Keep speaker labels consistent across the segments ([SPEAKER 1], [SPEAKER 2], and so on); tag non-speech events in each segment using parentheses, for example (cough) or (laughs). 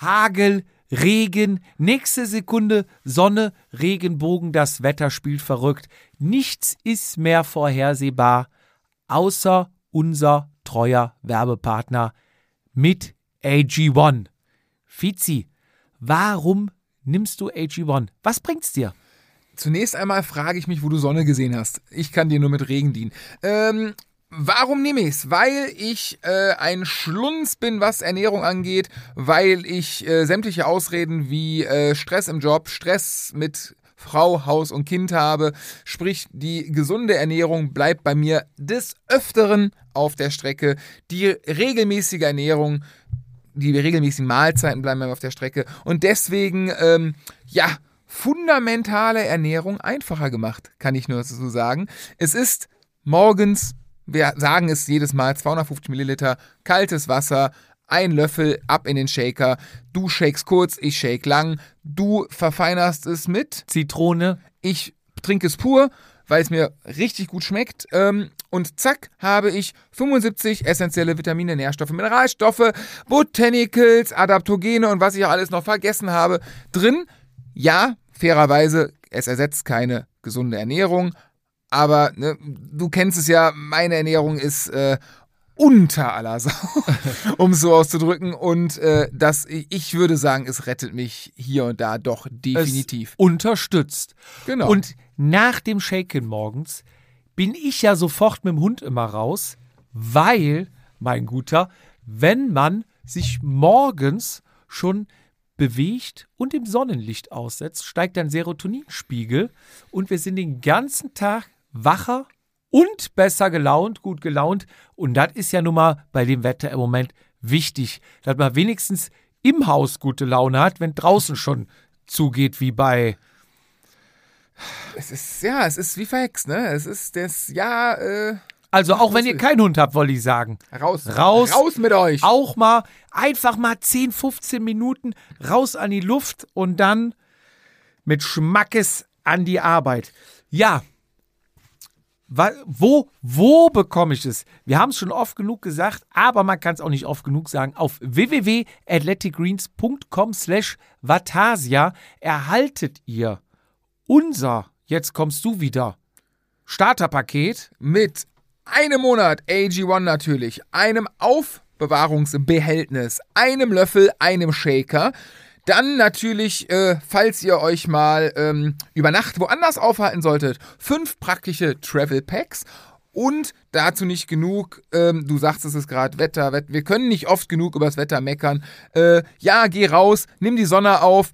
[SPEAKER 1] Hagel, Regen, nächste Sekunde Sonne, Regenbogen, das Wetter spielt verrückt. Nichts ist mehr vorhersehbar, außer unser treuer Werbepartner mit AG1. Fizi, warum nimmst du AG1? Was bringt's dir?
[SPEAKER 2] Zunächst einmal frage ich mich, wo du Sonne gesehen hast. Ich kann dir nur mit Regen dienen. Ähm, Warum nehme ich es? Weil ich äh, ein Schlunz bin, was Ernährung angeht, weil ich äh, sämtliche Ausreden wie äh, Stress im Job, Stress mit Frau, Haus und Kind habe. Sprich, die gesunde Ernährung bleibt bei mir des Öfteren auf der Strecke. Die regelmäßige Ernährung, die regelmäßigen Mahlzeiten bleiben bei mir auf der Strecke. Und deswegen, ähm, ja, fundamentale Ernährung einfacher gemacht, kann ich nur so sagen. Es ist morgens wir sagen es jedes Mal, 250 Milliliter kaltes Wasser, ein Löffel ab in den Shaker. Du shakes kurz, ich shake lang. Du verfeinerst es mit
[SPEAKER 1] Zitrone.
[SPEAKER 2] Ich trinke es pur, weil es mir richtig gut schmeckt. Ähm, und zack, habe ich 75 essentielle Vitamine, Nährstoffe, Mineralstoffe, Botanicals, Adaptogene und was ich auch alles noch vergessen habe drin. Ja, fairerweise, es ersetzt keine gesunde Ernährung, aber ne, du kennst es ja, meine Ernährung ist äh, unter aller Sau, (laughs) um es so auszudrücken. Und äh, das, ich würde sagen, es rettet mich hier und da doch definitiv.
[SPEAKER 1] Es unterstützt.
[SPEAKER 2] Genau.
[SPEAKER 1] Und nach dem Shaken morgens bin ich ja sofort mit dem Hund immer raus, weil, mein Guter, wenn man sich morgens schon bewegt und im Sonnenlicht aussetzt, steigt dein Serotoninspiegel und wir sind den ganzen Tag wacher und besser gelaunt, gut gelaunt. Und das ist ja nun mal bei dem Wetter im Moment wichtig, dass man wenigstens im Haus gute Laune hat, wenn draußen schon zugeht wie bei.
[SPEAKER 2] Es ist, ja, es ist wie verhext, ne? Es ist das, ja, äh.
[SPEAKER 1] Also auch wenn ihr keinen Hund habt, wollte ich sagen.
[SPEAKER 2] Raus.
[SPEAKER 1] Raus.
[SPEAKER 2] Raus mit euch.
[SPEAKER 1] Auch mal, einfach mal 10, 15 Minuten raus an die Luft und dann mit Schmackes an die Arbeit. Ja, wo, wo bekomme ich es? Wir haben es schon oft genug gesagt, aber man kann es auch nicht oft genug sagen. Auf www.athleticgreens.com slash Vatasia erhaltet ihr unser, jetzt kommst du wieder, Starterpaket
[SPEAKER 2] mit einem Monat AG1 natürlich, einem Aufbewahrungsbehältnis, einem Löffel, einem Shaker, dann natürlich, äh, falls ihr euch mal ähm, über Nacht woanders aufhalten solltet, fünf praktische Travel Packs. Und dazu nicht genug, ähm, du sagst es ist gerade Wetter, wir können nicht oft genug über das Wetter meckern. Äh, ja, geh raus, nimm die Sonne auf,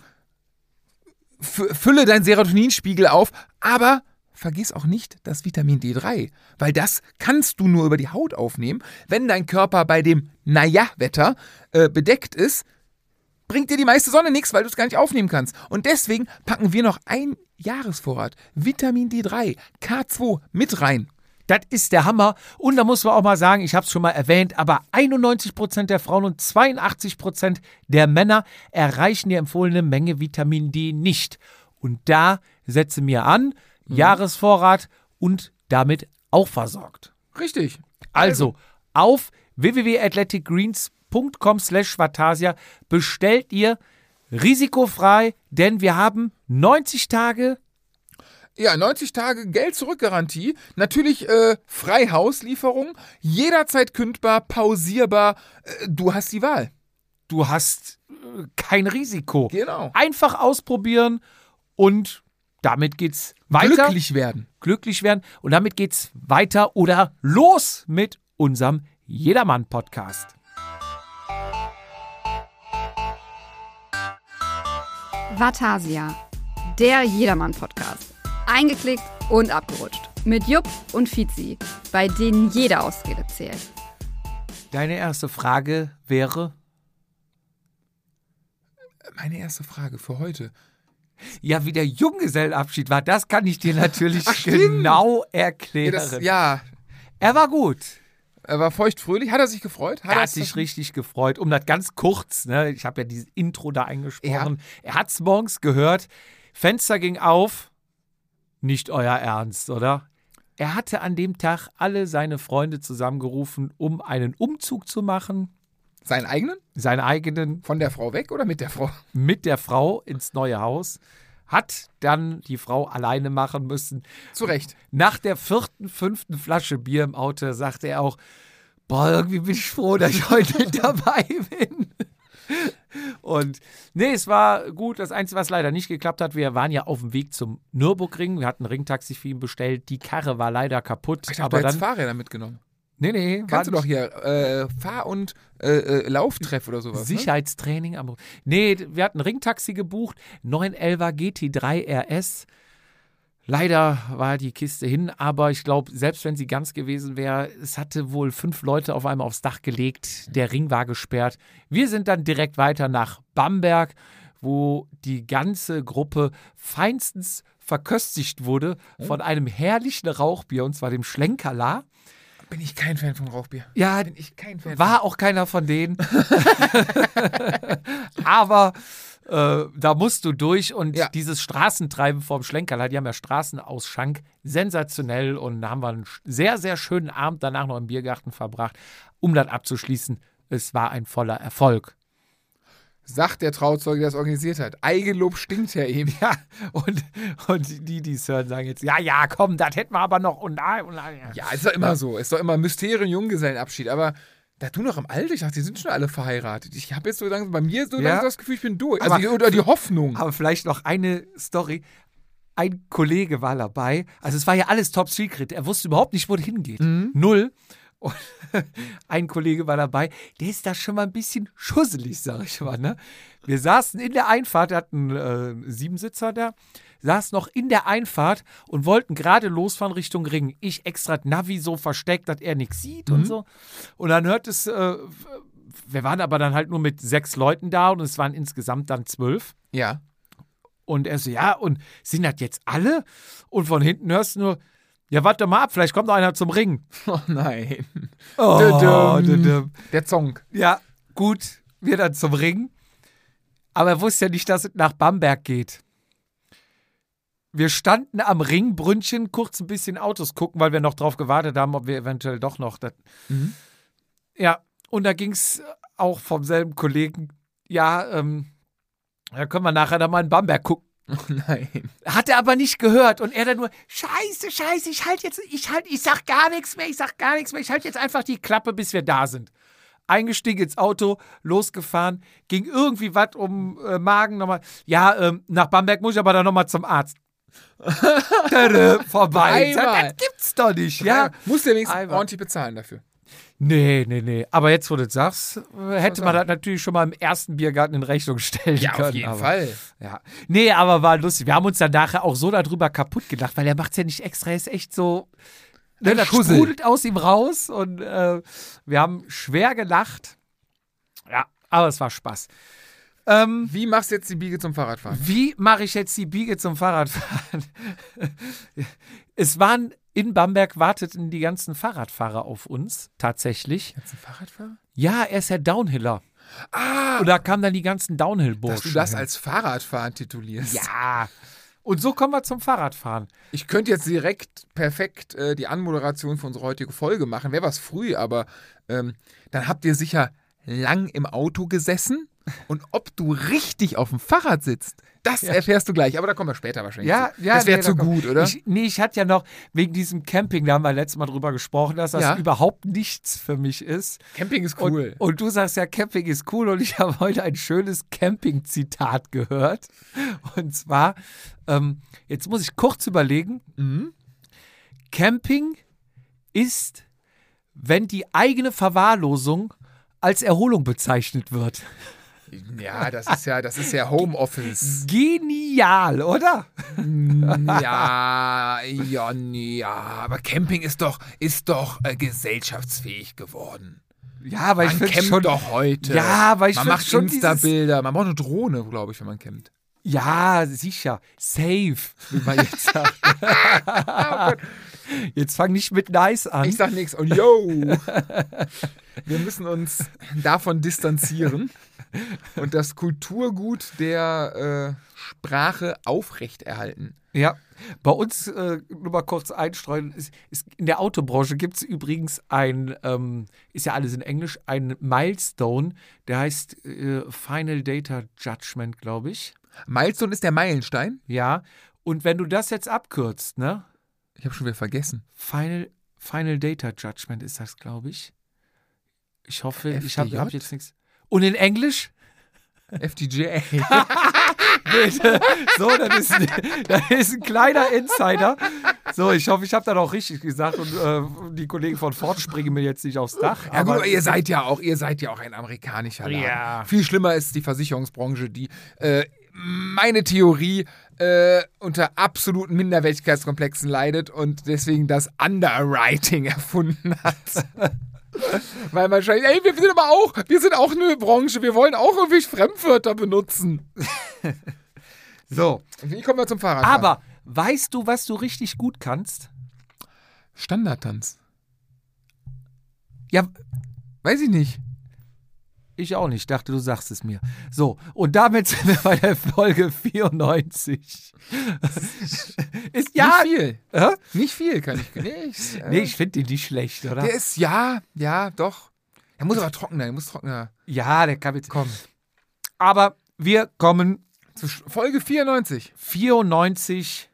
[SPEAKER 2] fülle deinen Serotoninspiegel auf, aber vergiss auch nicht das Vitamin D3, weil das kannst du nur über die Haut aufnehmen, wenn dein Körper bei dem Naja-Wetter äh, bedeckt ist bringt dir die meiste Sonne nichts, weil du es gar nicht aufnehmen kannst. Und deswegen packen wir noch ein Jahresvorrat Vitamin D3, K2 mit rein.
[SPEAKER 1] Das ist der Hammer. Und da muss man auch mal sagen, ich habe es schon mal erwähnt, aber 91% der Frauen und 82% der Männer erreichen die empfohlene Menge Vitamin D nicht. Und da setze mir an, mhm. Jahresvorrat und damit auch versorgt.
[SPEAKER 2] Richtig.
[SPEAKER 1] Also, also auf www.athleticgreens.com patreon.com slash Vatasia bestellt ihr risikofrei, denn wir haben 90 Tage
[SPEAKER 2] ja, 90 Tage Geld zurück-Garantie. Natürlich äh, Freihauslieferung. Jederzeit kündbar, pausierbar. Äh, du hast die Wahl.
[SPEAKER 1] Du hast äh, kein Risiko.
[SPEAKER 2] Genau.
[SPEAKER 1] Einfach ausprobieren und damit geht's weiter.
[SPEAKER 2] Glücklich werden.
[SPEAKER 1] Glücklich werden. Und damit geht's weiter oder los mit unserem Jedermann-Podcast.
[SPEAKER 3] Vatasia, der Jedermann-Podcast. Eingeklickt und abgerutscht. Mit Jupp und Fizi, bei denen jede Ausrede zählt.
[SPEAKER 1] Deine erste Frage wäre?
[SPEAKER 2] Meine erste Frage für heute.
[SPEAKER 1] Ja, wie der Junggesellenabschied war, das kann ich dir (laughs) natürlich Ach, genau erklären.
[SPEAKER 2] Ja, das, ja,
[SPEAKER 1] Er war gut.
[SPEAKER 2] Er war feuchtfröhlich. Hat er sich gefreut?
[SPEAKER 1] Hat er hat sich richtig gefreut. Um das ganz kurz, ne, ich habe ja dieses Intro da eingesprochen. Ja. Er hat es morgens gehört. Fenster ging auf. Nicht euer Ernst, oder? Er hatte an dem Tag alle seine Freunde zusammengerufen, um einen Umzug zu machen.
[SPEAKER 2] Seinen eigenen?
[SPEAKER 1] seinen eigenen
[SPEAKER 2] Von der Frau weg oder mit der Frau?
[SPEAKER 1] mit der Frau ins neue Haus. Hat dann die Frau alleine machen müssen.
[SPEAKER 2] Zu Recht.
[SPEAKER 1] Nach der vierten, fünften Flasche Bier im Auto sagte er auch, boah, irgendwie bin ich froh, dass ich heute nicht (laughs) dabei bin. Und nee, es war gut. Das Einzige, was leider nicht geklappt hat, wir waren ja auf dem Weg zum Nürburgring. Wir hatten ein Ringtaxi für ihn bestellt. Die Karre war leider kaputt.
[SPEAKER 2] Ich habe
[SPEAKER 1] aber dann,
[SPEAKER 2] Fahrräder mitgenommen.
[SPEAKER 1] Nee, nee,
[SPEAKER 2] Kannst du doch hier äh, Fahr- und äh, äh, Lauftreff oder sowas. Ne?
[SPEAKER 1] Sicherheitstraining am. Nee, wir hatten ein Ringtaxi gebucht, 911er GT3 RS. Leider war die Kiste hin, aber ich glaube, selbst wenn sie ganz gewesen wäre, es hatte wohl fünf Leute auf einmal aufs Dach gelegt. Der Ring war gesperrt. Wir sind dann direkt weiter nach Bamberg, wo die ganze Gruppe feinstens verköstigt wurde von einem herrlichen Rauchbier, und zwar dem Schlenkerla.
[SPEAKER 2] Bin ich kein Fan von Rauchbier.
[SPEAKER 1] Ja,
[SPEAKER 2] Bin ich kein Fan
[SPEAKER 1] war auch keiner von denen. (laughs) Aber äh, da musst du durch und
[SPEAKER 2] Ja.
[SPEAKER 1] dieses Straßentreiben vorm Schlenkerl, die haben ja Straßenausschank, sensationell und da haben wir einen sehr, sehr schönen Abend danach noch im Biergarten verbracht. Um das abzuschließen, es war ein voller Erfolg.
[SPEAKER 2] Sagt der Trauzeuge, der es organisiert hat. Eigenlob stinkt ja eben.
[SPEAKER 1] Ja, und, und die, die es hören, sagen jetzt, ja, ja, komm, das hätten wir aber noch und nein, und nein.
[SPEAKER 2] Ja, ist doch immer so. Ist doch immer Mysterium Junggesellenabschied. Aber da du noch im Alter, ich dachte, die sind schon alle verheiratet. Ich habe jetzt so langsam, bei mir so
[SPEAKER 1] Ja.
[SPEAKER 2] langsam das Gefühl, ich bin durch. Also
[SPEAKER 1] Aber-
[SPEAKER 2] die, oder die Hoffnung.
[SPEAKER 1] Aber vielleicht noch eine Story. Ein Kollege war dabei. Also es war ja alles top secret. Er wusste überhaupt nicht, wo es hingeht. Null. Und (laughs) ein Kollege war dabei, der ist da schon mal ein bisschen schusselig, sag ich mal. Ne? Wir saßen in der Einfahrt, er hat einen äh, Siebensitzer da, saßen noch in der Einfahrt und wollten gerade losfahren Richtung Ring. Ich extra Navi so versteckt, dass er nichts sieht und so. Und dann hört es, äh, wir waren aber dann halt nur mit sechs Leuten da und es waren insgesamt dann zwölf.
[SPEAKER 2] Ja.
[SPEAKER 1] Und er so, ja, und sind das jetzt alle? Und von hinten hörst du nur, ja, warte mal ab, vielleicht kommt noch einer zum Ring. (laughs)
[SPEAKER 2] Oh nein.
[SPEAKER 1] Oh,
[SPEAKER 2] Dödüm.
[SPEAKER 1] dödüm.
[SPEAKER 2] Der Zong.
[SPEAKER 1] Ja, gut, wir dann zum Ring. Aber er wusste ja nicht, dass es nach Bamberg geht. Wir standen am Ringbrünnchen, kurz ein bisschen Autos gucken, weil wir noch drauf gewartet haben, ob wir eventuell doch noch das.
[SPEAKER 2] Mhm.
[SPEAKER 1] Ja, und da ging es auch vom selben Kollegen, ja, ähm, da können wir nachher dann mal in Bamberg gucken. (laughs)
[SPEAKER 2] Oh nein.
[SPEAKER 1] Hat er aber nicht gehört und er dann nur, scheiße, scheiße, ich halt jetzt, ich halt, ich sag gar nichts mehr, ich sag gar nichts mehr, ich halt jetzt einfach die Klappe, bis wir da sind. Eingestiegen ins Auto, losgefahren, ging irgendwie was um äh, Magen nochmal. Ja, ähm, nach Bamberg muss ich aber dann nochmal zum Arzt. (laughs) Vorbei.
[SPEAKER 2] Einmal.
[SPEAKER 1] Das gibt's doch nicht, ja.
[SPEAKER 2] Muss der wenigstens ordentlich bezahlen dafür.
[SPEAKER 1] Nee, nee, nee. Aber jetzt, wo du das sagst, hätte man das natürlich schon mal im ersten Biergarten in Rechnung stellen
[SPEAKER 2] Ja,
[SPEAKER 1] können.
[SPEAKER 2] auf jeden
[SPEAKER 1] aber,
[SPEAKER 2] Fall.
[SPEAKER 1] Ja. Nee, aber war lustig. Wir haben uns dann nachher auch so darüber kaputt gelacht, weil er macht's ja nicht extra, er ist echt so. Ne, das
[SPEAKER 2] Schussel.
[SPEAKER 1] sprudelt aus ihm raus und äh, wir haben schwer gelacht. Ja, aber es war Spaß. Ähm,
[SPEAKER 2] Wie machst du jetzt die Biege zum Fahrradfahren?
[SPEAKER 1] wie mache ich jetzt die Biege zum Fahrradfahren? (laughs) es waren in Bamberg warteten die ganzen Fahrradfahrer auf uns, tatsächlich.
[SPEAKER 2] Ein Fahrradfahrer?
[SPEAKER 1] Ja, er ist ja Downhiller.
[SPEAKER 2] Ah,
[SPEAKER 1] Und da kamen dann die ganzen Downhill-Burschen.
[SPEAKER 2] dass du das
[SPEAKER 1] hin.
[SPEAKER 2] als Fahrradfahren titulierst.
[SPEAKER 1] Ja. Und so kommen wir zum Fahrradfahren.
[SPEAKER 2] Ich könnte jetzt direkt perfekt äh, die Anmoderation für unsere heutige Folge machen. Wäre was früh, aber ähm, dann habt ihr sicher lang im Auto gesessen. Und ob du richtig auf dem Fahrrad sitzt, das erfährst du gleich. Aber da kommen wir später wahrscheinlich
[SPEAKER 1] Ja,
[SPEAKER 2] zu.
[SPEAKER 1] ja.
[SPEAKER 2] Das wäre
[SPEAKER 1] nee,
[SPEAKER 2] zu
[SPEAKER 1] da
[SPEAKER 2] gut, oder?
[SPEAKER 1] Ich, nee, ich hatte ja noch wegen diesem Camping, da haben wir letztes Mal drüber gesprochen, dass das
[SPEAKER 2] Ja.
[SPEAKER 1] überhaupt nichts für mich ist.
[SPEAKER 2] Camping ist cool.
[SPEAKER 1] Und, und du sagst ja, Camping ist cool und ich (laughs) habe heute ein schönes Camping-Zitat gehört. Und zwar, ähm, jetzt muss ich kurz überlegen,
[SPEAKER 2] Mhm.
[SPEAKER 1] Camping ist, wenn die eigene Verwahrlosung als Erholung bezeichnet wird.
[SPEAKER 2] Ja, das ist ja, das ist ja Homeoffice.
[SPEAKER 1] Genial, oder?
[SPEAKER 2] ja, ja, ja, aber Camping ist doch, ist doch äh, gesellschaftsfähig geworden.
[SPEAKER 1] Ja, ich
[SPEAKER 2] Man
[SPEAKER 1] finde
[SPEAKER 2] campt
[SPEAKER 1] schon
[SPEAKER 2] doch heute.
[SPEAKER 1] Ja, aber ich
[SPEAKER 2] man macht
[SPEAKER 1] schon
[SPEAKER 2] Insta-Bilder. Man braucht eine Drohne, glaube ich, wenn man campt.
[SPEAKER 1] Ja, sicher. Safe, wie man jetzt sagt. (laughs) jetzt fang nicht mit nice an.
[SPEAKER 2] Ich sag nichts. Und yo, wir müssen uns davon distanzieren (laughs) und das Kulturgut der äh, Sprache aufrechterhalten.
[SPEAKER 1] Ja, bei uns, äh, nur mal kurz einstreuen, ist, ist, in der Autobranche gibt es übrigens ein, ähm, ist ja alles in Englisch, ein Milestone, der heißt äh, Final Data Judgment, glaube ich.
[SPEAKER 2] Milestone ist der Meilenstein?
[SPEAKER 1] Ja, und wenn du das jetzt abkürzt, ne?
[SPEAKER 2] Ich habe schon wieder vergessen.
[SPEAKER 1] Final, Final Data Judgment ist das, glaube ich. Ich hoffe, ich habe
[SPEAKER 2] FDJ?
[SPEAKER 1] hab jetzt nichts. Und in Englisch?
[SPEAKER 2] FDJ. (laughs)
[SPEAKER 1] Bitte. So, das ist, ein- das ist ein kleiner Insider. So, ich hoffe, ich habe das auch richtig gesagt und äh, die Kollegen von Ford springen mir jetzt nicht aufs Dach.
[SPEAKER 2] Ja gut, aber ihr seid ja auch, ihr seid ja auch ein amerikanischer Laden.
[SPEAKER 1] Ja.
[SPEAKER 2] Viel schlimmer ist die Versicherungsbranche, die äh, meine Theorie äh, unter absoluten Minderwertigkeitskomplexen leidet und deswegen das Underwriting (laughs) erfunden hat. (laughs) Weil man schreibt, ey, wir sind aber auch, wir sind auch eine Branche, wir wollen auch irgendwie Fremdwörter benutzen. (laughs)
[SPEAKER 1] so,
[SPEAKER 2] Wie kommen wir zum Fahrrad?
[SPEAKER 1] aber weißt du, was du richtig gut kannst?
[SPEAKER 2] Standardtanz.
[SPEAKER 1] Ja,
[SPEAKER 2] Weiß ich nicht.
[SPEAKER 1] Ich auch nicht. Ich dachte, du sagst es mir. So, und damit sind wir bei der Folge 94. (laughs) ist ja.
[SPEAKER 2] Nicht viel.
[SPEAKER 1] Hä?
[SPEAKER 2] Nicht viel kann ich. Nee, ich, äh,
[SPEAKER 1] Nee, ich finde den nicht schlecht, oder?
[SPEAKER 2] Der ist, ja, ja, doch. Er muss aber trockener, er muss trockener.
[SPEAKER 1] ja, der kann jetzt.
[SPEAKER 2] Komm.
[SPEAKER 1] Aber wir kommen
[SPEAKER 2] Zu Folge 94.
[SPEAKER 1] 94.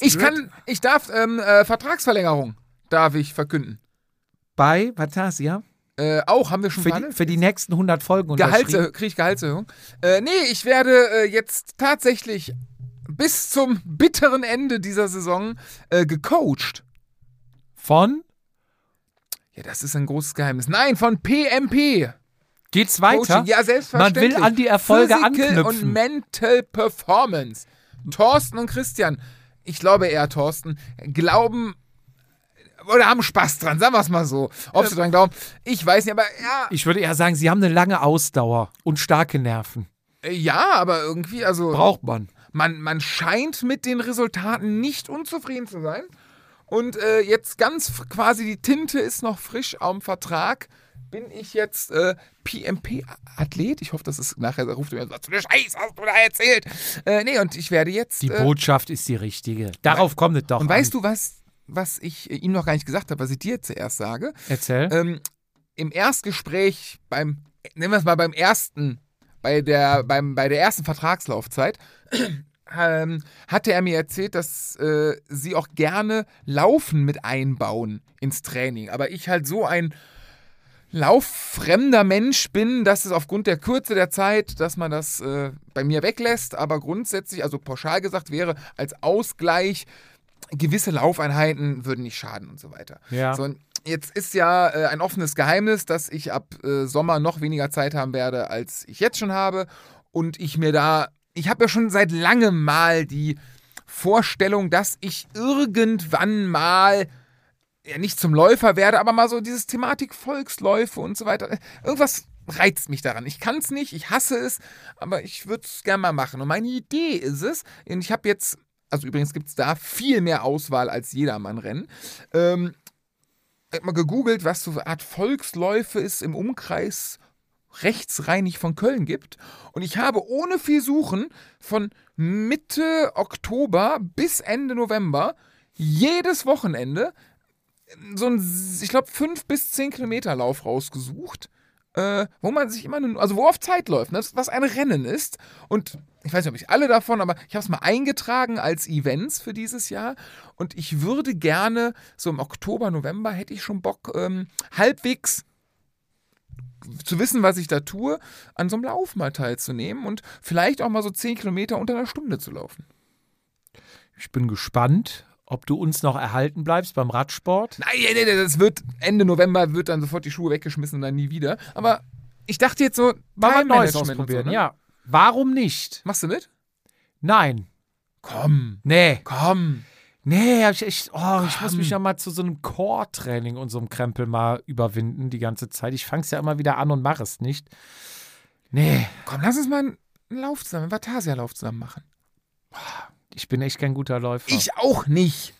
[SPEAKER 2] Ich kann, ich darf, ähm, äh, Vertragsverlängerung darf ich verkünden.
[SPEAKER 1] bei Vatasia
[SPEAKER 2] Äh, auch, haben wir schon
[SPEAKER 1] für die, für die nächsten 100 Folgen.
[SPEAKER 2] Gehaltserhöhung, kriege ich Gehaltserhöhung? Äh, nee, ich werde äh, jetzt tatsächlich bis zum bitteren Ende dieser Saison äh, gecoacht.
[SPEAKER 1] Von
[SPEAKER 2] Ja, das ist ein großes Geheimnis. Nein, von PMP.
[SPEAKER 1] geht's weiter?
[SPEAKER 2] Coaching. Ja, selbstverständlich.
[SPEAKER 1] Man will an die Erfolge
[SPEAKER 2] Physical
[SPEAKER 1] anknüpfen.
[SPEAKER 2] und Mental Performance. Thorsten und Christian, ich glaube eher Thorsten, glauben oder haben Spaß dran, sagen wir es mal so. Ob sie dran glauben, ich weiß nicht, aber ja,
[SPEAKER 1] Ich würde eher sagen, sie haben eine lange Ausdauer und starke Nerven.
[SPEAKER 2] äh, ja, aber irgendwie, also
[SPEAKER 1] Braucht man.
[SPEAKER 2] man, man scheint mit den Resultaten nicht unzufrieden zu sein. Und äh, jetzt ganz quasi die Tinte ist noch frisch am Vertrag. Bin ich jetzt äh, PMP-Athlet? Ich hoffe, das ist nachher ruft er mir und sagt, Scheiß hast du da erzählt. Äh, nee, und ich werde jetzt.
[SPEAKER 1] Die
[SPEAKER 2] äh,
[SPEAKER 1] Botschaft ist die richtige. Darauf kommt es doch
[SPEAKER 2] und
[SPEAKER 1] an.
[SPEAKER 2] weißt du, was, was ich äh, ihm noch gar nicht gesagt habe, was ich dir zuerst sage?
[SPEAKER 1] Erzähl.
[SPEAKER 2] Ähm, Im Erstgespräch beim, nennen wir es mal beim ersten, bei der, beim, bei der ersten Vertragslaufzeit, (clears throat) ähm, hatte er mir erzählt, dass äh, sie auch gerne Laufen mit einbauen ins Training. Aber ich halt so ein lauffremder Mensch bin, dass es aufgrund der Kürze der Zeit, dass man das äh, bei mir weglässt. Aber grundsätzlich, also pauschal gesagt, wäre als Ausgleich gewisse Laufeinheiten würden nicht schaden und so weiter.
[SPEAKER 1] Ja.
[SPEAKER 2] So, jetzt ist ja äh, ein offenes Geheimnis, dass ich ab äh, Sommer noch weniger Zeit haben werde, als ich jetzt schon habe. Und ich mir da, ich habe ja schon seit langem mal die Vorstellung, dass ich irgendwann mal ja nicht zum Läufer werde, aber mal so dieses Thematik Volksläufe und so weiter. Irgendwas reizt mich daran. Ich kann es nicht, ich hasse es, aber ich würde es gerne mal machen. Und meine Idee ist es, und ich habe jetzt, also übrigens gibt es da viel mehr Auswahl als Jedermann-Rennen. Ähm, ich habe mal gegoogelt, was so eine Art Volksläufe es im Umkreis rechtsreinig von Köln gibt. Und ich habe ohne viel Suchen von Mitte Oktober bis Ende November jedes Wochenende so ein, ich glaube, 5 bis 10 Kilometer Lauf rausgesucht, äh, wo man sich immer, nur, also wo auf Zeit läuft, ne? was ein Rennen ist. Und ich weiß nicht, ob ich alle davon, aber ich habe es mal eingetragen als Events für dieses Jahr. Und ich würde gerne, so im Oktober, November, hätte ich schon Bock, ähm, halbwegs zu wissen, was ich da tue, an so einem Lauf mal teilzunehmen und vielleicht auch mal so 10 Kilometer unter einer Stunde zu laufen.
[SPEAKER 1] Ich bin gespannt, ob du uns noch erhalten bleibst beim Radsport.
[SPEAKER 2] Nein, nein, nein, das wird Ende November wird dann sofort die Schuhe weggeschmissen und dann nie wieder. Aber ich dachte jetzt so,
[SPEAKER 1] Mal was Neues ausprobieren.
[SPEAKER 2] So, ne?
[SPEAKER 1] Ja. Warum nicht?
[SPEAKER 2] Machst du mit?
[SPEAKER 1] Nein.
[SPEAKER 2] Komm,
[SPEAKER 1] Nee.
[SPEAKER 2] komm.
[SPEAKER 1] Nee, ich echt, oh, ich muss mich ja mal zu so einem Core-Training und so einem Krempel mal überwinden die ganze Zeit. Ich fang's ja immer wieder an und mache es nicht. Nee.
[SPEAKER 2] Komm, lass uns mal einen Lauf zusammen, einen Vatasia-Lauf zusammen machen.
[SPEAKER 1] Ich bin echt kein guter Läufer.
[SPEAKER 2] Ich auch nicht.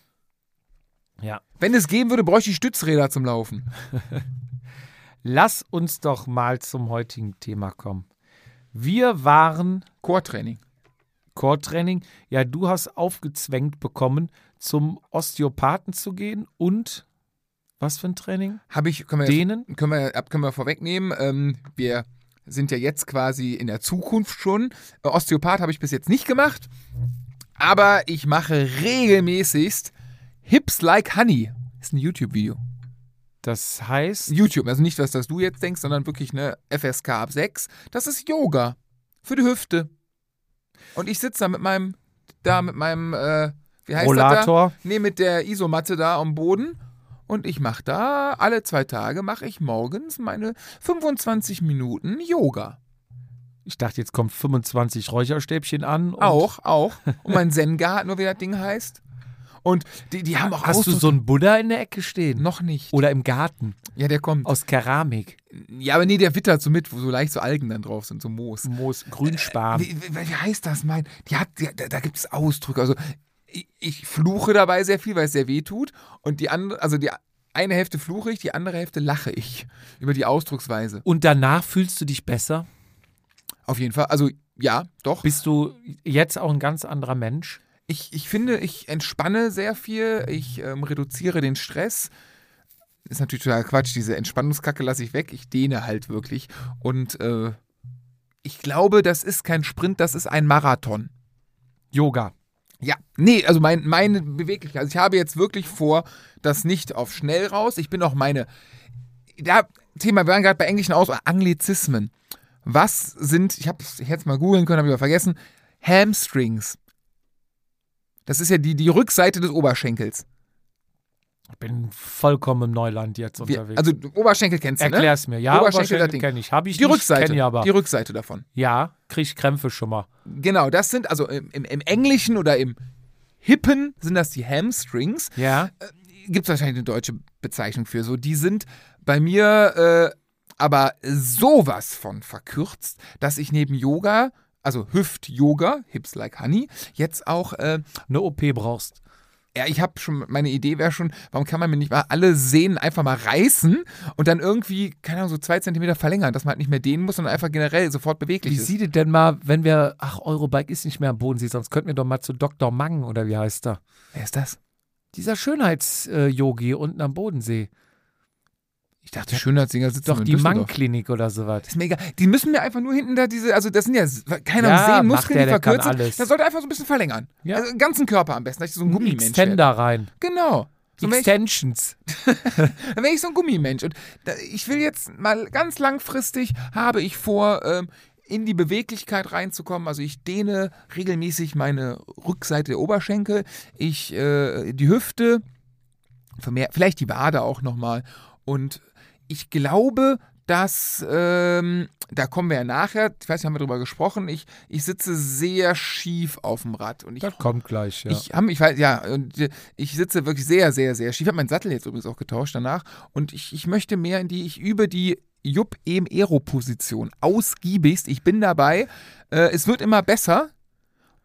[SPEAKER 1] ja.
[SPEAKER 2] Wenn es geben würde, bräuchte ich Stützräder zum Laufen. (laughs)
[SPEAKER 1] Lass uns doch mal zum heutigen Thema kommen. Wir waren
[SPEAKER 2] Core-Training.
[SPEAKER 1] Core-Training. Ja, du hast aufgezwängt bekommen, zum Osteopathen zu gehen und was für ein Training?
[SPEAKER 2] Habe ich, können wir,
[SPEAKER 1] Dehnen?
[SPEAKER 2] können wir, können wir vorwegnehmen. Ähm, wir sind ja jetzt quasi in der Zukunft schon. Äh, Osteopath habe ich bis jetzt nicht gemacht. Aber ich mache regelmäßigst Hips Like Honey. Ist ein YouTube-Video.
[SPEAKER 1] Das heißt,
[SPEAKER 2] YouTube, also nicht, was das du jetzt denkst, sondern wirklich eine FSK ab 6. Das ist Yoga. Für die Hüfte. Und ich sitze da mit meinem, da mit meinem, äh, wie heißt das da?
[SPEAKER 1] Rollator.
[SPEAKER 2] Nee, mit der Isomatte da am Boden. Und ich mache da, alle zwei Tage mache ich morgens meine 25 Minuten Yoga.
[SPEAKER 1] Ich dachte, jetzt kommt 25 Räucherstäbchen an.
[SPEAKER 2] Auch, auch. Und mein Zen-Garten, nur wie das Ding heißt. Und die, die haben auch
[SPEAKER 1] Hast du
[SPEAKER 2] Ausdruck-
[SPEAKER 1] so einen Buddha in der Ecke stehen?
[SPEAKER 2] Noch nicht.
[SPEAKER 1] Oder im Garten?
[SPEAKER 2] Ja, der kommt.
[SPEAKER 1] Aus Keramik.
[SPEAKER 2] Ja, aber nee, der wittert so mit, wo so leicht so Algen dann drauf sind, so Moos.
[SPEAKER 1] Moos, Grünspan.
[SPEAKER 2] Wie, wie, wie heißt das, mein? Die hat, die, da, da gibt es Ausdrücke. Also ich, ich fluche dabei sehr viel, weil es sehr weh tut. Und die andere, also die eine Hälfte fluche ich, die andere Hälfte lache ich über die Ausdrucksweise.
[SPEAKER 1] Und danach fühlst du dich besser?
[SPEAKER 2] Auf jeden Fall. Also ja, doch.
[SPEAKER 1] Bist du jetzt auch ein ganz anderer Mensch?
[SPEAKER 2] Ich, ich finde, ich entspanne sehr viel. Ich ähm, reduziere den Stress. Ist natürlich total Quatsch. Diese Entspannungskacke lasse ich weg. Ich dehne halt wirklich. Und äh, ich glaube, das ist kein Sprint, das ist ein Marathon.
[SPEAKER 1] Yoga.
[SPEAKER 2] Ja, nee, also mein, meine Beweglichkeit. Also ich habe jetzt wirklich vor, das nicht auf schnell raus. Ich bin auch meine. Da, Thema, wir waren gerade bei englischen Aus Anglizismen. Was sind, ich habe es jetzt mal googeln können, habe ich aber vergessen, Hamstrings. Das ist ja die, die Rückseite des Oberschenkels.
[SPEAKER 1] Ich bin vollkommen im Neuland jetzt unterwegs.
[SPEAKER 2] also Oberschenkel kennst du, ne?
[SPEAKER 1] Erklär's mir. Ja,
[SPEAKER 2] Oberschenkel,
[SPEAKER 1] Oberschenkel, kenne ich. Habe ich
[SPEAKER 2] Die
[SPEAKER 1] nicht,
[SPEAKER 2] Rückseite.
[SPEAKER 1] ich aber.
[SPEAKER 2] Die Rückseite davon.
[SPEAKER 1] ja, krieg ich Krämpfe schon mal.
[SPEAKER 2] Genau, das sind, also im, im, im Englischen oder im Hippen sind das die Hamstrings.
[SPEAKER 1] Ja.
[SPEAKER 2] gibt es wahrscheinlich eine deutsche Bezeichnung für. So, die sind bei mir äh, aber sowas von verkürzt, dass ich neben Yoga, also Hüft-Yoga, Hips like Honey, jetzt auch, äh,
[SPEAKER 1] Eine OP brauchst.
[SPEAKER 2] ja, ich habe schon, meine Idee wäre schon, warum kann man mir nicht mal alle Sehnen einfach mal reißen und dann irgendwie, keine Ahnung, so zwei Zentimeter verlängern, dass man halt nicht mehr dehnen muss, sondern einfach generell sofort beweglich
[SPEAKER 1] Wie
[SPEAKER 2] ist.
[SPEAKER 1] sieht es denn mal, wenn wir, ach, Eurobike ist nicht mehr am Bodensee, sonst könnten wir doch mal zu Dr. Mang oder wie heißt er?
[SPEAKER 2] Wer ist das?
[SPEAKER 1] Dieser Schönheits-Yogi unten am Bodensee.
[SPEAKER 2] Ich dachte, Schönheitsdinger sitzen
[SPEAKER 1] Doch
[SPEAKER 2] in
[SPEAKER 1] die. Mang-Klinik oder sowas.
[SPEAKER 2] Ist mir egal. Die müssen mir einfach nur hinten da diese, also das sind ja, keine
[SPEAKER 1] Ja,
[SPEAKER 2] Ahnung,
[SPEAKER 1] macht
[SPEAKER 2] Muskeln,
[SPEAKER 1] der,
[SPEAKER 2] die verkürzen.
[SPEAKER 1] alles.
[SPEAKER 2] Das sollte einfach so ein bisschen verlängern.
[SPEAKER 1] Ja.
[SPEAKER 2] Also den ganzen Körper am besten, dass ich so ein Gummimensch.
[SPEAKER 1] Extender rein.
[SPEAKER 2] Genau. So,
[SPEAKER 1] Extensions. (laughs)
[SPEAKER 2] dann wäre ich so ein Gummimensch. Und da, ich will jetzt mal ganz langfristig, habe ich vor, ähm, in die Beweglichkeit reinzukommen. Also ich dehne regelmäßig meine Rückseite der Oberschenkel, ich äh, die Hüfte, vielleicht die Wade auch nochmal. Und ich glaube, dass, ähm, da kommen wir ja nachher, ich weiß nicht, haben wir drüber gesprochen, ich, ich sitze sehr schief auf dem Rad. Und ich
[SPEAKER 1] Das kommt gleich, ja.
[SPEAKER 2] ich habe ich weiß, ja, und äh, ich sitze wirklich sehr, sehr, sehr schief. Ich habe meinen Sattel jetzt übrigens auch getauscht danach. Und ich, ich möchte mehr in die, ich übe die Jupp em Aero-Position. Ausgiebigst. Ich bin dabei. Äh, es wird immer besser.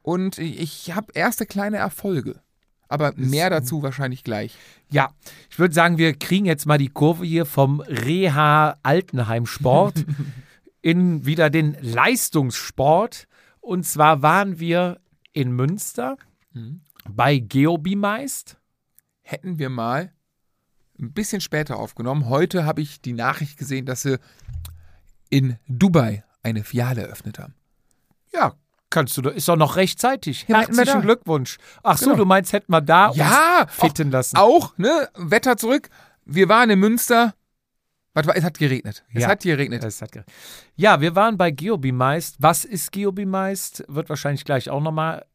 [SPEAKER 2] Und ich, ich habe erste kleine Erfolge. Aber mehr dazu wahrscheinlich gleich.
[SPEAKER 1] Ja, ich würde sagen, wir kriegen jetzt mal die Kurve hier vom Reha Altenheim-Sport (laughs) in wieder den Leistungssport. Und zwar waren wir in Münster
[SPEAKER 2] Mhm.
[SPEAKER 1] bei Geobimeist.
[SPEAKER 2] Hätten wir mal ein bisschen später aufgenommen. Heute habe ich die Nachricht gesehen, dass sie in Dubai eine Filiale eröffnet haben.
[SPEAKER 1] Ja, kannst du, ist doch noch rechtzeitig.
[SPEAKER 2] Ja,
[SPEAKER 1] Herzlichen. Glückwunsch. Ach so,
[SPEAKER 2] Genau.
[SPEAKER 1] du meinst, hätten wir da
[SPEAKER 2] Ja,
[SPEAKER 1] uns fitten lassen.
[SPEAKER 2] Auch, ne? Wetter zurück. Wir waren in Münster. Warte, es hat geregnet. Es
[SPEAKER 1] Ja.
[SPEAKER 2] hat geregnet.
[SPEAKER 1] Das hat ge- ja, wir waren bei Geobimeist. Was ist Geobimeist? Wird wahrscheinlich gleich auch nochmal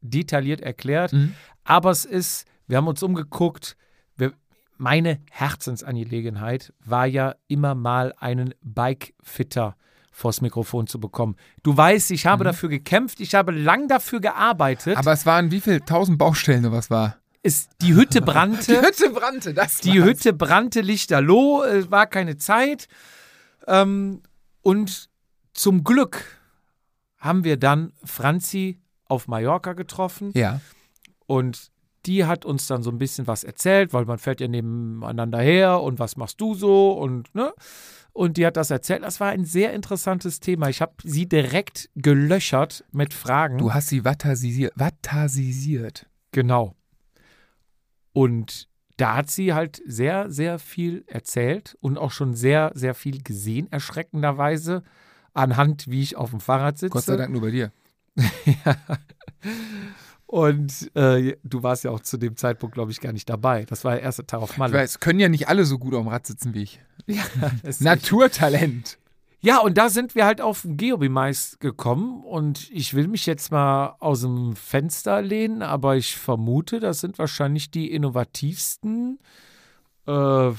[SPEAKER 1] detailliert erklärt.
[SPEAKER 2] Mhm.
[SPEAKER 1] Aber es ist, wir haben uns umgeguckt, wir, meine Herzensangelegenheit war ja immer mal einen Bikefitter vors Mikrofon zu bekommen. Du weißt, ich habe dafür gekämpft, ich habe lang dafür gearbeitet.
[SPEAKER 2] Mhm. Aber es waren wie viel? Tausend Baustellen oder was war?
[SPEAKER 1] es, die Hütte brannte. (laughs)
[SPEAKER 2] Hütte brannte, das
[SPEAKER 1] Die
[SPEAKER 2] war's.
[SPEAKER 1] Hütte brannte lichterloh, es war keine Zeit. Ähm, und zum Glück haben wir dann Franzi auf Mallorca getroffen
[SPEAKER 2] Ja.
[SPEAKER 1] und die hat uns dann so ein bisschen was erzählt, weil man fährt ja nebeneinander her und was machst du so und ne? Und die hat das erzählt. Das war ein sehr interessantes Thema. Ich habe sie direkt gelöchert mit Fragen.
[SPEAKER 2] Du hast sie vatasisiert. vatasisiert.
[SPEAKER 1] Genau. Und da hat sie halt sehr, sehr viel erzählt und auch schon sehr, sehr viel gesehen, erschreckenderweise, anhand, wie ich auf dem Fahrrad sitze.
[SPEAKER 2] Gott sei Dank nur bei dir. (laughs) (laughs)
[SPEAKER 1] Und äh, du warst ja auch zu dem Zeitpunkt, glaube ich, gar nicht dabei. Das war der erste Tag auf
[SPEAKER 2] Ich
[SPEAKER 1] Malle.
[SPEAKER 2] weiß, können ja nicht alle so gut auf dem Rad sitzen wie ich. (laughs)
[SPEAKER 1] Ja,
[SPEAKER 2] Naturtalent. (laughs)
[SPEAKER 1] Ja, und da sind wir halt auf den Geobimeist gekommen und ich will mich jetzt mal aus dem Fenster lehnen, aber ich vermute, das sind wahrscheinlich die innovativsten, äh,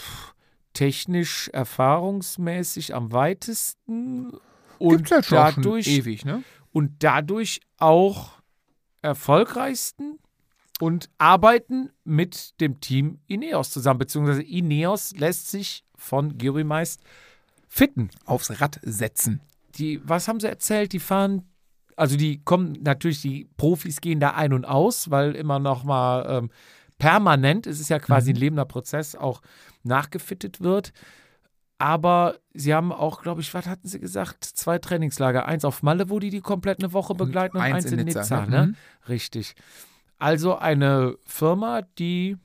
[SPEAKER 1] technisch erfahrungsmäßig am weitesten und
[SPEAKER 2] Gibt's halt schon,
[SPEAKER 1] dadurch
[SPEAKER 2] ewig, ne?
[SPEAKER 1] und dadurch auch erfolgreichsten und arbeiten mit dem Team Ineos zusammen, beziehungsweise Ineos lässt sich von Geobimeist fitten
[SPEAKER 2] Aufs Rad setzen.
[SPEAKER 1] die, was haben sie erzählt? Die fahren, also die kommen natürlich, die Profis gehen da ein und aus, weil immer noch mal ähm, permanent, es ist ja quasi ein lebender Prozess, auch nachgefittet wird. Aber sie haben auch, glaube ich, was hatten sie gesagt? Zwei Trainingslager. Eins auf Malle, wo die die komplett eine Woche begleiten und, eins, in Nizza. ne?
[SPEAKER 2] Mhm.
[SPEAKER 1] Richtig. Also eine Firma, die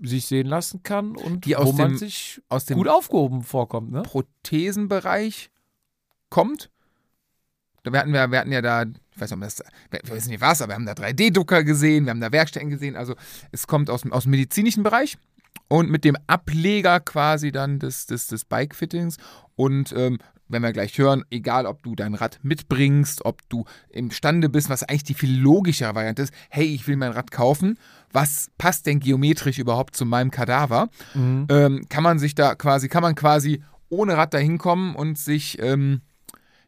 [SPEAKER 1] sich sehen lassen kann und
[SPEAKER 2] Die aus
[SPEAKER 1] wo man
[SPEAKER 2] dem-
[SPEAKER 1] sich
[SPEAKER 2] Aus dem
[SPEAKER 1] gut aufgehoben vorkommt. Ne?
[SPEAKER 2] Prothesenbereich kommt. Da- Wir hatten, wir, wir hatten ja da, ich weiß nicht, das, wir wissen nicht was, aber wir haben da 3D-Drucker gesehen, wir haben da Werkstätten gesehen. Also es kommt aus, aus dem medizinischen Bereich und mit dem Ableger quasi dann des, des, des Bike-Fittings. Und ähm, wenn wir gleich hören, egal ob du dein Rad mitbringst, ob du imstande bist, was eigentlich die viel logischere Variante ist, hey, ich will mein Rad kaufen, was passt denn geometrisch überhaupt zu meinem Kadaver?
[SPEAKER 1] Mhm.
[SPEAKER 2] ähm, kann man sich da quasi, kann man quasi ohne Rad dahin kommen und sich ähm,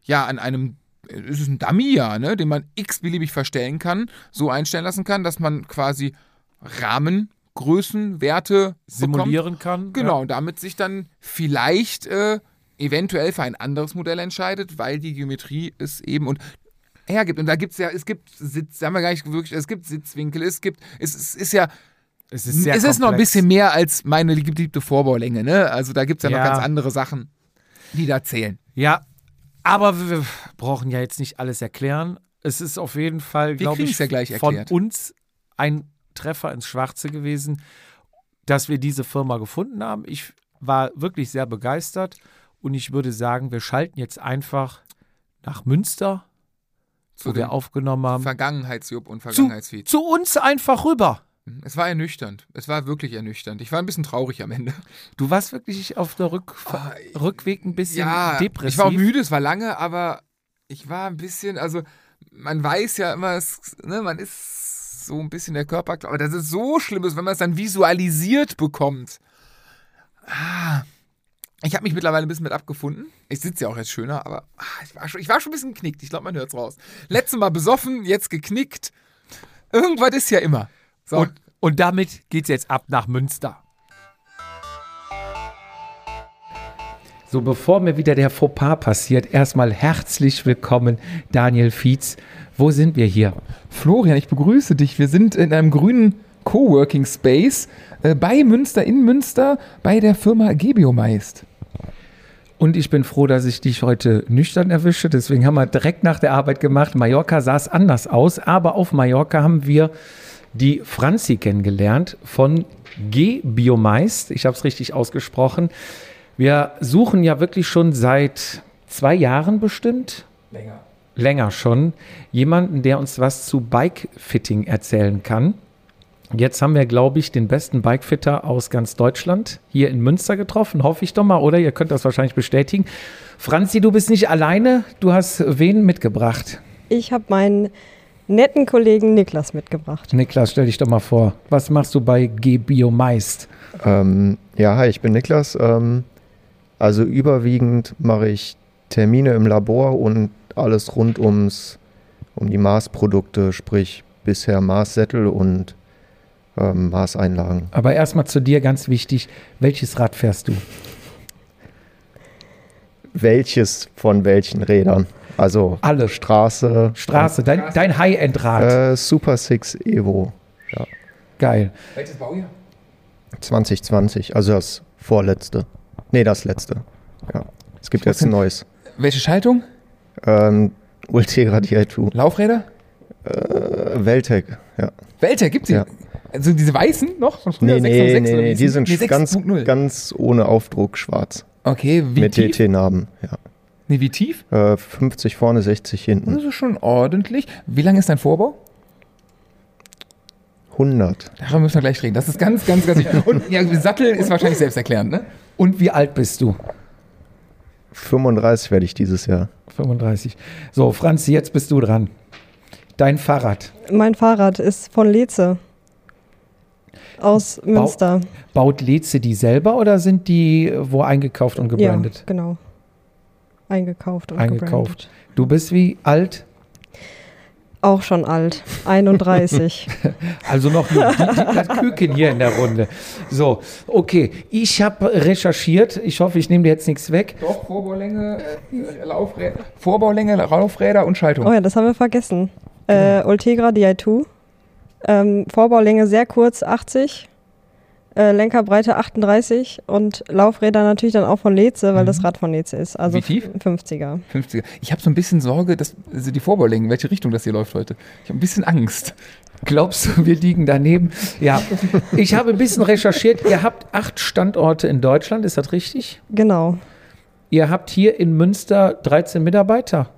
[SPEAKER 2] ja an einem, äh, es ist ein Dummy ja, ne, den man x-beliebig verstellen kann, so einstellen lassen kann, dass man quasi Rahmengrößen, Werte bekommt.
[SPEAKER 1] Simulieren kann.
[SPEAKER 2] Genau, und damit sich dann vielleicht äh, eventuell für ein anderes Modell entscheidet, weil die Geometrie es eben und hergibt. Und da gibt es ja, es gibt Sitz, haben wir gar nicht wirklich, es gibt Sitzwinkel, es gibt, es, es ist ja
[SPEAKER 1] Es ist, sehr
[SPEAKER 2] es ist noch ein bisschen mehr als meine geliebte Vorbaulänge, ne? Also da gibt es ja,
[SPEAKER 1] Ja.
[SPEAKER 2] noch ganz andere Sachen, die da zählen.
[SPEAKER 1] Ja, aber wir brauchen ja jetzt nicht alles erklären. Es ist auf jeden Fall, glaube ich,
[SPEAKER 2] ja gleich
[SPEAKER 1] von uns ein Treffer ins Schwarze gewesen, dass wir diese Firma gefunden haben. Ich war wirklich sehr begeistert und ich würde sagen, wir schalten jetzt einfach nach Münster,
[SPEAKER 2] Zu
[SPEAKER 1] wo wir aufgenommen haben,
[SPEAKER 2] Vergangenheitsjupp und
[SPEAKER 1] zu,
[SPEAKER 2] Vergangenheitsfeed.
[SPEAKER 1] zu uns einfach rüber.
[SPEAKER 2] Es war ernüchternd. Es war wirklich ernüchternd. Ich war ein bisschen traurig am Ende.
[SPEAKER 1] Du warst wirklich auf der Rück
[SPEAKER 2] Ah,
[SPEAKER 1] Rückweg ein bisschen
[SPEAKER 2] ja,
[SPEAKER 1] depressiv.
[SPEAKER 2] ich war müde, es war lange, aber ich war ein bisschen, also man weiß ja immer, es, ne, man ist so ein bisschen der Körper, aber das ist so schlimm wenn man es dann visualisiert bekommt. Ah, ich habe mich mittlerweile ein bisschen mit abgefunden. Ich sitze ja auch jetzt schöner, aber ah, ich, war schon, ich war schon ein bisschen geknickt. Ich glaube, man hört es raus. Letztes Mal besoffen, jetzt geknickt. Irgendwas ist ja immer. So.
[SPEAKER 1] Und, und damit geht's jetzt ab nach Münster. So, bevor mir wieder der Fauxpas passiert, erstmal herzlich willkommen, Daniel Fietz. Wo sind wir hier?
[SPEAKER 2] Florian, ich begrüße dich. Wir sind in einem grünen Coworking Space äh, bei Münster, in Münster, bei der Firma Gebiomeist.
[SPEAKER 1] Und ich bin froh, dass ich dich heute nüchtern erwische. Deswegen haben wir direkt nach der Arbeit gemacht. Mallorca sah es anders aus, aber auf Mallorca haben wir die Franzi kennengelernt von G-Biomeist. Ich habe es richtig ausgesprochen. Wir suchen ja wirklich schon seit zwei Jahren bestimmt,
[SPEAKER 2] Länger.
[SPEAKER 1] länger schon, jemanden, der uns was zu Bike-Fitting erzählen kann. Jetzt haben wir, glaube ich, den besten Bikefitter aus ganz Deutschland hier in Münster getroffen, hoffe ich doch mal, oder? Ihr könnt das wahrscheinlich bestätigen. Franzi, du bist nicht alleine, du hast wen mitgebracht?
[SPEAKER 4] Ich habe meinen netten Kollegen Niklas mitgebracht.
[SPEAKER 1] Niklas, stell dich doch mal vor. Was machst du bei G-Biomeist?
[SPEAKER 5] Ähm, ja, hi, ich bin Niklas. Ähm, also überwiegend mache ich Termine im Labor und alles rund ums um die Maßprodukte, sprich bisher Maßsättel und ähm, Maßeinlagen.
[SPEAKER 1] Aber erstmal zu dir ganz wichtig, welches Rad fährst du?
[SPEAKER 5] Welches von welchen Rädern? Also
[SPEAKER 1] Alle.
[SPEAKER 5] Straße,
[SPEAKER 1] Straße, dein, dein High-End-Rad.
[SPEAKER 5] äh, Super Six Evo
[SPEAKER 1] Geil.
[SPEAKER 2] Welches Baujahr?
[SPEAKER 5] 2020, also das vorletzte. Nee, das letzte. Ja. Es gibt jetzt ein neues.
[SPEAKER 2] Welche Schaltung?
[SPEAKER 5] Ähm, Ultegra Di2.
[SPEAKER 2] Laufräder?
[SPEAKER 5] Äh, Veltec, ja.
[SPEAKER 2] Welche? Gibt sie?
[SPEAKER 5] Ja.
[SPEAKER 2] Also diese weißen noch von früher?
[SPEAKER 5] Nee, nee,
[SPEAKER 2] 606
[SPEAKER 5] nee, nee,
[SPEAKER 2] wie
[SPEAKER 5] die sind
[SPEAKER 2] nee,
[SPEAKER 5] ganz,
[SPEAKER 2] 6.0.
[SPEAKER 5] ganz ohne Aufdruck schwarz.
[SPEAKER 2] Okay, wie
[SPEAKER 5] mit
[SPEAKER 2] tief?
[SPEAKER 5] TT-Namen, ja.
[SPEAKER 2] Nee, wie tief?
[SPEAKER 5] Äh, 50 vorne, 60 hinten.
[SPEAKER 2] Das ist schon ordentlich. Wie lang ist dein Vorbau?
[SPEAKER 5] 100.
[SPEAKER 2] Darüber müssen wir gleich reden. Das ist ganz, ganz, ganz wichtig. Und ja, Sattel ist wahrscheinlich selbsterklärend, ne?
[SPEAKER 1] Und wie alt bist du?
[SPEAKER 5] 35 werde ich dieses Jahr.
[SPEAKER 1] 35. So, Franzi, jetzt bist du dran. Dein Fahrrad.
[SPEAKER 4] Mein Fahrrad ist von Leze. Aus Münster.
[SPEAKER 1] Baut Leze die selber oder sind die äh, wo eingekauft und gebrandet?
[SPEAKER 4] Ja, genau. Eingekauft und
[SPEAKER 1] Eingekauft.
[SPEAKER 4] gebrandet.
[SPEAKER 1] Du bist wie alt?
[SPEAKER 4] Auch schon alt. 31. (laughs)
[SPEAKER 1] Also noch jung. Die, die, das Küken hier in der Runde. So, okay. Ich habe recherchiert. Ich hoffe, ich nehme dir jetzt nichts weg.
[SPEAKER 2] Doch, Vorbaulänge, äh, Laufräder, Vorbaulänge, Laufräder und Schaltung.
[SPEAKER 4] oh ja, das haben wir vergessen. Äh, Ultegra Di2. Ähm, Vorbaulänge sehr kurz, 80. Äh, Lenkerbreite 38 und Laufräder natürlich dann auch von Leze, weil das Rad von Leze ist. Also
[SPEAKER 2] Wie tief?
[SPEAKER 4] 50er.
[SPEAKER 2] 50er. Ich habe so ein bisschen Sorge, dass also die Vorbaulänge, in welche Richtung das hier läuft heute. Ich habe ein bisschen Angst.
[SPEAKER 1] Glaubst du, wir liegen daneben? Ja. Ich habe ein bisschen recherchiert. Ihr habt acht Standorte in Deutschland. Ist das richtig?
[SPEAKER 4] Genau.
[SPEAKER 1] Ihr habt hier in Münster 13 Mitarbeiter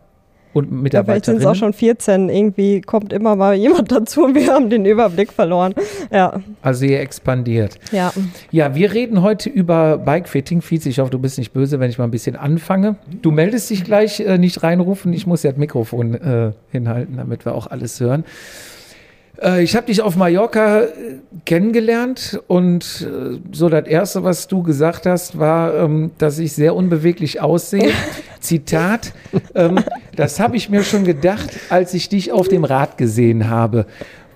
[SPEAKER 1] und
[SPEAKER 4] Ja, vielleicht sind es auch schon 14. Irgendwie kommt immer mal jemand (laughs) dazu und wir haben den Überblick verloren. Ja,
[SPEAKER 1] Also ihr expandiert.
[SPEAKER 4] ja.
[SPEAKER 1] Ja, wir reden heute über Bikefitting. Fietz, ich hoffe, du bist nicht böse, wenn ich mal ein bisschen anfange. Du meldest dich gleich, äh, nicht reinrufen. Ich muss ja das Mikrofon äh, hinhalten, damit wir auch alles hören. Äh, ich habe dich auf Mallorca äh, kennengelernt und äh, so das Erste, was du gesagt hast, war, ähm, dass ich sehr unbeweglich aussehe. (laughs) Zitat, ähm, das habe ich mir schon gedacht, als ich dich auf dem Rad gesehen habe.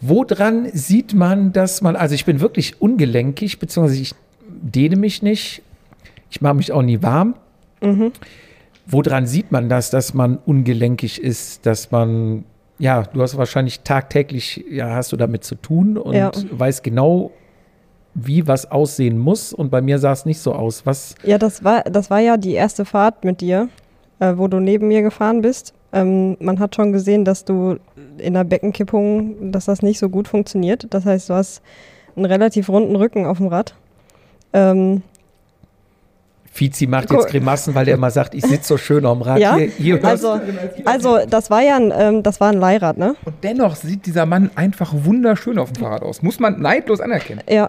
[SPEAKER 1] Woran sieht man, dass man, also ich bin wirklich ungelenkig, beziehungsweise ich dehne mich nicht, ich mache mich auch nie warm. Woran sieht man das, dass man ungelenkig ist, dass man, ja, du hast wahrscheinlich tagtäglich, ja, hast du damit zu tun und
[SPEAKER 4] Ja.
[SPEAKER 1] weißt genau, wie was aussehen muss. Und bei mir sah es nicht so aus. Was,
[SPEAKER 4] Ja, das war, das war ja die erste Fahrt mit dir, äh, wo du neben mir gefahren bist. Ähm, man hat schon gesehen, dass du in der Beckenkippung, dass das nicht so gut funktioniert. Das heißt, du hast einen relativ runden Rücken auf dem Rad. Ähm,
[SPEAKER 1] Fizi macht jetzt Grimassen, weil der immer sagt, ich sitze so schön am Rad.
[SPEAKER 4] ja,
[SPEAKER 1] Hier, hier
[SPEAKER 4] also, also das war ja ein, ähm, das war ein Leihrad, ne?
[SPEAKER 2] Und dennoch sieht dieser Mann einfach wunderschön auf dem Fahrrad aus. Muss man neidlos anerkennen.
[SPEAKER 4] Ja,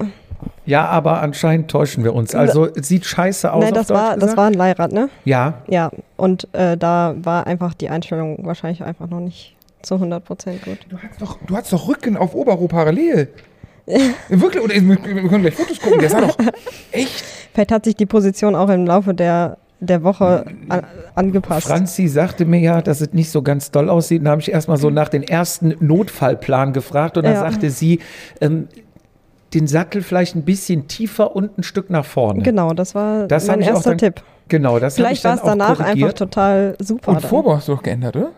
[SPEAKER 1] Ja, aber anscheinend täuschen wir uns. Also es sieht scheiße aus.
[SPEAKER 4] nein, das war, das war ein Leihrad, ne?
[SPEAKER 1] Ja,
[SPEAKER 4] Ja, und äh, da war einfach die Einstellung wahrscheinlich einfach noch nicht zu 100 Prozent gut.
[SPEAKER 2] Du hast doch, du hast doch Rücken auf Oberrohr parallel. (laughs) Wirklich, oder wir können gleich Fotos gucken. Der sah doch echt.
[SPEAKER 4] Vielleicht hat sich die Position auch im Laufe der, der Woche an, angepasst.
[SPEAKER 1] Franzi sagte mir ja, dass es nicht so ganz doll aussieht. Da habe ich erstmal so nach den ersten Notfallplan gefragt und dann
[SPEAKER 4] Ja.
[SPEAKER 1] sagte sie, ähm, den Sattel vielleicht ein bisschen tiefer und ein Stück nach vorne.
[SPEAKER 4] Genau, das war
[SPEAKER 1] Das
[SPEAKER 4] mein
[SPEAKER 1] auch
[SPEAKER 4] erster
[SPEAKER 1] dann
[SPEAKER 4] Tipp.
[SPEAKER 1] Genau, das
[SPEAKER 4] Vielleicht war es
[SPEAKER 1] auch
[SPEAKER 4] danach einfach total super.
[SPEAKER 2] Und
[SPEAKER 4] dann.
[SPEAKER 2] Vorbau hast du doch geändert, oder?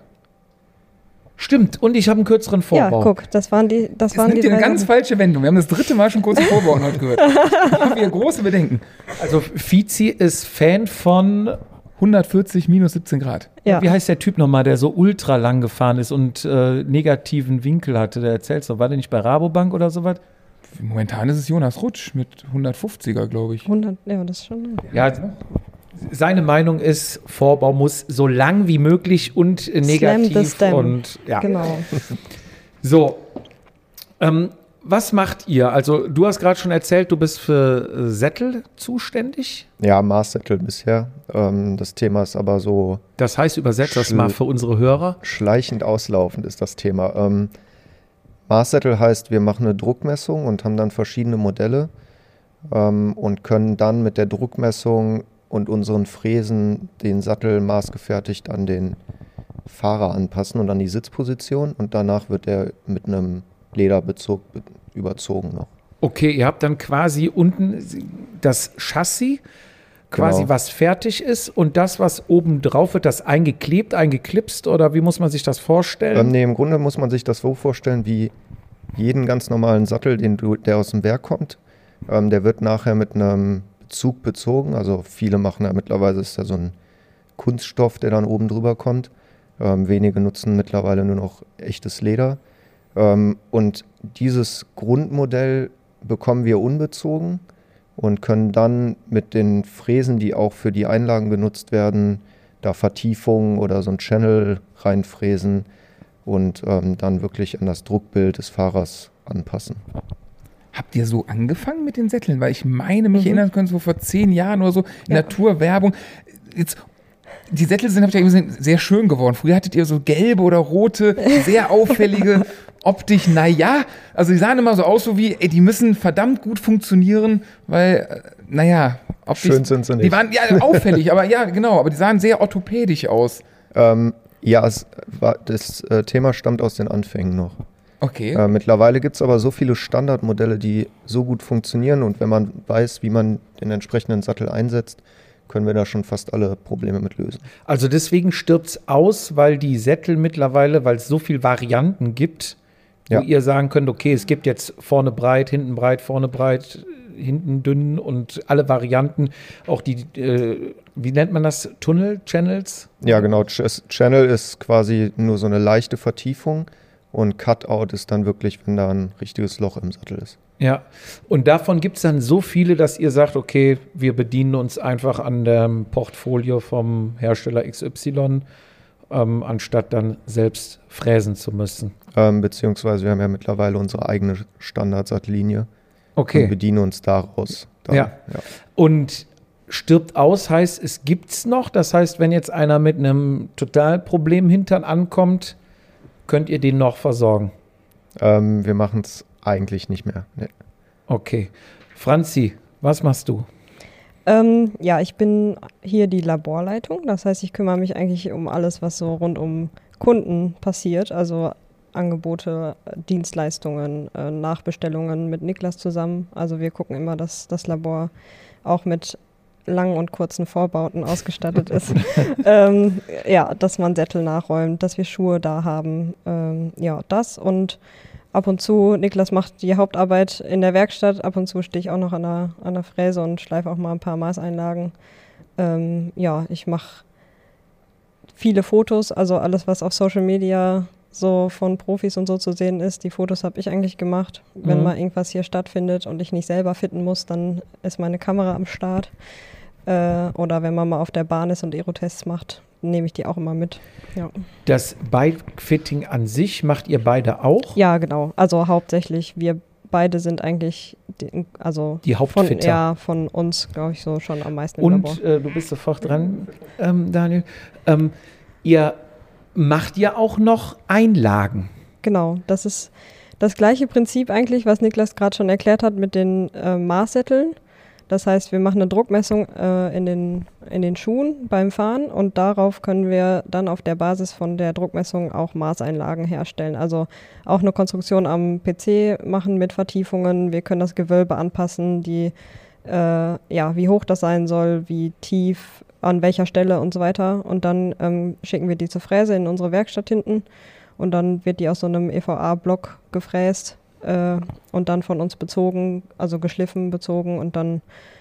[SPEAKER 1] Stimmt, und ich habe einen kürzeren
[SPEAKER 4] Ja,
[SPEAKER 1] Vorbau.
[SPEAKER 4] guck, das waren die, das
[SPEAKER 2] Das
[SPEAKER 4] waren die
[SPEAKER 2] nimmt eine ganz falsche Wendung. Wir haben das dritte Mal schon kurz Vorbau (laughs) heute gehört. Ich habe hier große Bedenken.
[SPEAKER 1] Also Fizi ist Fan von,
[SPEAKER 2] 140 minus 17 Grad.
[SPEAKER 4] Ja.
[SPEAKER 1] wie heißt der Typ nochmal, der so ultra lang gefahren ist und äh, negativen Winkel hatte? Der erzählt so, war der nicht bei Rabobank oder sowas?
[SPEAKER 2] Momentan ist es Jonas Rutsch mit 150er, glaube ich.
[SPEAKER 4] 100, ja, das ist schon.
[SPEAKER 1] Ja, seine Meinung ist, Vorbau muss so lang wie möglich und negativ und ja.
[SPEAKER 4] Genau. (laughs)
[SPEAKER 1] So, ähm, was macht ihr? Also du hast gerade schon erzählt, du bist für äh, Sättel zuständig.
[SPEAKER 5] Ja, Maßzettel bisher. Ähm, das Thema ist aber so
[SPEAKER 1] Das heißt, übersetzt das mal für unsere Hörer.
[SPEAKER 5] schleichend auslaufend ist das Thema. Ähm, Maßzettel heißt, wir machen eine Druckmessung und haben dann verschiedene Modelle ähm, und können dann mit der Druckmessung und unseren Fräsen den Sattel maßgefertigt an den Fahrer anpassen und an die Sitzposition und danach wird er mit einem Lederbezug be- überzogen noch.
[SPEAKER 1] Okay, ihr habt dann quasi unten das Chassis quasi
[SPEAKER 5] Genau.
[SPEAKER 1] was fertig ist und das, was oben drauf wird, das eingeklebt, eingeklipst oder wie muss man sich das vorstellen?
[SPEAKER 5] Ähm, nee, im Grunde muss man sich das so vorstellen wie jeden ganz normalen Sattel, den du, der aus dem Werk kommt. Ähm, der wird nachher mit einem Bezug bezogen. Also viele machen ja mittlerweile ist ja so ein Kunststoff, der dann oben drüber kommt. Ähm, wenige nutzen mittlerweile nur noch echtes Leder. Ähm, und dieses Grundmodell bekommen wir unbezogen und können dann mit den Fräsen, die auch für die Einlagen benutzt werden, da Vertiefungen oder so ein Channel reinfräsen und ähm, dann wirklich an das Druckbild des Fahrers anpassen.
[SPEAKER 2] Habt ihr so angefangen mit den Sätteln? Weil ich meine, mich erinnern können, so vor zehn Jahren oder so, in Naturwerbung. Jetzt, die Sättel sind, hab ich ja gesehen, sehr schön geworden. Früher hattet ihr so gelbe oder rote, sehr auffällige (laughs) Optik. Naja, also die sahen immer so aus, so wie, ey, die müssen verdammt gut funktionieren, weil, äh, naja, optisch.
[SPEAKER 5] Schön sind sie
[SPEAKER 2] Die
[SPEAKER 5] nicht.
[SPEAKER 2] waren ja (laughs) auffällig, aber ja, genau, aber die sahen sehr orthopädisch aus.
[SPEAKER 5] Ähm, ja, es war, das äh, Thema stammt aus den Anfängen noch.
[SPEAKER 2] Okay.
[SPEAKER 5] Äh, mittlerweile gibt es aber so viele Standardmodelle, die so gut funktionieren und wenn man weiß, wie man den entsprechenden Sattel einsetzt, können wir da schon fast alle Probleme mit lösen.
[SPEAKER 1] Also deswegen stirbt es aus, weil die Sättel mittlerweile, weil es so viele Varianten gibt,
[SPEAKER 5] Ja.
[SPEAKER 1] wo ihr sagen könnt, okay, es gibt jetzt vorne breit, hinten breit, vorne breit, hinten dünn und alle Varianten, auch die, äh, wie nennt man das, Tunnel, Channels?
[SPEAKER 5] Ja, genau. Ch Channel ist quasi nur so eine leichte Vertiefung und Cutout ist dann wirklich, wenn da ein richtiges Loch im Sattel ist.
[SPEAKER 1] Ja, und davon gibt es dann so viele, dass ihr sagt, okay, wir bedienen uns einfach an dem Portfolio vom Hersteller XY, ähm, anstatt dann selbst fräsen zu müssen.
[SPEAKER 5] Ähm, beziehungsweise wir haben ja mittlerweile unsere eigene Standardsattlinie und
[SPEAKER 1] Okay.
[SPEAKER 5] bedienen uns daraus. Dann,
[SPEAKER 1] Ja. Und stirbt aus heißt, es gibt's noch. Das heißt, wenn jetzt einer mit einem Totalproblem hintern ankommt, könnt ihr den noch versorgen.
[SPEAKER 5] Ähm, wir machen es eigentlich nicht mehr. Nee.
[SPEAKER 1] Okay. Franzi, was machst du?
[SPEAKER 4] Ähm, ja, ich bin hier die Laborleitung. Das heißt, ich kümmere mich eigentlich um alles, was so rund um Kunden passiert. Also Angebote, Dienstleistungen, äh, Nachbestellungen mit Niklas zusammen. Also wir gucken immer, dass das Labor auch mit langen und kurzen Vorbauten ausgestattet ist. (laughs) ähm, ja, dass man Sättel nachräumt, dass wir Schuhe da haben. Ähm, ja, das und ab und zu, Niklas macht die Hauptarbeit in der Werkstatt, ab und zu stehe ich auch noch an der, an der Fräse und schleife auch mal ein paar Maßeinlagen. Ähm, ja, ich mache viele Fotos, also alles, was auf Social Media so von Profis und so zu sehen ist, die Fotos habe ich eigentlich gemacht. Wenn
[SPEAKER 1] Mhm.
[SPEAKER 4] mal irgendwas hier stattfindet und ich nicht selber fitten muss, dann ist meine Kamera am Start. Äh, oder wenn man mal auf der Bahn ist und Aerotests macht, nehme ich die auch immer mit. Ja.
[SPEAKER 1] Das Bike-Fitting an sich macht ihr beide auch?
[SPEAKER 4] Ja, genau. Also hauptsächlich, wir beide sind eigentlich, die, also
[SPEAKER 1] Die
[SPEAKER 4] von,
[SPEAKER 1] Hauptfitter.
[SPEAKER 4] ja, von uns, glaube ich, so schon am meisten im Labor.
[SPEAKER 1] Und äh, du bist sofort dran, ähm, Daniel. Ähm, ihr macht ja auch noch Einlagen.
[SPEAKER 4] Genau, das ist das gleiche Prinzip eigentlich, was Niklas gerade schon erklärt hat mit den äh, Maßsätteln. Das heißt, wir machen eine Druckmessung äh, in, den, in den Schuhen beim Fahren und darauf können wir dann auf der Basis von der Druckmessung auch Maßeinlagen herstellen. Also auch eine Konstruktion am PC machen mit Vertiefungen. Wir können das Gewölbe anpassen, die, äh, ja, wie hoch das sein soll, wie tief, an welcher Stelle und so weiter. Und dann ähm, schicken wir die zur Fräse in unsere Werkstatt hinten und dann wird die aus so einem EVA-Block gefräst äh, und dann von uns bezogen, also geschliffen, bezogen und dann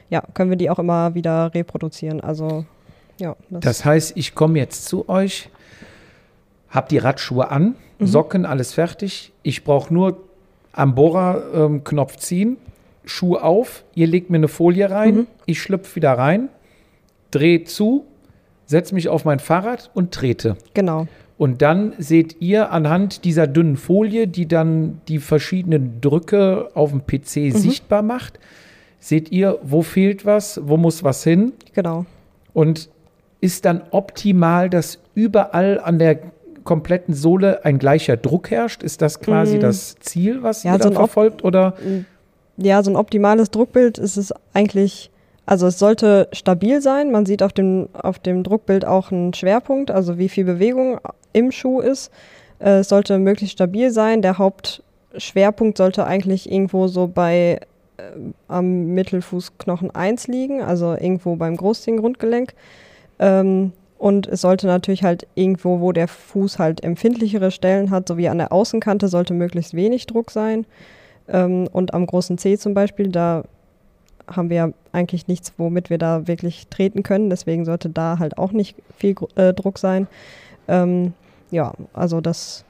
[SPEAKER 4] ja, können wir die auch immer wieder reproduzieren. Also ja, das,
[SPEAKER 1] Das heißt, ich komme jetzt zu euch, hab die Radschuhe an,
[SPEAKER 4] Mhm.
[SPEAKER 1] Socken, alles fertig. Ich brauche nur am Bohrer-Knopf ziehen, Schuh auf, ihr legt mir eine Folie rein,
[SPEAKER 4] Mhm.
[SPEAKER 1] ich schlüpfe wieder rein, drehe zu, setze mich auf mein Fahrrad und trete.
[SPEAKER 4] genau.
[SPEAKER 1] Und dann seht ihr anhand dieser dünnen Folie, die dann die verschiedenen Drücke auf dem PC
[SPEAKER 4] Mhm.
[SPEAKER 1] sichtbar macht, seht ihr, wo fehlt was, wo muss was hin.
[SPEAKER 4] Genau.
[SPEAKER 1] Und ist dann optimal, dass überall an der kompletten Sohle ein gleicher Druck herrscht? Ist das quasi
[SPEAKER 4] Mm.
[SPEAKER 1] das Ziel, was
[SPEAKER 4] Ja,
[SPEAKER 1] ihr
[SPEAKER 4] so
[SPEAKER 1] verfolgt? Oder
[SPEAKER 4] Ja, so ein optimales Druckbild ist es eigentlich, also es sollte stabil sein. Man sieht auf dem, auf dem Druckbild auch einen Schwerpunkt, also wie viel Bewegung im Schuh ist. Äh, Es sollte möglichst stabil sein. Der Hauptschwerpunkt sollte eigentlich irgendwo so bei am Mittelfußknochen 1 liegen, also irgendwo beim Großzehengrundgelenk. Ähm, und es sollte natürlich halt irgendwo, wo der Fuß halt empfindlichere Stellen hat, so wie an der Außenkante, sollte möglichst wenig Druck sein. Ähm, und am großen C zum Beispiel, da haben wir eigentlich nichts, womit wir da wirklich treten können. Deswegen sollte da halt auch nicht viel äh, Druck sein. Ähm, ja, also das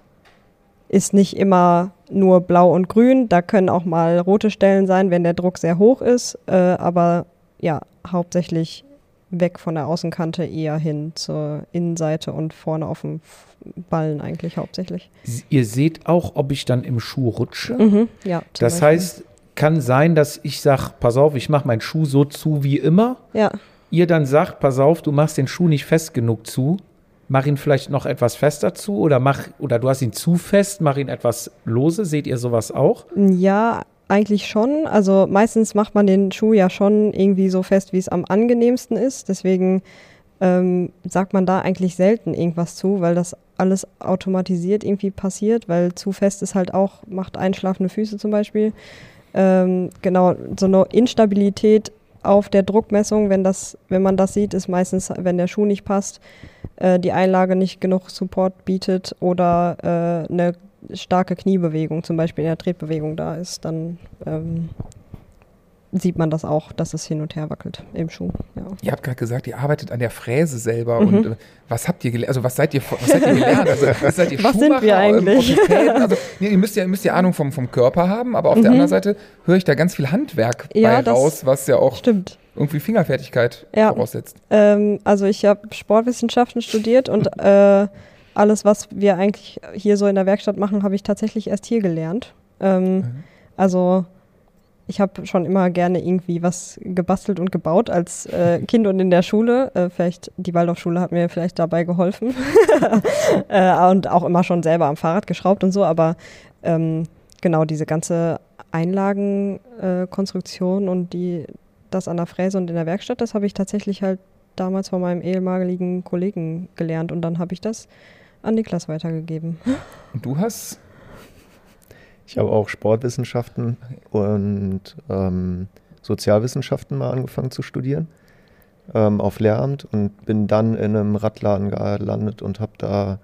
[SPEAKER 4] ist nicht immer nur blau und grün. Da können auch mal rote Stellen sein, wenn der Druck sehr hoch ist. Äh, aber ja, hauptsächlich weg von der Außenkante eher hin zur Innenseite und vorne auf dem Ballen eigentlich hauptsächlich.
[SPEAKER 1] Ihr seht auch, ob ich dann im Schuh rutsche.
[SPEAKER 4] Mhm, ja,
[SPEAKER 1] Das
[SPEAKER 4] Beispiel.
[SPEAKER 1] heißt, kann sein, dass ich sage, pass auf, ich mache meinen Schuh so zu wie immer.
[SPEAKER 4] Ja,
[SPEAKER 1] Ihr dann sagt, pass auf, du machst den Schuh nicht fest genug zu. Mach ihn vielleicht noch etwas fester zu oder mach oder du hast ihn zu fest, mach ihn etwas lose. Seht ihr sowas auch?
[SPEAKER 4] Ja, eigentlich schon. Also meistens macht man den Schuh ja schon irgendwie so fest, wie es am angenehmsten ist. Deswegen ähm, sagt man da eigentlich selten irgendwas zu, weil das alles automatisiert irgendwie passiert, weil zu fest ist halt auch, macht einschlafende Füße zum Beispiel. Ähm, genau, so eine Instabilität auf der Druckmessung, wenn das, wenn man das sieht, ist meistens, wenn der Schuh nicht passt, äh, die Einlage nicht genug Support bietet oder äh, eine starke Kniebewegung zum Beispiel in der Tretbewegung da ist, dann ähm, sieht man das auch, dass es hin und her wackelt im Schuh. Ja.
[SPEAKER 2] Ihr habt gerade gesagt, ihr arbeitet an der Fräse selber
[SPEAKER 4] Mhm.
[SPEAKER 2] und äh, was habt ihr gelernt? Also was seid ihr, was seid ihr gelernt? Also, (laughs) was seid ihr
[SPEAKER 4] Was sind wir
[SPEAKER 2] ähm,
[SPEAKER 4] eigentlich?
[SPEAKER 2] Also, (laughs) nee, ihr müsst ja, müsst ja Ahnung vom, vom Körper haben, aber auf der
[SPEAKER 4] Mhm.
[SPEAKER 2] anderen Seite höre ich da ganz viel Handwerk
[SPEAKER 4] Ja,
[SPEAKER 2] bei raus, was ja auch
[SPEAKER 4] Stimmt.
[SPEAKER 2] irgendwie Fingerfertigkeit
[SPEAKER 4] Ja.
[SPEAKER 2] voraussetzt.
[SPEAKER 4] Ähm, also ich habe Sportwissenschaften studiert und (laughs) äh, alles, was wir eigentlich hier so in der Werkstatt machen, habe ich tatsächlich erst hier gelernt. Ähm,
[SPEAKER 2] Mhm.
[SPEAKER 4] Also ich habe schon immer gerne irgendwie was gebastelt und gebaut als äh, Kind und in der Schule. Äh, vielleicht die Waldorfschule hat mir vielleicht dabei geholfen (laughs) äh, und auch immer schon selber am Fahrrad geschraubt und so. Aber ähm, genau diese ganze Einlagenkonstruktion Konstruktion und die das an der Fräse und in der Werkstatt, das habe ich tatsächlich halt damals von meinem ehemaligen Kollegen gelernt und dann habe ich das an Niklas weitergegeben.
[SPEAKER 2] Und du hast
[SPEAKER 5] Ich habe auch Sportwissenschaften und ähm, Sozialwissenschaften mal angefangen zu studieren ähm, auf Lehramt und bin dann in einem Radladen gelandet und habe da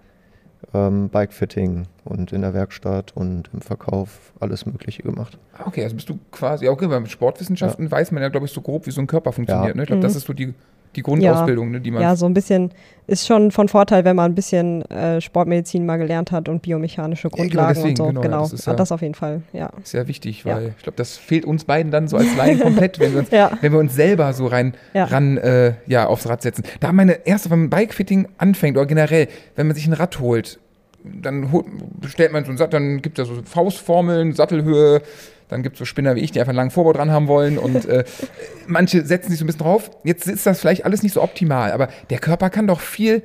[SPEAKER 5] ähm, Bikefitting und in der Werkstatt und im Verkauf alles Mögliche gemacht.
[SPEAKER 2] Ah, Okay, also bist du quasi, okay, bei Sportwissenschaften weiß man ja, glaube ich, so grob, wie so ein Körper funktioniert.
[SPEAKER 5] Ja.
[SPEAKER 2] Ne? Ich glaube, das
[SPEAKER 4] Mhm.
[SPEAKER 2] ist so die, die Grundausbildung, ne, die man.
[SPEAKER 4] Ja, so ein bisschen ist schon von Vorteil, wenn man ein bisschen äh, Sportmedizin mal gelernt hat und biomechanische
[SPEAKER 2] genau,
[SPEAKER 4] Grundlagen
[SPEAKER 2] deswegen,
[SPEAKER 4] und so.
[SPEAKER 2] genau,
[SPEAKER 4] Genau,
[SPEAKER 2] ja, das, ist ja-
[SPEAKER 4] das auf jeden Fall, ja.
[SPEAKER 2] Ist ja wichtig,
[SPEAKER 4] Ja.
[SPEAKER 2] weil ich glaube, das fehlt uns beiden dann so als Laien (laughs) komplett, wenn wir uns,
[SPEAKER 4] Ja.
[SPEAKER 2] wenn wir uns selber so rein
[SPEAKER 4] Ja.
[SPEAKER 2] ran äh, ja, aufs Rad setzen. Da meine erste, wenn man Bikefitting anfängt oder generell, wenn man sich ein Rad holt, dann holt, bestellt man so ein Sattel, dann gibt es ja so Faustformeln, Sattelhöhe, dann gibt es so Spinner wie ich, die einfach einen langen Vorbau dran haben wollen und äh, manche setzen sich so ein bisschen drauf. Jetzt ist das vielleicht alles nicht so optimal, aber der Körper kann doch viel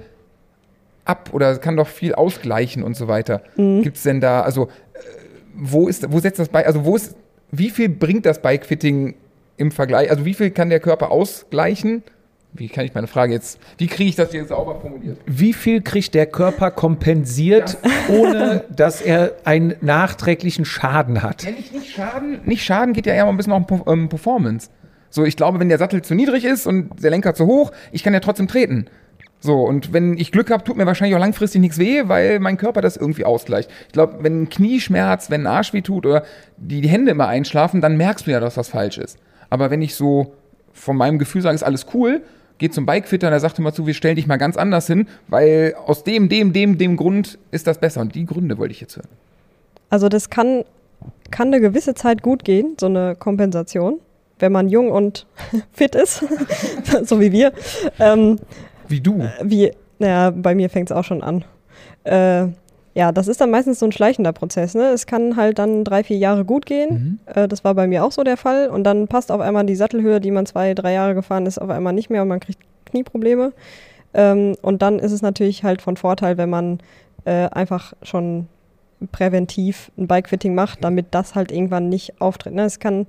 [SPEAKER 2] ab oder kann doch viel ausgleichen und so weiter.
[SPEAKER 4] Mhm.
[SPEAKER 2] Gibt es denn da, also äh, wo ist, wo setzt das Bike, also wo ist, wie viel bringt das Bikefitting im Vergleich, also wie viel kann der Körper ausgleichen? Wie kann ich meine Frage jetzt, wie kriege ich das hier sauber formuliert?
[SPEAKER 1] Wie viel kriegt der Körper kompensiert, (laughs) ohne dass er einen nachträglichen Schaden hat?
[SPEAKER 2] Ja, nicht, nicht Schaden, nicht Schaden geht ja eher mal ein bisschen um Perf- ähm, Performance. So, ich glaube, wenn der Sattel zu niedrig ist und der Lenker zu hoch, ich kann ja trotzdem treten. So, und wenn ich Glück habe, tut mir wahrscheinlich auch langfristig nichts weh, weil mein Körper das irgendwie ausgleicht. Ich glaube, wenn ein Knieschmerz, wenn ein Arsch weh tut oder die, die Hände immer einschlafen, dann merkst du ja, dass was falsch ist. Aber wenn ich so von meinem Gefühl sage, ist alles cool, geht zum Bikefitter und er sagt immer zu, wir stellen dich mal ganz anders hin, weil aus dem, dem, dem, dem Grund ist das besser. Und die Gründe wollte ich jetzt hören.
[SPEAKER 4] Also das kann, kann eine gewisse Zeit gut gehen, so eine Kompensation, wenn man jung und (laughs) fit ist, (laughs) so wie wir. Ähm,
[SPEAKER 2] Wie du.
[SPEAKER 4] wie, naja, bei mir fängt es auch schon an. Äh, ja, das ist dann meistens so ein schleichender Prozess. Ne? Es kann halt dann drei, vier Jahre gut gehen.
[SPEAKER 2] Mhm.
[SPEAKER 4] Äh, das war bei mir auch so der Fall. Und dann passt auf einmal die Sattelhöhe, die man zwei, drei Jahre gefahren ist, auf einmal nicht mehr und man kriegt Knieprobleme. Ähm, und dann ist es natürlich halt von Vorteil, wenn man äh, einfach schon präventiv ein Bikefitting macht, damit das halt irgendwann nicht auftritt. Ne? Es kann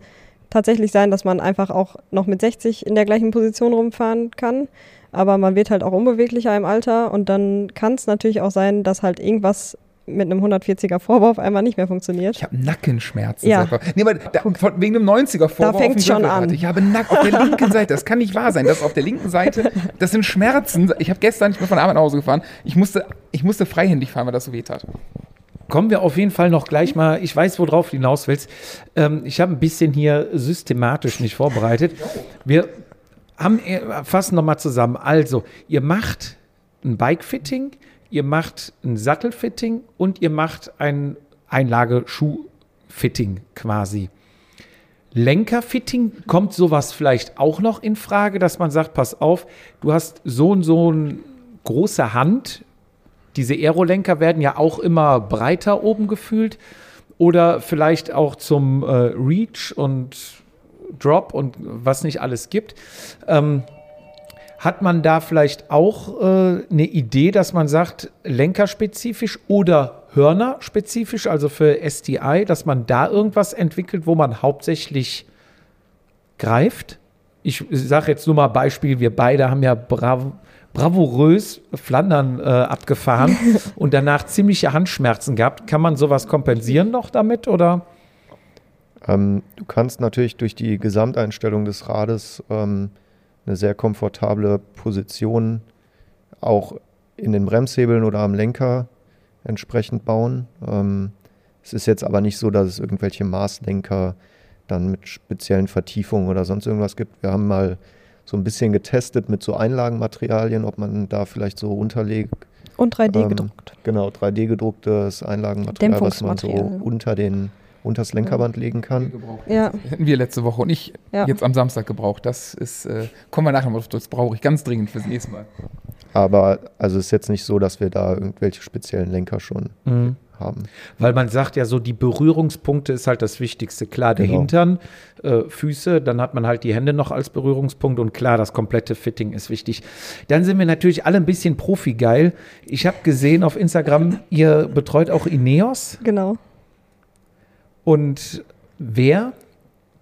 [SPEAKER 4] tatsächlich sein, dass man einfach auch noch mit 60 in der gleichen Position rumfahren kann, aber man wird halt auch unbeweglicher im Alter und dann kann es natürlich auch sein, dass halt irgendwas mit einem 140er Vorbau auf einmal nicht mehr funktioniert.
[SPEAKER 2] Ich habe Nackenschmerzen.
[SPEAKER 4] Ja.
[SPEAKER 2] Nee, aber da, von, wegen einem 90er Vorbau.
[SPEAKER 4] Da
[SPEAKER 2] dem
[SPEAKER 4] schon an.
[SPEAKER 2] Ich habe Nacken auf der linken Seite. Das kann nicht wahr sein. Das auf der linken Seite, das sind Schmerzen. Ich habe gestern, ich bin von Arbeit nach Hause gefahren. Ich musste, ich musste freihändig fahren, weil das so weh tat.
[SPEAKER 1] Kommen wir auf jeden Fall noch gleich mal, ich weiß, worauf du hinaus willst. Ähm, ich habe ein bisschen hier systematisch nicht vorbereitet. Wir haben äh, fassen nochmal zusammen. Also, ihr macht ein Bike-Fitting, ihr macht ein Sattelfitting und ihr macht ein Einlageschuh-Fitting quasi. Lenkerfitting, kommt sowas vielleicht auch noch in Frage, dass man sagt, pass auf, du hast so und so eine große Hand, diese Aerolenker werden ja auch immer breiter oben gefühlt. Oder vielleicht auch zum äh, Reach und Drop und was nicht alles gibt. Ähm, hat man da vielleicht auch äh, eine Idee, dass man sagt, lenkerspezifisch oder hörnerspezifisch, also für STI, dass man da irgendwas entwickelt, wo man hauptsächlich greift? Ich sage jetzt nur mal Beispiel, wir beide haben ja brav bravourös Flandern äh, abgefahren (laughs) und danach ziemliche Handschmerzen gehabt. Kann man sowas kompensieren noch damit oder?
[SPEAKER 5] Ähm, du kannst natürlich durch die Gesamteinstellung des Rades ähm, eine sehr komfortable Position auch in den Bremshebeln oder am Lenker entsprechend bauen. Ähm, es ist jetzt aber nicht so, dass es irgendwelche Maßlenker dann mit speziellen Vertiefungen oder sonst irgendwas gibt. Wir haben mal so ein bisschen getestet mit so Einlagenmaterialien, ob man da vielleicht so unterlegt.
[SPEAKER 4] Und 3D
[SPEAKER 5] ähm,
[SPEAKER 4] gedruckt.
[SPEAKER 5] Genau, 3D gedrucktes Einlagenmaterial, was man so unter den unters Lenkerband legen kann.
[SPEAKER 4] Ja,
[SPEAKER 2] Hätten wir letzte Woche und ich
[SPEAKER 4] Ja.
[SPEAKER 2] jetzt am Samstag gebraucht. Das ist, äh, kommen wir nachher mal drauf, das brauche ich ganz dringend fürs nächste Mal.
[SPEAKER 5] Aber also es ist jetzt nicht so, dass wir da irgendwelche speziellen Lenker schon
[SPEAKER 1] Mhm.
[SPEAKER 5] haben.
[SPEAKER 1] Weil man sagt ja so, die Berührungspunkte ist halt das Wichtigste. Klar, der
[SPEAKER 5] Genau.
[SPEAKER 1] Hintern, äh, Füße, dann hat man halt die Hände noch als Berührungspunkt und klar, das komplette Fitting ist wichtig. Dann sind wir natürlich alle ein bisschen profi-geil. Ich habe gesehen auf Instagram, ihr betreut auch Ineos
[SPEAKER 4] genau.
[SPEAKER 1] Und wer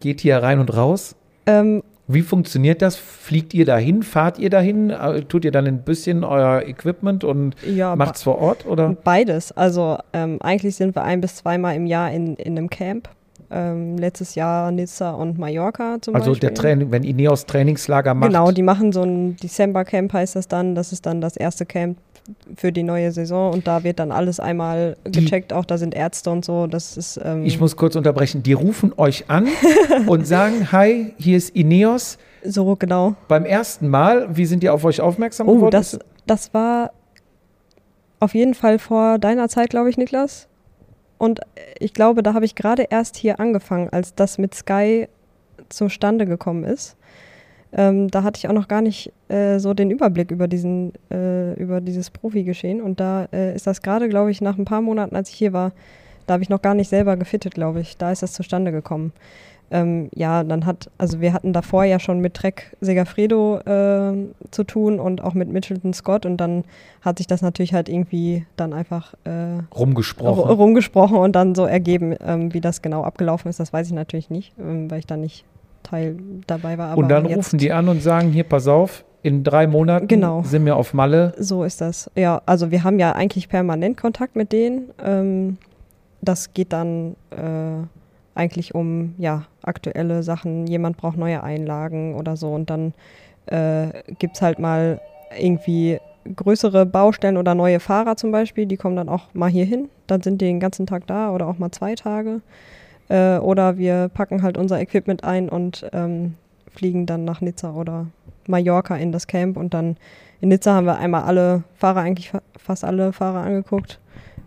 [SPEAKER 1] geht hier rein und raus?
[SPEAKER 4] Ähm,
[SPEAKER 1] Wie funktioniert das? Fliegt ihr dahin? Fahrt ihr dahin? Äh, Tut ihr dann ein bisschen euer Equipment und
[SPEAKER 4] ja,
[SPEAKER 1] macht's vor Ort oder?
[SPEAKER 4] Beides. Also ähm, eigentlich sind wir ein bis zweimal im Jahr in, in einem Camp. Ähm, letztes Jahr Nizza und Mallorca zum
[SPEAKER 1] Also
[SPEAKER 4] Beispiel.
[SPEAKER 1] der Training, wenn Ineos Trainingslager macht.
[SPEAKER 4] Genau, die machen so ein December-Camp heißt das dann. Das ist dann das erste Camp für die neue Saison und da wird dann alles einmal
[SPEAKER 1] Die-
[SPEAKER 4] gecheckt. Auch da sind Ärzte und so. Das ist ähm,
[SPEAKER 1] Ich muss kurz unterbrechen. Die rufen euch an (laughs) und sagen: Hi, hier ist Ineos.
[SPEAKER 4] so genau.
[SPEAKER 1] Beim ersten Mal, wie sind die auf euch aufmerksam
[SPEAKER 4] Oh,
[SPEAKER 1] geworden?
[SPEAKER 4] das, das war auf jeden Fall vor deiner Zeit, glaube ich, Niklas. Und ich glaube, da habe ich gerade erst hier angefangen, als das mit Sky zustande gekommen ist. Ähm, da hatte ich auch noch gar nicht äh, so den Überblick über diesen, äh, über dieses Profi-Geschehen. Und da äh, ist das gerade, glaube ich, nach ein paar Monaten, als ich hier war, da habe ich noch gar nicht selber gefittet, glaube ich. Da ist das zustande gekommen. Ähm, ja, dann hat, also wir hatten davor ja schon mit Trek Segafredo äh, zu tun und auch mit Mitchelton Scott und dann hat sich das natürlich halt irgendwie dann einfach äh,
[SPEAKER 1] rumgesprochen.
[SPEAKER 4] ru- rumgesprochen und dann so ergeben, ähm, wie das genau abgelaufen ist. Das weiß ich natürlich nicht, ähm, weil ich da nicht Teil dabei war. Aber
[SPEAKER 1] und dann rufen die an und sagen: Hier, pass auf, in drei Monaten
[SPEAKER 4] Genau.
[SPEAKER 1] sind wir auf Malle.
[SPEAKER 4] So ist das. Ja, also wir haben ja eigentlich permanent Kontakt mit denen. Ähm, das geht dann äh, eigentlich um ja, aktuelle Sachen. Jemand braucht neue Einlagen oder so und dann äh, gibt es halt mal irgendwie größere Baustellen oder neue Fahrer zum Beispiel, die kommen dann auch mal hier hin. Dann sind die den ganzen Tag da oder auch mal zwei Tage. Äh, oder wir packen halt unser Equipment ein und ähm, fliegen dann nach Nizza oder Mallorca in das Camp und dann in Nizza haben wir einmal alle Fahrer, eigentlich fa fast alle Fahrer angeguckt.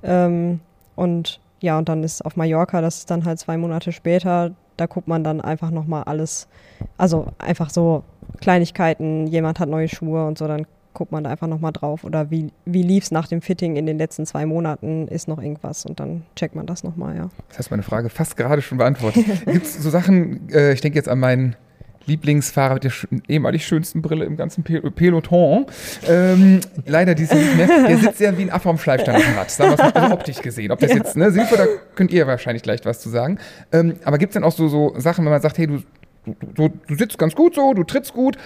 [SPEAKER 4] Ähm, und ja, und dann ist auf Mallorca, das ist dann halt zwei Monate später, da guckt man dann einfach nochmal alles, also einfach so Kleinigkeiten, jemand hat neue Schuhe und so, dann guckt man da einfach nochmal drauf. Oder wie, wie lief es nach dem Fitting in den letzten zwei Monaten, ist noch irgendwas und dann checkt man das nochmal, ja.
[SPEAKER 2] Das heißt, meine Frage fast gerade schon beantwortet. (laughs) Gibt es so Sachen, äh, ich denke jetzt an meinen Lieblingsfahrer mit der sch ehemalig schönsten Brille im ganzen Pe Peloton. Ähm, leider diese nicht mehr. Der sitzt ja wie ein Affe am Schleifstein auf dem Rad. Sagen wir es also optisch gesehen. Ob das jetzt ne, sinnvoll, da könnt ihr wahrscheinlich gleich was zu sagen. Ähm, aber gibt es denn auch so, so Sachen, wenn man sagt, hey, du, du, du, du sitzt ganz gut so, du trittst gut,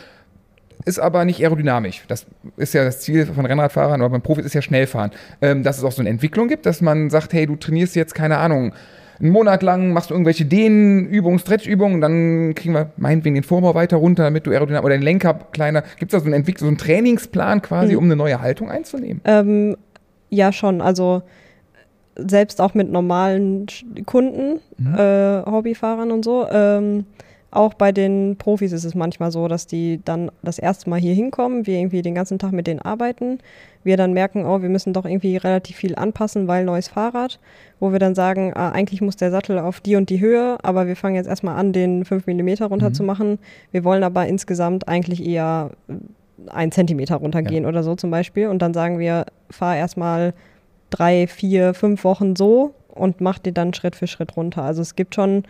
[SPEAKER 2] ist aber nicht aerodynamisch. Das ist ja das Ziel von Rennradfahrern oder beim Profis ist ja schnell fahren. Ähm, dass es auch so eine Entwicklung gibt, dass man sagt, hey, du trainierst jetzt, keine Ahnung, einen Monat lang machst du irgendwelche Dehnübungen, Stretchübungen, dann kriegen wir meinetwegen den Vorbau weiter runter, damit du aerodynamisch oder den Lenker kleiner. Gibt es da so einen, Entwick so einen Trainingsplan quasi,
[SPEAKER 4] Mhm.
[SPEAKER 2] um eine neue Haltung einzunehmen?
[SPEAKER 4] Ähm, ja, schon. Also selbst auch mit normalen Kunden,
[SPEAKER 2] Mhm.
[SPEAKER 4] äh, Hobbyfahrern und so. Ähm, auch bei den Profis ist es manchmal so, dass die dann das erste Mal hier hinkommen, wir irgendwie den ganzen Tag mit denen arbeiten, wir dann merken, oh, wir müssen doch irgendwie relativ viel anpassen, weil neues Fahrrad, wo wir dann sagen, ah, eigentlich muss der Sattel auf die und die Höhe, aber wir fangen jetzt erstmal an, den 5 mm runter
[SPEAKER 2] Mhm.
[SPEAKER 4] zu machen. Wir wollen aber insgesamt eigentlich eher ein Zentimeter runtergehen oder so zum Beispiel. Und dann sagen wir, fahr erstmal drei, vier, fünf Wochen so und mach die dann Schritt für Schritt runter. Also es gibt schon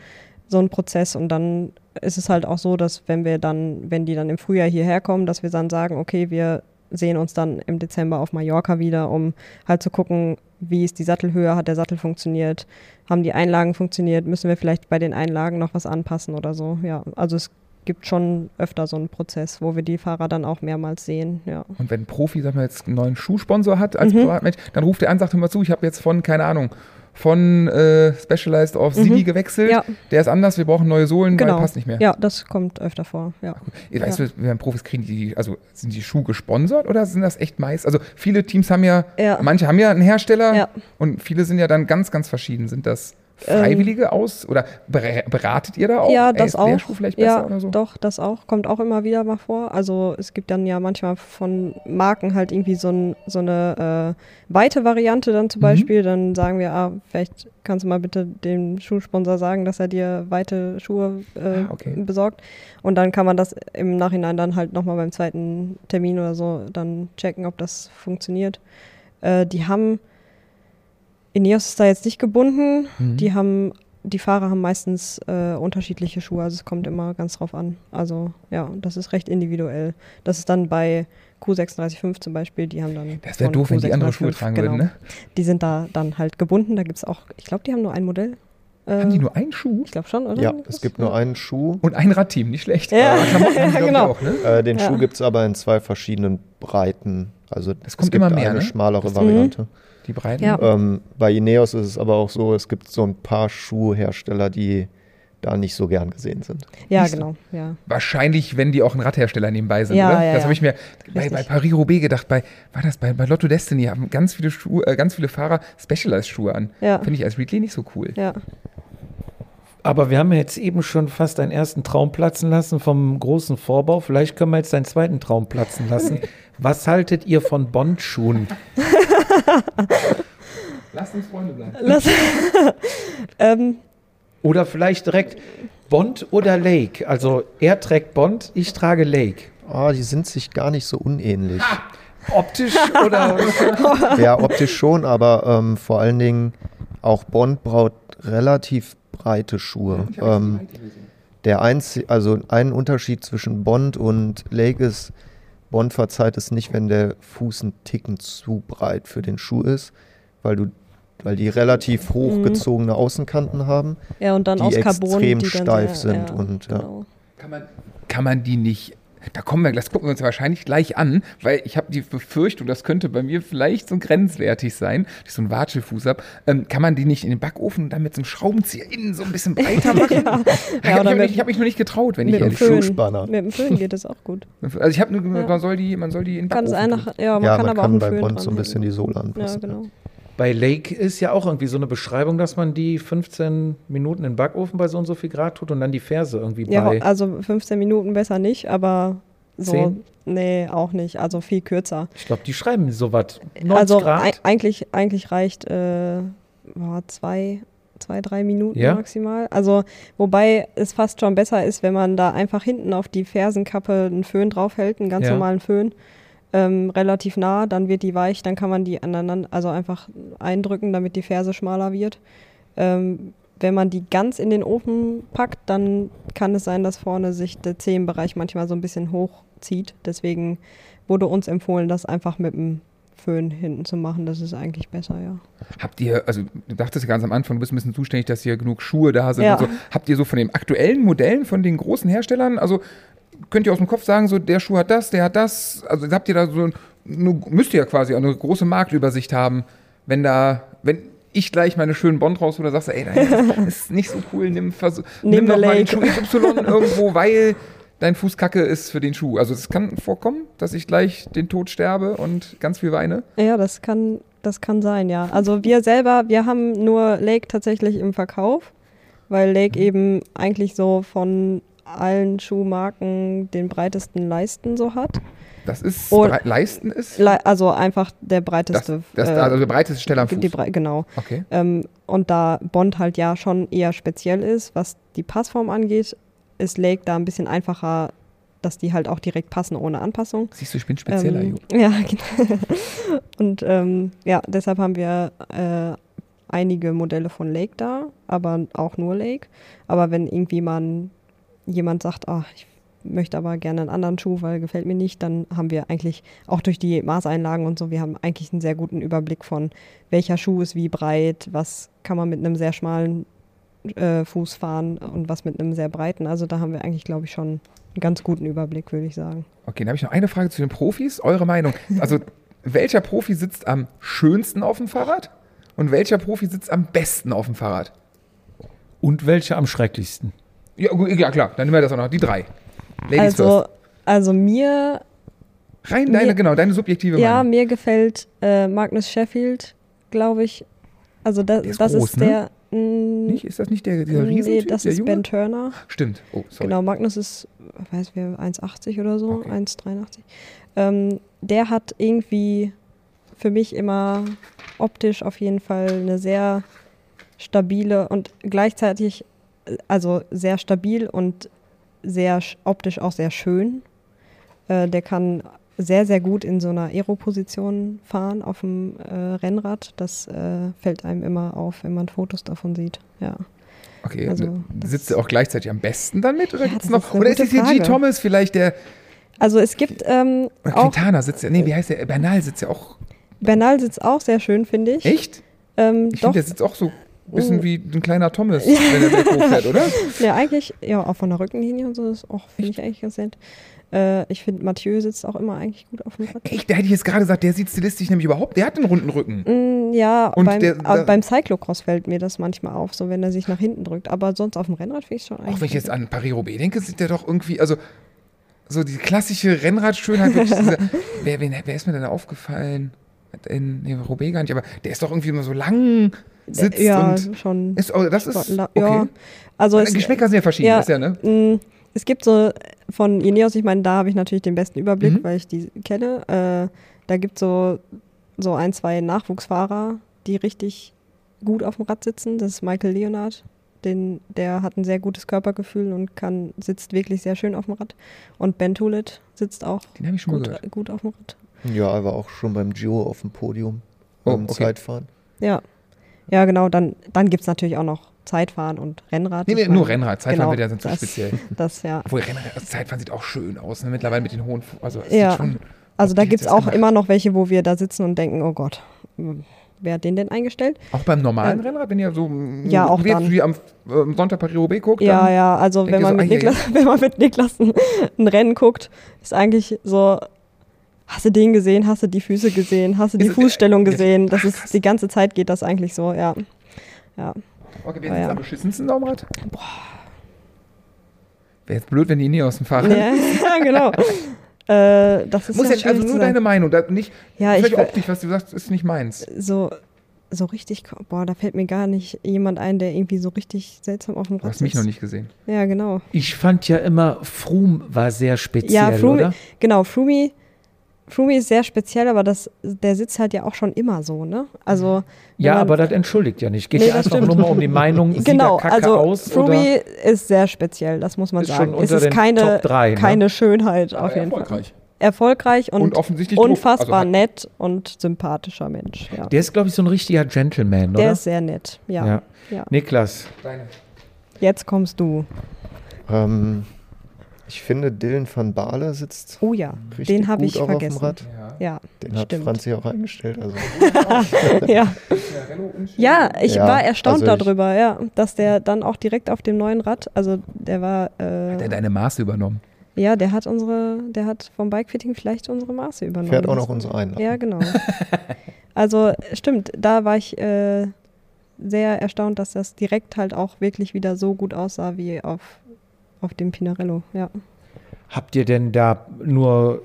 [SPEAKER 4] so einen Prozess und dann ist es halt auch so, dass wenn wir dann, wenn die dann im Frühjahr hierher kommen, dass wir dann sagen, okay, wir sehen uns dann im Dezember auf Mallorca wieder, um halt zu gucken, wie ist die Sattelhöhe, hat der Sattel funktioniert, haben die Einlagen funktioniert, müssen wir vielleicht bei den Einlagen noch was anpassen oder so. Ja, also es gibt schon öfter so einen Prozess, wo wir die Fahrer dann auch mehrmals sehen, ja.
[SPEAKER 2] Und wenn ein Profi, sagen wir jetzt, einen neuen Schuhsponsor hat als
[SPEAKER 4] Mhm.
[SPEAKER 2] Privatmensch, dann ruft er an, sagt mal zu, ich habe jetzt von, keine Ahnung, von äh, Specialized auf
[SPEAKER 4] Mhm.
[SPEAKER 2] Sidi gewechselt.
[SPEAKER 4] Ja.
[SPEAKER 2] Der ist anders, wir brauchen neue Sohlen,
[SPEAKER 4] Genau.
[SPEAKER 2] weil passt nicht mehr.
[SPEAKER 4] Ja, das kommt öfter vor, ja.
[SPEAKER 2] Ich weiß, ja. wenn Profis kriegen die, also sind die Schuhe gesponsert oder sind das echt meist? Also viele Teams haben ja,
[SPEAKER 4] Ja.
[SPEAKER 2] manche haben ja einen Hersteller und viele sind ja dann ganz, ganz verschieden. Sind das Freiwillige aus oder ber- beratet ihr da auch?
[SPEAKER 4] Ja,
[SPEAKER 2] Ey,
[SPEAKER 4] das
[SPEAKER 2] der
[SPEAKER 4] auch.
[SPEAKER 2] Vielleicht besser
[SPEAKER 4] ja,
[SPEAKER 2] oder so?
[SPEAKER 4] doch, das auch. Kommt auch immer wieder mal vor. Also es gibt dann ja manchmal von Marken halt irgendwie so, ein, so eine äh, weite Variante dann zum
[SPEAKER 2] Mhm.
[SPEAKER 4] Beispiel. Dann sagen wir, ah, vielleicht kannst du mal bitte dem Schuhsponsor sagen, dass er dir weite Schuhe äh,
[SPEAKER 2] Ah, okay.
[SPEAKER 4] besorgt. Und dann kann man das im Nachhinein dann halt nochmal beim zweiten Termin oder so dann checken, ob das funktioniert. Äh, die haben, Ineos ist da jetzt nicht gebunden.
[SPEAKER 2] Mhm.
[SPEAKER 4] Die haben, die Fahrer haben meistens äh, unterschiedliche Schuhe, also es kommt immer ganz drauf an. Also ja, das ist recht individuell. Das ist dann bei Q365 zum Beispiel, die haben dann.
[SPEAKER 2] Das wäre doof, wenn die andere
[SPEAKER 4] Q635,
[SPEAKER 2] Schuhe tragen
[SPEAKER 4] genau.
[SPEAKER 2] würden, ne?
[SPEAKER 4] Die sind da dann halt gebunden. Da gibt es auch, ich glaube, die haben nur ein Modell. Äh,
[SPEAKER 2] Haben die nur einen Schuh?
[SPEAKER 4] Ich glaube schon, oder?
[SPEAKER 5] Ja, es gibt nur einen Schuh.
[SPEAKER 2] Und ein Radteam, nicht schlecht.
[SPEAKER 4] Ja. (laughs)
[SPEAKER 2] Ich,
[SPEAKER 4] Genau.
[SPEAKER 2] auch, ne?
[SPEAKER 5] Äh, den
[SPEAKER 4] Ja.
[SPEAKER 5] Schuh gibt es aber in zwei verschiedenen Breiten. Also es
[SPEAKER 2] kommt
[SPEAKER 5] gibt
[SPEAKER 2] immer mehr,
[SPEAKER 5] eine
[SPEAKER 2] ne?
[SPEAKER 5] schmalere
[SPEAKER 2] Das-
[SPEAKER 5] Variante.
[SPEAKER 2] Die breiten.
[SPEAKER 4] Ja.
[SPEAKER 5] Ähm, bei Ineos ist es aber auch so, es gibt so ein paar Schuhhersteller, die da nicht so gern gesehen sind.
[SPEAKER 4] Ja,
[SPEAKER 2] Siehst
[SPEAKER 4] genau. Ja.
[SPEAKER 2] Wahrscheinlich, wenn die auch ein Radhersteller nebenbei sind,
[SPEAKER 4] Ja,
[SPEAKER 2] oder?
[SPEAKER 4] ja,
[SPEAKER 2] das
[SPEAKER 4] ja.
[SPEAKER 2] habe ich mir bei, bei Paris-Roubaix gedacht. Bei, war das bei, bei Lotto Destiny haben ganz viele Schuhe, äh, ganz viele Fahrer Specialized-Schuhe an.
[SPEAKER 4] Ja.
[SPEAKER 2] Finde ich als Readly nicht so cool.
[SPEAKER 4] Ja.
[SPEAKER 1] Aber wir haben ja jetzt eben schon fast einen ersten Traum platzen lassen vom großen Vorbau. Vielleicht können wir jetzt einen zweiten Traum platzen lassen. (laughs) Was haltet ihr von Bondschuhen? (laughs)
[SPEAKER 2] Lasst uns Freunde bleiben.
[SPEAKER 4] Lass, (laughs) ähm,
[SPEAKER 1] Oder vielleicht direkt Bond oder Lake? Also er trägt Bond, ich trage Lake.
[SPEAKER 5] Ah, die sind sich gar nicht so unähnlich.
[SPEAKER 1] Optisch oder
[SPEAKER 5] ja, optisch schon, aber ähm, vor allen Dingen auch Bond braut relativ breite Schuhe. Ähm, der einzige, also ein Unterschied zwischen Bond und Lake ist, Bond verzeiht es nicht, wenn der Fuß einen Ticken zu breit für den Schuh ist, weil du, weil die relativ hochgezogene Außenkanten haben.
[SPEAKER 4] ja, und dann
[SPEAKER 5] Die
[SPEAKER 4] aus Carbon,
[SPEAKER 5] extrem
[SPEAKER 4] die dann
[SPEAKER 5] steif sind
[SPEAKER 4] ja,
[SPEAKER 5] und, ja.
[SPEAKER 4] genau.
[SPEAKER 2] Kann man, kann man die nicht. Da kommen wir, das gucken wir uns wahrscheinlich gleich an, weil ich habe die Befürchtung, das könnte bei mir vielleicht so grenzwertig sein, dass ich so einen Watschelfuß habe. Ähm, kann man die nicht in den Backofen und dann mit so einem Schraubenzieher innen so ein bisschen (laughs) breiter machen?
[SPEAKER 4] Ja,
[SPEAKER 2] ich habe
[SPEAKER 4] oder
[SPEAKER 2] mich,
[SPEAKER 4] mit-
[SPEAKER 2] hab mich noch nicht getraut, wenn ich
[SPEAKER 4] Mit dem
[SPEAKER 2] ehrlich.
[SPEAKER 5] Schuhspanner.
[SPEAKER 4] Mit dem Föhn geht es auch gut.
[SPEAKER 2] Also ich habe nur,
[SPEAKER 4] Ja.
[SPEAKER 2] man soll die, man soll die in den
[SPEAKER 4] Kann es
[SPEAKER 2] Backofen
[SPEAKER 4] einfach,
[SPEAKER 2] tun.
[SPEAKER 4] ja, man
[SPEAKER 5] ja,
[SPEAKER 4] kann
[SPEAKER 5] man
[SPEAKER 4] aber
[SPEAKER 5] kann
[SPEAKER 4] auch
[SPEAKER 5] bei
[SPEAKER 4] Föhn
[SPEAKER 5] Bond so ein bisschen die Sohle anpassen.
[SPEAKER 4] Ja, genau.
[SPEAKER 1] Bei Lake ist ja auch irgendwie so eine Beschreibung, dass man die 15 Minuten in den Backofen bei so und so viel Grad tut und dann die Ferse irgendwie
[SPEAKER 4] Ja,
[SPEAKER 1] bei.
[SPEAKER 4] also 15 Minuten besser nicht, aber so,
[SPEAKER 1] Zehn?
[SPEAKER 4] nee, auch nicht. Also viel kürzer.
[SPEAKER 1] Ich glaube, die schreiben so was. 90
[SPEAKER 4] also
[SPEAKER 1] Grad.
[SPEAKER 4] ei- eigentlich, eigentlich reicht äh, zwei, zwei, drei Minuten
[SPEAKER 1] Ja?
[SPEAKER 4] maximal. Also, wobei es fast schon besser ist, wenn man da einfach hinten auf die Fersenkappe einen Föhn draufhält, einen ganz
[SPEAKER 1] Ja.
[SPEAKER 4] normalen Föhn. Ähm, relativ nah, dann wird die weich, dann kann man die aneinander, also einfach eindrücken, damit die Ferse schmaler wird. Ähm, wenn man die ganz in den Ofen packt, dann kann es sein, dass vorne sich der Zehenbereich manchmal so ein bisschen hochzieht. Deswegen wurde uns empfohlen, das einfach mit dem Föhn hinten zu machen. Das ist eigentlich besser, ja.
[SPEAKER 2] Habt ihr, also du dachtest ja ganz am Anfang, du bist ein bisschen zuständig, dass hier genug Schuhe da sind
[SPEAKER 4] Ja.
[SPEAKER 2] und so. Habt ihr so von den aktuellen Modellen, von den großen Herstellern, also könnt ihr aus dem Kopf sagen, so der Schuh hat das, der hat das. Also habt ihr da so, eine, müsst ihr ja quasi auch eine große Marktübersicht haben, wenn da, wenn ich gleich meine schönen Bond raus oder sagst, ey, nein, das ist nicht so cool, nimm, versuch, (laughs)
[SPEAKER 4] Nimm
[SPEAKER 2] doch mal den. Schuh XY (laughs) irgendwo, weil dein Fuß kacke ist für den Schuh. Also es kann vorkommen, dass ich gleich den Tod sterbe und ganz viel weine.
[SPEAKER 4] Ja, das kann, das kann sein, ja. Also wir selber, wir haben nur Lake tatsächlich im Verkauf, weil Lake eben eigentlich so von allen Schuhmarken den breitesten Leisten so hat.
[SPEAKER 2] Das ist,
[SPEAKER 4] Und-
[SPEAKER 2] Leisten ist,
[SPEAKER 4] Le also einfach der
[SPEAKER 2] das,
[SPEAKER 4] breiteste.
[SPEAKER 2] das,
[SPEAKER 4] äh,
[SPEAKER 2] also der breiteste Stelle am Fuß.
[SPEAKER 4] Brei genau.
[SPEAKER 2] Okay.
[SPEAKER 4] Ähm, und da Bond halt ja schon eher speziell ist, was die Passform angeht, ist Lake da ein bisschen einfacher, dass die halt auch direkt passen ohne Anpassung.
[SPEAKER 2] Siehst du, ich bin spezieller,
[SPEAKER 4] Ähm,
[SPEAKER 2] Jo.
[SPEAKER 4] ja, (laughs) genau. Und ähm, ja, deshalb haben wir äh, einige Modelle von Lake da, aber auch nur Lake. Aber wenn irgendwie man jemand sagt, ach, ich möchte aber gerne einen anderen Schuh, weil gefällt mir nicht, dann haben wir eigentlich auch durch die Maßeinlagen und so, wir haben eigentlich einen sehr guten Überblick von welcher Schuh ist wie breit, was kann man mit einem sehr schmalen äh, Fuß fahren und was mit einem sehr breiten. Also da haben wir eigentlich, glaube ich, schon einen ganz guten Überblick, würde ich sagen.
[SPEAKER 2] Okay, dann habe ich noch eine Frage zu den Profis. Eure Meinung. Also, (laughs) welcher Profi sitzt am schönsten auf dem Fahrrad? Und welcher Profi sitzt am besten auf dem Fahrrad?
[SPEAKER 1] Und welche am schrecklichsten?
[SPEAKER 2] Ja, gut, ja klar, dann nehmen wir das auch noch. Die drei. Ladies
[SPEAKER 4] also,
[SPEAKER 2] first.
[SPEAKER 4] also mir
[SPEAKER 2] Rein deine,
[SPEAKER 4] mir-
[SPEAKER 2] genau, deine subjektive
[SPEAKER 4] Ja,
[SPEAKER 2] Meinung.
[SPEAKER 4] mir gefällt äh, Magnus Sheffield, glaube ich. Also da,
[SPEAKER 2] Der ist
[SPEAKER 4] das
[SPEAKER 2] groß,
[SPEAKER 4] ist
[SPEAKER 2] ne?
[SPEAKER 4] der. mh,
[SPEAKER 2] Nicht? Ist das nicht der, dieser
[SPEAKER 4] nee,
[SPEAKER 2] Riesentyp,
[SPEAKER 4] das
[SPEAKER 2] der
[SPEAKER 4] ist
[SPEAKER 2] Junge?
[SPEAKER 4] Ben Turner.
[SPEAKER 2] Stimmt. Oh, sorry.
[SPEAKER 4] Genau, Magnus ist, weiß wer, 1,80 oder so,
[SPEAKER 2] Okay.
[SPEAKER 4] 1,83. Ähm, der hat irgendwie für mich immer optisch auf jeden Fall eine sehr stabile und gleichzeitig, also sehr stabil und sehr sch- optisch auch sehr schön. Äh, der kann sehr, sehr gut in so einer Aero-Position fahren auf dem äh, Rennrad. Das äh, fällt einem immer auf, wenn man Fotos davon sieht. Ja.
[SPEAKER 2] Okay,
[SPEAKER 4] also, das-
[SPEAKER 2] sitzt er auch gleichzeitig am besten dann mit? Oder
[SPEAKER 4] Ja,
[SPEAKER 2] gibt's noch?
[SPEAKER 4] ist
[SPEAKER 2] Oder ist es hier G. Thomas vielleicht der.
[SPEAKER 4] Also es gibt ähm,
[SPEAKER 2] Oder Quintana sitzt ja. Nee, wie heißt der? Bernal sitzt ja auch.
[SPEAKER 4] Bernal sitzt auch sehr schön, finde ich.
[SPEAKER 2] Echt?
[SPEAKER 4] Ähm,
[SPEAKER 2] Ich finde, der sitzt auch so bisschen
[SPEAKER 4] Oh.
[SPEAKER 2] wie ein kleiner Thomas, wenn er berghoch fährt, oder? (laughs)
[SPEAKER 4] ja, eigentlich, ja, auch von der Rückenlinie und so, das finde ich eigentlich ganz nett. Äh, ich finde, Mathieu sitzt auch immer eigentlich gut auf dem Rad.
[SPEAKER 2] Echt, da hätte ich jetzt gerade gesagt, der sieht stilistisch nämlich überhaupt, der hat einen runden Rücken.
[SPEAKER 4] Mm, ja,
[SPEAKER 2] Und
[SPEAKER 4] beim,
[SPEAKER 2] der- da-
[SPEAKER 4] beim Cyclocross fällt mir das manchmal auf, so wenn er sich nach hinten drückt. Aber sonst auf dem Rennrad finde ich schon eigentlich.
[SPEAKER 2] Auch wenn ich jetzt an Paris-Roubaix denke, sieht der doch irgendwie, also so die klassische Rennradschönheit. (laughs) wer, wer, wer ist mir denn aufgefallen? In nee, Roubaix gar nicht, aber der ist doch irgendwie immer so lang. Sitzt
[SPEAKER 4] ja,
[SPEAKER 2] und
[SPEAKER 4] schon.
[SPEAKER 2] ist, oh, das ist okay.
[SPEAKER 4] Ja, also es,
[SPEAKER 2] Geschmäcker sind ja verschieden,
[SPEAKER 4] ja,
[SPEAKER 2] ist ja, ne?
[SPEAKER 4] Mm, Es gibt so von Ineos, ich meine, da habe ich natürlich den besten Überblick,
[SPEAKER 2] Mhm.
[SPEAKER 4] weil ich die kenne. Äh, da gibt es so, so ein, zwei Nachwuchsfahrer, die richtig gut auf dem Rad sitzen. Das ist Michael Leonard. Den, der hat ein sehr gutes Körpergefühl und kann, sitzt wirklich sehr schön auf dem Rad. Und Ben Tulit sitzt auch
[SPEAKER 2] Den habe ich schon mal
[SPEAKER 4] gut, gut auf dem Rad.
[SPEAKER 5] Ja, er war auch schon beim Giro auf dem Podium.
[SPEAKER 2] Oh,
[SPEAKER 5] beim
[SPEAKER 2] okay.
[SPEAKER 5] Zeitfahren.
[SPEAKER 4] Ja, ja genau. Dann, dann gibt es natürlich auch noch Zeitfahren und Rennrad.
[SPEAKER 2] Nee, nee, nur Rennrad. Zeitfahren
[SPEAKER 4] genau,
[SPEAKER 2] wird ja sonst zu
[SPEAKER 4] das-
[SPEAKER 2] speziell. (laughs)
[SPEAKER 4] Das, ja.
[SPEAKER 2] Obwohl Rennrad, also Zeitfahren sieht auch schön aus, ne? mittlerweile mit den hohen, also
[SPEAKER 4] Ja.
[SPEAKER 2] sieht schon,
[SPEAKER 4] Also da gibt es auch
[SPEAKER 2] gemacht?
[SPEAKER 4] immer noch welche, wo wir da sitzen und denken, oh Gott, wer hat den denn eingestellt?
[SPEAKER 2] auch beim normalen
[SPEAKER 4] Ähm,
[SPEAKER 2] Rennrad, wenn ihr so mm,
[SPEAKER 4] ja, auch
[SPEAKER 2] wie
[SPEAKER 4] dann.
[SPEAKER 2] wie am ähm, Sonntag Paris-Roubaix guckt,
[SPEAKER 4] Ja, ja, also wenn man,
[SPEAKER 2] so,
[SPEAKER 4] Niklas, (laughs) wenn man mit Niklas ein, ein Rennen guckt, ist eigentlich so, hast du den gesehen, hast du die Füße gesehen, hast du die
[SPEAKER 2] Ist
[SPEAKER 4] Fußstellung gesehen, das ist, die ganze Zeit geht das eigentlich so, ja. Ja,
[SPEAKER 2] Okay, wer ist jetzt
[SPEAKER 4] ja.
[SPEAKER 2] am beschissensten am Rad? Boah. Wäre jetzt blöd, wenn die nie aus dem Fahrrad.
[SPEAKER 4] ja, (laughs) ja genau. Äh, das ist
[SPEAKER 2] Muss
[SPEAKER 4] ja
[SPEAKER 2] jetzt also nur deine Meinung, da nicht
[SPEAKER 4] Ja, ich
[SPEAKER 2] optisch, was du sagst, ist nicht meins.
[SPEAKER 4] so, so richtig, boah, da fällt mir gar nicht jemand ein, der irgendwie so richtig seltsam auf dem
[SPEAKER 2] Du
[SPEAKER 4] Rad
[SPEAKER 2] hast mich noch nicht gesehen.
[SPEAKER 4] Ja, genau.
[SPEAKER 1] Ich fand ja immer, Froome war sehr speziell,
[SPEAKER 4] Ja, Froome,
[SPEAKER 1] oder?
[SPEAKER 4] genau, Froome, Froome ist sehr speziell, aber das, der sitzt halt ja auch schon immer so, ne? Also,
[SPEAKER 1] Ja,
[SPEAKER 4] man-
[SPEAKER 1] aber das entschuldigt ja nicht. Geht
[SPEAKER 4] Nee,
[SPEAKER 1] ja einfach
[SPEAKER 4] stimmt.
[SPEAKER 1] nur mal um die Meinung, (laughs) sieht
[SPEAKER 4] genau,
[SPEAKER 1] kacke
[SPEAKER 4] also
[SPEAKER 1] aus oder
[SPEAKER 4] Froome ist sehr speziell, das muss man
[SPEAKER 1] Ist
[SPEAKER 4] sagen.
[SPEAKER 1] schon unter
[SPEAKER 4] es ist
[SPEAKER 1] den
[SPEAKER 4] keine,
[SPEAKER 1] Top drei, ne?
[SPEAKER 4] keine Schönheit auf
[SPEAKER 2] Aber
[SPEAKER 4] jeden Fall.
[SPEAKER 2] erfolgreich.
[SPEAKER 4] Erfolgreich und,
[SPEAKER 2] Und offensichtlich
[SPEAKER 4] unfassbar
[SPEAKER 2] Also
[SPEAKER 4] nett und sympathischer Mensch. Ja.
[SPEAKER 1] der ist, glaube ich, so ein richtiger Gentleman,
[SPEAKER 4] Der
[SPEAKER 1] oder?
[SPEAKER 4] ist sehr nett, ja.
[SPEAKER 1] ja.
[SPEAKER 4] ja.
[SPEAKER 1] Niklas,
[SPEAKER 2] Deine.
[SPEAKER 4] Jetzt kommst du.
[SPEAKER 5] Ähm, ich finde, Dylan van Baale sitzt
[SPEAKER 4] Oh ja,
[SPEAKER 5] richtig
[SPEAKER 4] den habe ich
[SPEAKER 5] auch
[SPEAKER 4] vergessen.
[SPEAKER 5] auf dem Rad.
[SPEAKER 2] Ja.
[SPEAKER 4] Ja,
[SPEAKER 5] Den hat
[SPEAKER 4] Stimmt.
[SPEAKER 5] Franzi auch eingestellt. Also. (laughs)
[SPEAKER 4] ja. ja, ich
[SPEAKER 5] Ja,
[SPEAKER 4] war erstaunt
[SPEAKER 5] also ich-
[SPEAKER 4] darüber, ja, dass der dann auch direkt auf dem neuen Rad, also der war, äh,
[SPEAKER 2] Hat er deine Maße übernommen?
[SPEAKER 4] Ja, der hat unsere, der hat vom Bikefitting vielleicht unsere Maße übernommen.
[SPEAKER 5] Fährt auch noch unsere Einladung.
[SPEAKER 4] Ja, genau. (laughs) also stimmt, da war ich äh, sehr erstaunt, dass das direkt halt auch wirklich wieder so gut aussah wie auf, auf dem Pinarello, ja.
[SPEAKER 1] Habt ihr denn da nur,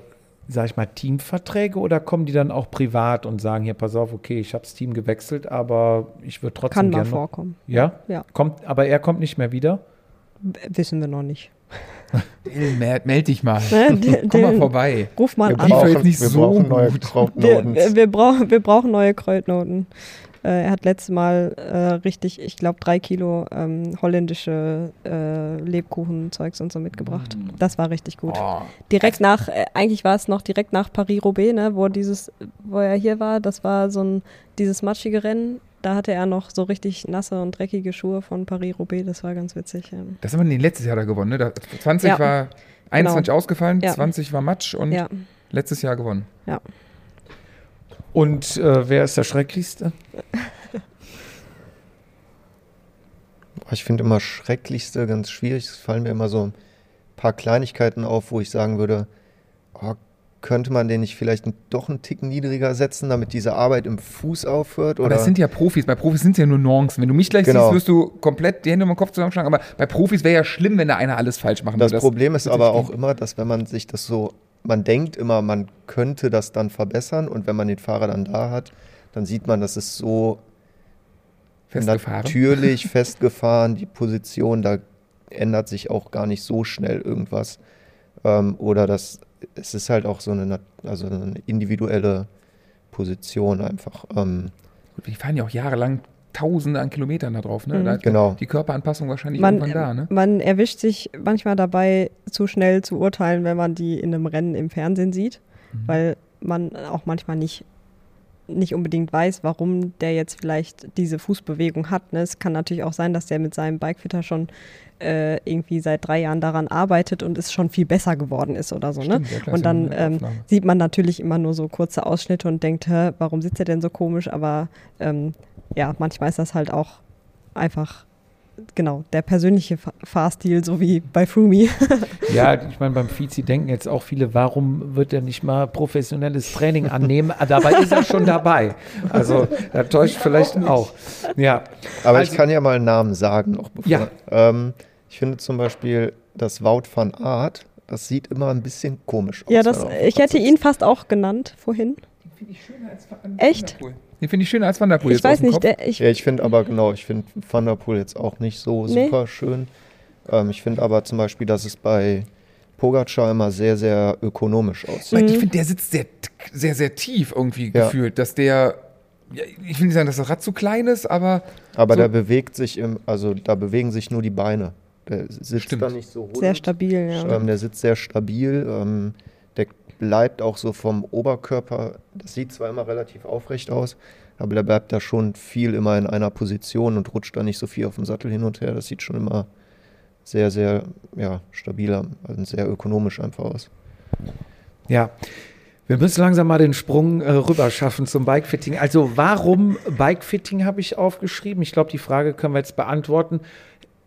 [SPEAKER 1] sag ich mal, Teamverträge oder kommen die dann auch privat und sagen, hier, pass auf, okay, ich habe das Team gewechselt, aber ich würde trotzdem
[SPEAKER 4] Kann mal
[SPEAKER 1] gerne. noch-
[SPEAKER 4] vorkommen.
[SPEAKER 1] Ja?
[SPEAKER 4] Ja.
[SPEAKER 1] Kommt, aber er kommt nicht mehr wieder?
[SPEAKER 4] W- Wissen wir noch nicht.
[SPEAKER 2] Meld, meld dich mal.
[SPEAKER 4] Ne? D-
[SPEAKER 2] Komm mal vorbei.
[SPEAKER 4] Ruf mal
[SPEAKER 5] Wir
[SPEAKER 4] an.
[SPEAKER 5] Brauchen,
[SPEAKER 2] nicht
[SPEAKER 5] wir
[SPEAKER 2] so
[SPEAKER 5] brauchen neue Krautnoten.
[SPEAKER 4] wir, wir, brauchen, wir brauchen neue Kreuznoten. Äh, er hat letztes Mal äh, richtig, ich glaube, drei Kilo ähm, holländische äh, Lebkuchenzeugs und so mitgebracht. Das war richtig gut.
[SPEAKER 2] Oh,
[SPEAKER 4] Direkt nach, äh, eigentlich war es noch direkt nach Paris-Roubaix, ne, wo dieses, wo er hier war, das war so ein, dieses matschige Rennen. Da hatte er noch so richtig nasse und dreckige Schuhe von Paris-Roubaix, das war ganz witzig. Ja.
[SPEAKER 2] das haben wir letztes Jahr da gewonnen. Ne? Da, 20
[SPEAKER 4] Ja.
[SPEAKER 2] war 21 ausgefallen,
[SPEAKER 4] Ja.
[SPEAKER 2] 20 war Matsch und
[SPEAKER 4] ja.
[SPEAKER 2] letztes Jahr gewonnen.
[SPEAKER 1] Und äh, wer ist der Schrecklichste? (laughs)
[SPEAKER 5] Ich finde immer Schrecklichste ganz schwierig. Es fallen mir immer so ein paar Kleinigkeiten auf, wo ich sagen würde, oh, könnte man den nicht vielleicht doch einen Tick niedriger setzen, damit diese Arbeit im Fuß aufhört?
[SPEAKER 2] Aber
[SPEAKER 5] Oder?
[SPEAKER 2] das sind ja Profis. Bei Profis sind es ja nur Nuancen. Wenn du mich gleich
[SPEAKER 5] Genau.
[SPEAKER 2] siehst, wirst du komplett die Hände über den Kopf zusammenschlagen. Aber bei Profis wäre ja schlimm, wenn da einer alles falsch machen
[SPEAKER 5] das
[SPEAKER 2] würde.
[SPEAKER 5] Problem ist aber auch immer, dass wenn man sich das so, man denkt immer, man könnte das dann verbessern und wenn man den Fahrer dann da hat, dann sieht man, das ist so
[SPEAKER 2] festgefahren.
[SPEAKER 5] natürlich (laughs) festgefahren, die Position, da ändert sich auch gar nicht so schnell irgendwas. Ähm, oder das, es ist halt auch so eine, also eine individuelle Position einfach. Ähm,
[SPEAKER 2] Gut, Die fahren ja auch jahrelang Tausende an Kilometern da drauf. Ne?
[SPEAKER 4] Mhm.
[SPEAKER 2] Da
[SPEAKER 5] Genau.
[SPEAKER 2] Die Körperanpassung wahrscheinlich
[SPEAKER 4] Man,
[SPEAKER 2] irgendwann da. Ne?
[SPEAKER 4] man erwischt sich manchmal dabei, zu schnell zu urteilen, wenn man die in einem Rennen im Fernsehen sieht,
[SPEAKER 2] Mhm.
[SPEAKER 4] weil man auch manchmal nicht, nicht unbedingt weiß, warum der jetzt vielleicht diese Fußbewegung hat. Ne? Es kann natürlich auch sein, dass der mit seinem Bikefitter schon äh, irgendwie seit drei Jahren daran arbeitet und es schon viel besser geworden ist oder so. Ne?
[SPEAKER 2] Stimmt, ja, klar, ist
[SPEAKER 4] Und
[SPEAKER 2] ja
[SPEAKER 4] dann ähm, sieht man natürlich immer nur so kurze Ausschnitte und denkt, Hä, warum sitzt er denn so komisch? Aber ähm, ja, manchmal ist das halt auch einfach, genau, der persönliche Fa- Fahrstil, so wie bei Froomey. (laughs)
[SPEAKER 1] Ja, ich meine, beim Vizi denken jetzt auch viele, warum wird er nicht mal professionelles Training annehmen? Dabei ist er schon dabei. Also, da täuscht vielleicht auch. Ja,
[SPEAKER 5] aber
[SPEAKER 1] Also-
[SPEAKER 5] ich kann ja mal einen Namen sagen noch bevor.
[SPEAKER 1] Ja.
[SPEAKER 5] Ähm, ich finde zum Beispiel das Wout van Art, das sieht immer ein bisschen komisch aus.
[SPEAKER 4] ja, das,
[SPEAKER 5] er
[SPEAKER 4] ich hätte ihn fast auch genannt vorhin.
[SPEAKER 2] Den finde ich schöner als
[SPEAKER 4] Echt?
[SPEAKER 2] Poel. Den finde ich schöner als Van der Poel.
[SPEAKER 4] Ich
[SPEAKER 2] jetzt
[SPEAKER 4] weiß nicht,
[SPEAKER 2] Kopf.
[SPEAKER 4] der, ich,
[SPEAKER 5] Ja, ich finde aber genau, ich finde Van der Poel jetzt auch nicht so
[SPEAKER 4] Nee.
[SPEAKER 5] super schön. Ähm, ich finde aber zum Beispiel, dass es bei Pogacar immer sehr, sehr ökonomisch aussieht.
[SPEAKER 2] Weil Ich
[SPEAKER 4] Mhm.
[SPEAKER 2] finde, der sitzt sehr, sehr, sehr tief irgendwie
[SPEAKER 5] Ja.
[SPEAKER 2] gefühlt. Dass der, ich will nicht sagen, dass das Rad zu klein ist, aber
[SPEAKER 5] Aber
[SPEAKER 2] So-
[SPEAKER 5] der bewegt sich im, also da bewegen sich nur die Beine. Der sitzt
[SPEAKER 2] Stimmt.
[SPEAKER 5] da nicht so rund.
[SPEAKER 4] sehr stabil, ja.
[SPEAKER 5] Ähm, der sitzt sehr stabil. Ähm, bleibt auch so vom Oberkörper, das sieht zwar immer relativ aufrecht aus, aber der bleibt da schon viel immer in einer Position und rutscht da nicht so viel auf dem Sattel hin und her. Das sieht schon immer sehr, sehr ja, stabil und sehr ökonomisch einfach aus.
[SPEAKER 1] ja. Wir müssen langsam mal den Sprung äh, rüber schaffen zum Bikefitting. Also, warum Bikefitting habe ich aufgeschrieben? Ich glaube, die Frage können wir jetzt beantworten.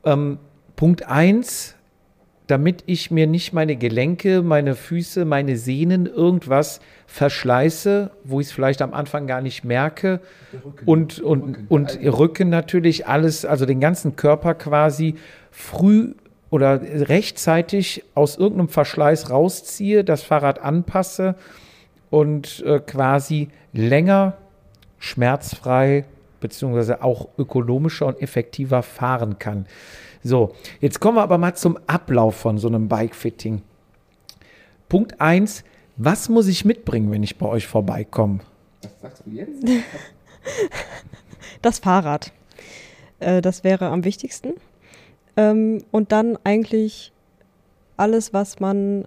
[SPEAKER 1] Ähm, Punkt 1, damit ich mir nicht meine Gelenke, meine Füße, meine Sehnen, irgendwas verschleiße, wo ich es vielleicht am Anfang gar nicht merke. Und, und, und ihr Rücken natürlich, alles, also den ganzen Körper quasi früh oder rechtzeitig aus irgendeinem Verschleiß rausziehe, das Fahrrad anpasse und äh, quasi länger schmerzfrei beziehungsweise auch ökonomischer und effektiver fahren kann. So, jetzt kommen wir aber mal zum Ablauf von so einem Bikefitting. Punkt 1, was muss ich mitbringen, wenn ich bei euch vorbeikomme?
[SPEAKER 2] was sagst du jetzt?
[SPEAKER 4] Das Fahrrad. Äh, das wäre am wichtigsten. Ähm, und dann eigentlich alles, was man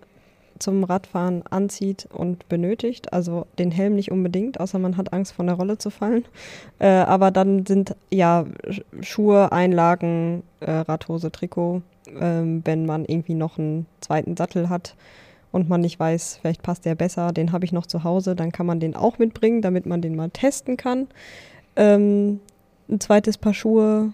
[SPEAKER 4] zum Radfahren anzieht und benötigt. Also den Helm nicht unbedingt, außer man hat Angst von der Rolle zu fallen. Äh, aber dann sind ja Sch- Schuhe, Einlagen, äh, Radhose, Trikot. Ähm, wenn man irgendwie noch einen zweiten Sattel hat und man nicht weiß, vielleicht passt der besser, den habe ich noch zu Hause, dann kann man den auch mitbringen, damit man den mal testen kann. Ähm, ein zweites Paar Schuhe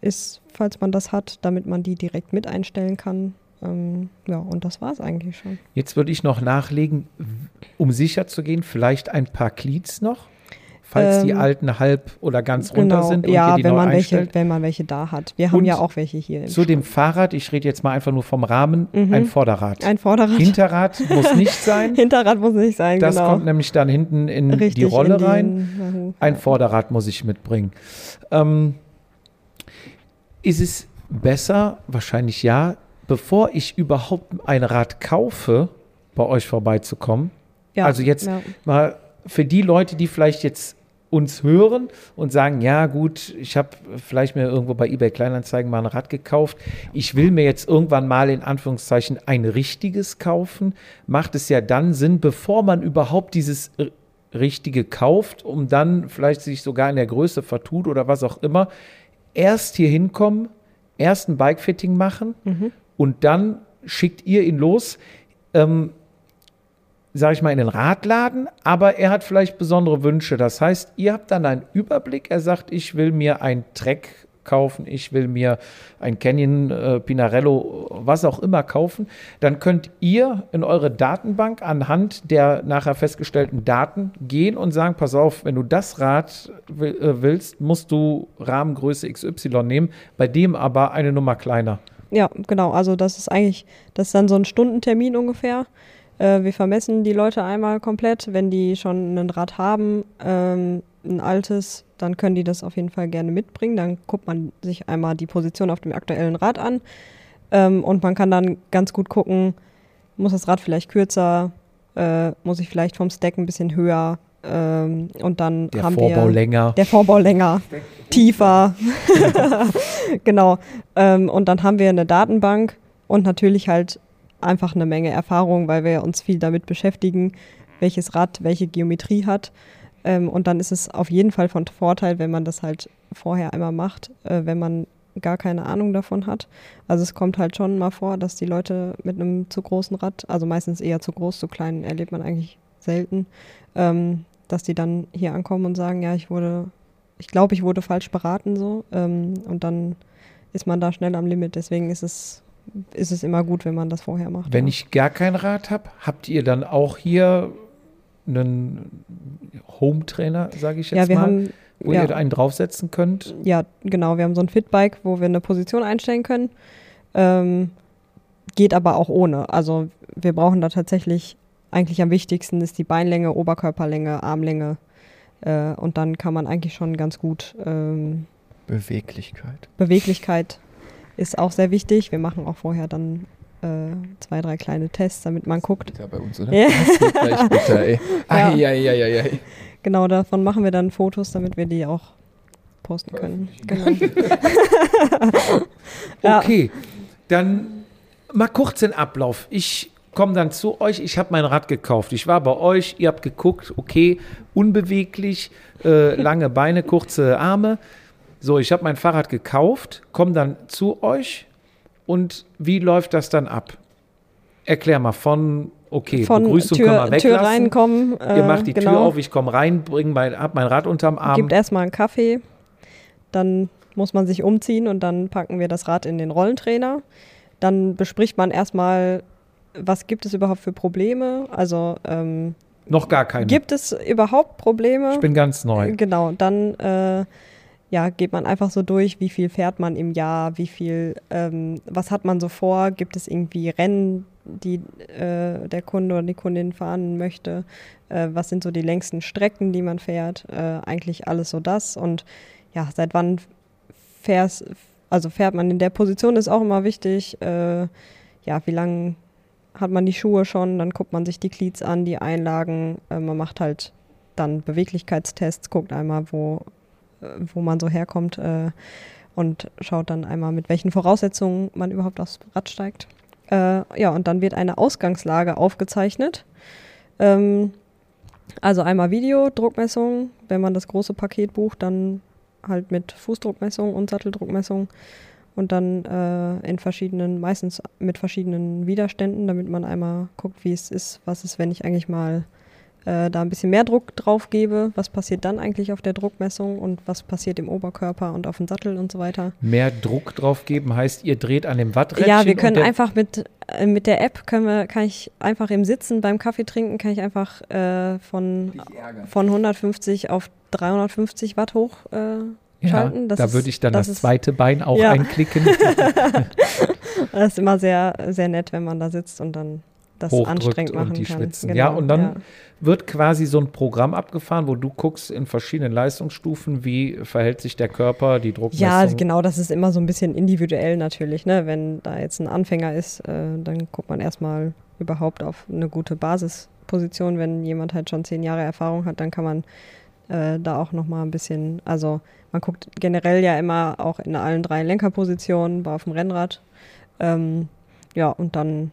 [SPEAKER 4] ist, falls man das hat, damit man die direkt mit einstellen kann. Ähm, ja, und das war es eigentlich schon.
[SPEAKER 1] Jetzt würde ich noch nachlegen, um sicher zu gehen, vielleicht ein paar Cleats noch, falls die
[SPEAKER 4] Ähm,
[SPEAKER 1] alten halb oder ganz runter
[SPEAKER 4] Genau,
[SPEAKER 1] sind und
[SPEAKER 4] ja,
[SPEAKER 1] ihr die
[SPEAKER 4] wenn
[SPEAKER 1] neu
[SPEAKER 4] man, welche, wenn man welche da hat. Wir haben
[SPEAKER 1] Und
[SPEAKER 4] ja auch welche hier.
[SPEAKER 1] Zu dem Fahrrad, ich rede jetzt mal einfach nur vom Rahmen,
[SPEAKER 4] Mhm.
[SPEAKER 1] ein Vorderrad.
[SPEAKER 4] Ein Vorderrad.
[SPEAKER 1] Hinterrad muss nicht sein. (laughs)
[SPEAKER 4] Hinterrad muss nicht sein,
[SPEAKER 1] Das
[SPEAKER 4] genau.
[SPEAKER 1] kommt nämlich dann hinten in
[SPEAKER 4] Richtig
[SPEAKER 1] die Rolle
[SPEAKER 4] in den-
[SPEAKER 1] rein.
[SPEAKER 4] Mhm.
[SPEAKER 1] Ein Vorderrad muss ich mitbringen. Ähm, ist es besser? Wahrscheinlich ja. Bevor ich überhaupt ein Rad kaufe, bei euch vorbeizukommen.
[SPEAKER 4] Ja,
[SPEAKER 1] also jetzt
[SPEAKER 4] ja.
[SPEAKER 1] mal für die Leute, die vielleicht jetzt uns hören und sagen, ja gut, ich habe vielleicht mir irgendwo bei eBay Kleinanzeigen mal ein Rad gekauft. Ich will mir jetzt irgendwann mal in Anführungszeichen ein richtiges kaufen. Macht es ja dann Sinn, bevor man überhaupt dieses richtige kauft, um dann vielleicht sich sogar in der Größe vertut oder was auch immer, erst hier hinkommen, erst ein Bikefitting machen und dann schickt ihr ihn los. Ähm, sage ich mal, in den Radladen, aber er hat vielleicht besondere Wünsche. Das heißt, ihr habt dann einen Überblick. Er sagt, ich will mir ein Trek kaufen, ich will mir ein Canyon, äh, Pinarello, was auch immer kaufen. Dann könnt ihr in eure Datenbank anhand der nachher festgestellten Daten gehen und sagen, pass auf, wenn du das Rad will, äh, willst, musst du Rahmengröße XY nehmen, bei dem aber eine Nummer kleiner.
[SPEAKER 4] Ja, genau. Also das ist eigentlich, das ist dann so ein Stundentermin ungefähr. Äh, wir vermessen die Leute einmal komplett. Wenn die schon ein Rad haben, ähm, ein altes, dann können die das auf jeden Fall gerne mitbringen. Dann guckt man sich einmal die Position auf dem aktuellen Rad an. Ähm, und man kann dann ganz gut gucken, muss das Rad vielleicht kürzer, äh, muss ich vielleicht vom Stack ein bisschen höher. Ähm, und dann
[SPEAKER 1] Der
[SPEAKER 4] haben
[SPEAKER 1] Vorbau
[SPEAKER 4] wir
[SPEAKER 1] länger.
[SPEAKER 4] der Vorbau länger, tiefer. (laughs) genau. Ähm, und dann haben wir eine Datenbank und natürlich halt einfach eine Menge Erfahrung, weil wir uns viel damit beschäftigen, welches Rad welche Geometrie hat. Ähm, und dann ist es auf jeden Fall von Vorteil, wenn man das halt vorher einmal macht, äh, wenn man gar keine Ahnung davon hat. Also es kommt halt schon mal vor, dass die Leute mit einem zu großen Rad, also meistens eher zu groß, zu klein erlebt man eigentlich selten, ähm, dass die dann hier ankommen und sagen, ja, ich wurde, ich glaube, ich wurde falsch beraten so. Ähm, und dann ist man da schnell am Limit. Deswegen ist es, ist es immer gut, wenn man das vorher macht.
[SPEAKER 1] Wenn
[SPEAKER 4] ja.
[SPEAKER 1] ich gar kein Rad habe, habt ihr dann auch hier einen Home-Trainer, sage ich jetzt
[SPEAKER 4] ja, wir
[SPEAKER 1] mal,
[SPEAKER 4] haben
[SPEAKER 1] wo
[SPEAKER 4] ja,
[SPEAKER 1] ihr einen draufsetzen könnt?
[SPEAKER 4] ja, genau, wir haben so ein Fitbike, wo wir eine Position einstellen können. Ähm, geht aber auch ohne. Also wir brauchen da tatsächlich, eigentlich am wichtigsten ist die Beinlänge, Oberkörperlänge, Armlänge. Äh, und dann kann man eigentlich schon ganz gut ähm,
[SPEAKER 5] Beweglichkeit.
[SPEAKER 4] Beweglichkeit ist auch sehr wichtig. Wir machen auch vorher dann äh, zwei, drei kleine Tests, damit man guckt.
[SPEAKER 2] Da bei uns, oder?
[SPEAKER 4] Ja.
[SPEAKER 2] Das geht gleich bitter, ey. (laughs)
[SPEAKER 4] Ja.
[SPEAKER 2] Eieieiei.
[SPEAKER 4] Genau, davon machen wir dann Fotos, damit wir die auch posten können. Genau. Ja. (laughs) (laughs)
[SPEAKER 1] Okay, dann mal kurz den Ablauf. Ich komme dann zu euch, ich habe mein Rad gekauft. Ich war bei euch, ihr habt geguckt, okay, unbeweglich, äh, (laughs) lange Beine, kurze Arme. So, ich habe mein Fahrrad gekauft, komme dann zu euch und wie läuft das dann ab? Erklär mal von, okay,
[SPEAKER 4] Von
[SPEAKER 1] Begrüßung können
[SPEAKER 4] Tür,
[SPEAKER 1] wir
[SPEAKER 4] Tür
[SPEAKER 1] weglassen.
[SPEAKER 4] reinkommen. Äh,
[SPEAKER 1] Ihr macht die
[SPEAKER 4] genau.
[SPEAKER 1] Tür auf, ich komme rein, bring mein, hab mein Rad unterm Arm.
[SPEAKER 4] Gibt erstmal einen Kaffee, dann muss man sich umziehen und dann packen wir das Rad in den Rollentrainer. Dann bespricht man erstmal, was gibt es überhaupt für Probleme? Also ähm,
[SPEAKER 1] Noch gar keine.
[SPEAKER 4] gibt es überhaupt Probleme?
[SPEAKER 1] ich bin ganz neu.
[SPEAKER 4] Genau, dann äh, ja, geht man einfach so durch, wie viel fährt man im Jahr, wie viel, ähm, was hat man so vor, gibt es irgendwie Rennen, die äh, der Kunde oder die Kundin fahren möchte, äh, was sind so die längsten Strecken, die man fährt, äh, eigentlich alles so das und ja, seit wann fährst, also fährt man in der Position ist auch immer wichtig, äh, ja, wie lange hat man die Schuhe schon, dann guckt man sich die Cleats an, die Einlagen, äh, man macht halt dann Beweglichkeitstests, guckt einmal, wo, äh, wo man so herkommt äh, und schaut dann einmal, mit welchen Voraussetzungen man überhaupt aufs Rad steigt. Äh, ja, und dann wird eine Ausgangslage aufgezeichnet. Ähm, also einmal Video, Druckmessung. Wenn man das große Paket bucht, dann halt mit Fußdruckmessung und Satteldruckmessung. Und dann äh, in verschiedenen, meistens mit verschiedenen Widerständen, damit man einmal guckt, wie es ist, was ist, wenn ich eigentlich mal äh, da ein bisschen mehr Druck drauf gebe, was passiert dann eigentlich auf der Druckmessung und was passiert im Oberkörper und auf dem Sattel und so weiter.
[SPEAKER 1] Mehr Druck drauf geben heißt, ihr dreht an dem Watträdchen.
[SPEAKER 4] Ja, wir können einfach mit, äh, mit der App können wir, kann ich einfach im Sitzen beim Kaffee trinken, kann ich einfach äh, von, von 150 auf 350 Watt hoch
[SPEAKER 1] ja,
[SPEAKER 4] schalten. Das
[SPEAKER 1] da würde ich dann das,
[SPEAKER 4] das ist-
[SPEAKER 1] zweite Bein auch
[SPEAKER 4] Ja.
[SPEAKER 1] einklicken. (laughs)
[SPEAKER 4] Das ist immer sehr, sehr nett, wenn man da sitzt und dann das anstrengend
[SPEAKER 1] und
[SPEAKER 4] machen
[SPEAKER 1] die
[SPEAKER 4] kann.
[SPEAKER 1] schwitzen.
[SPEAKER 4] Genau,
[SPEAKER 1] Ja, und dann
[SPEAKER 4] ja.
[SPEAKER 1] wird quasi so ein Programm abgefahren, wo du guckst in verschiedenen Leistungsstufen, wie verhält sich der Körper, die Druckmessung.
[SPEAKER 4] Ja, genau, das ist immer so ein bisschen individuell natürlich. Ne? Wenn da jetzt ein Anfänger ist, äh, dann guckt man erstmal überhaupt auf eine gute Basisposition. Wenn jemand halt schon zehn Jahre Erfahrung hat, dann kann man äh, da auch nochmal ein bisschen, also man guckt generell ja immer auch in allen drei Lenkerpositionen, war auf dem Rennrad. Ähm, ja, und dann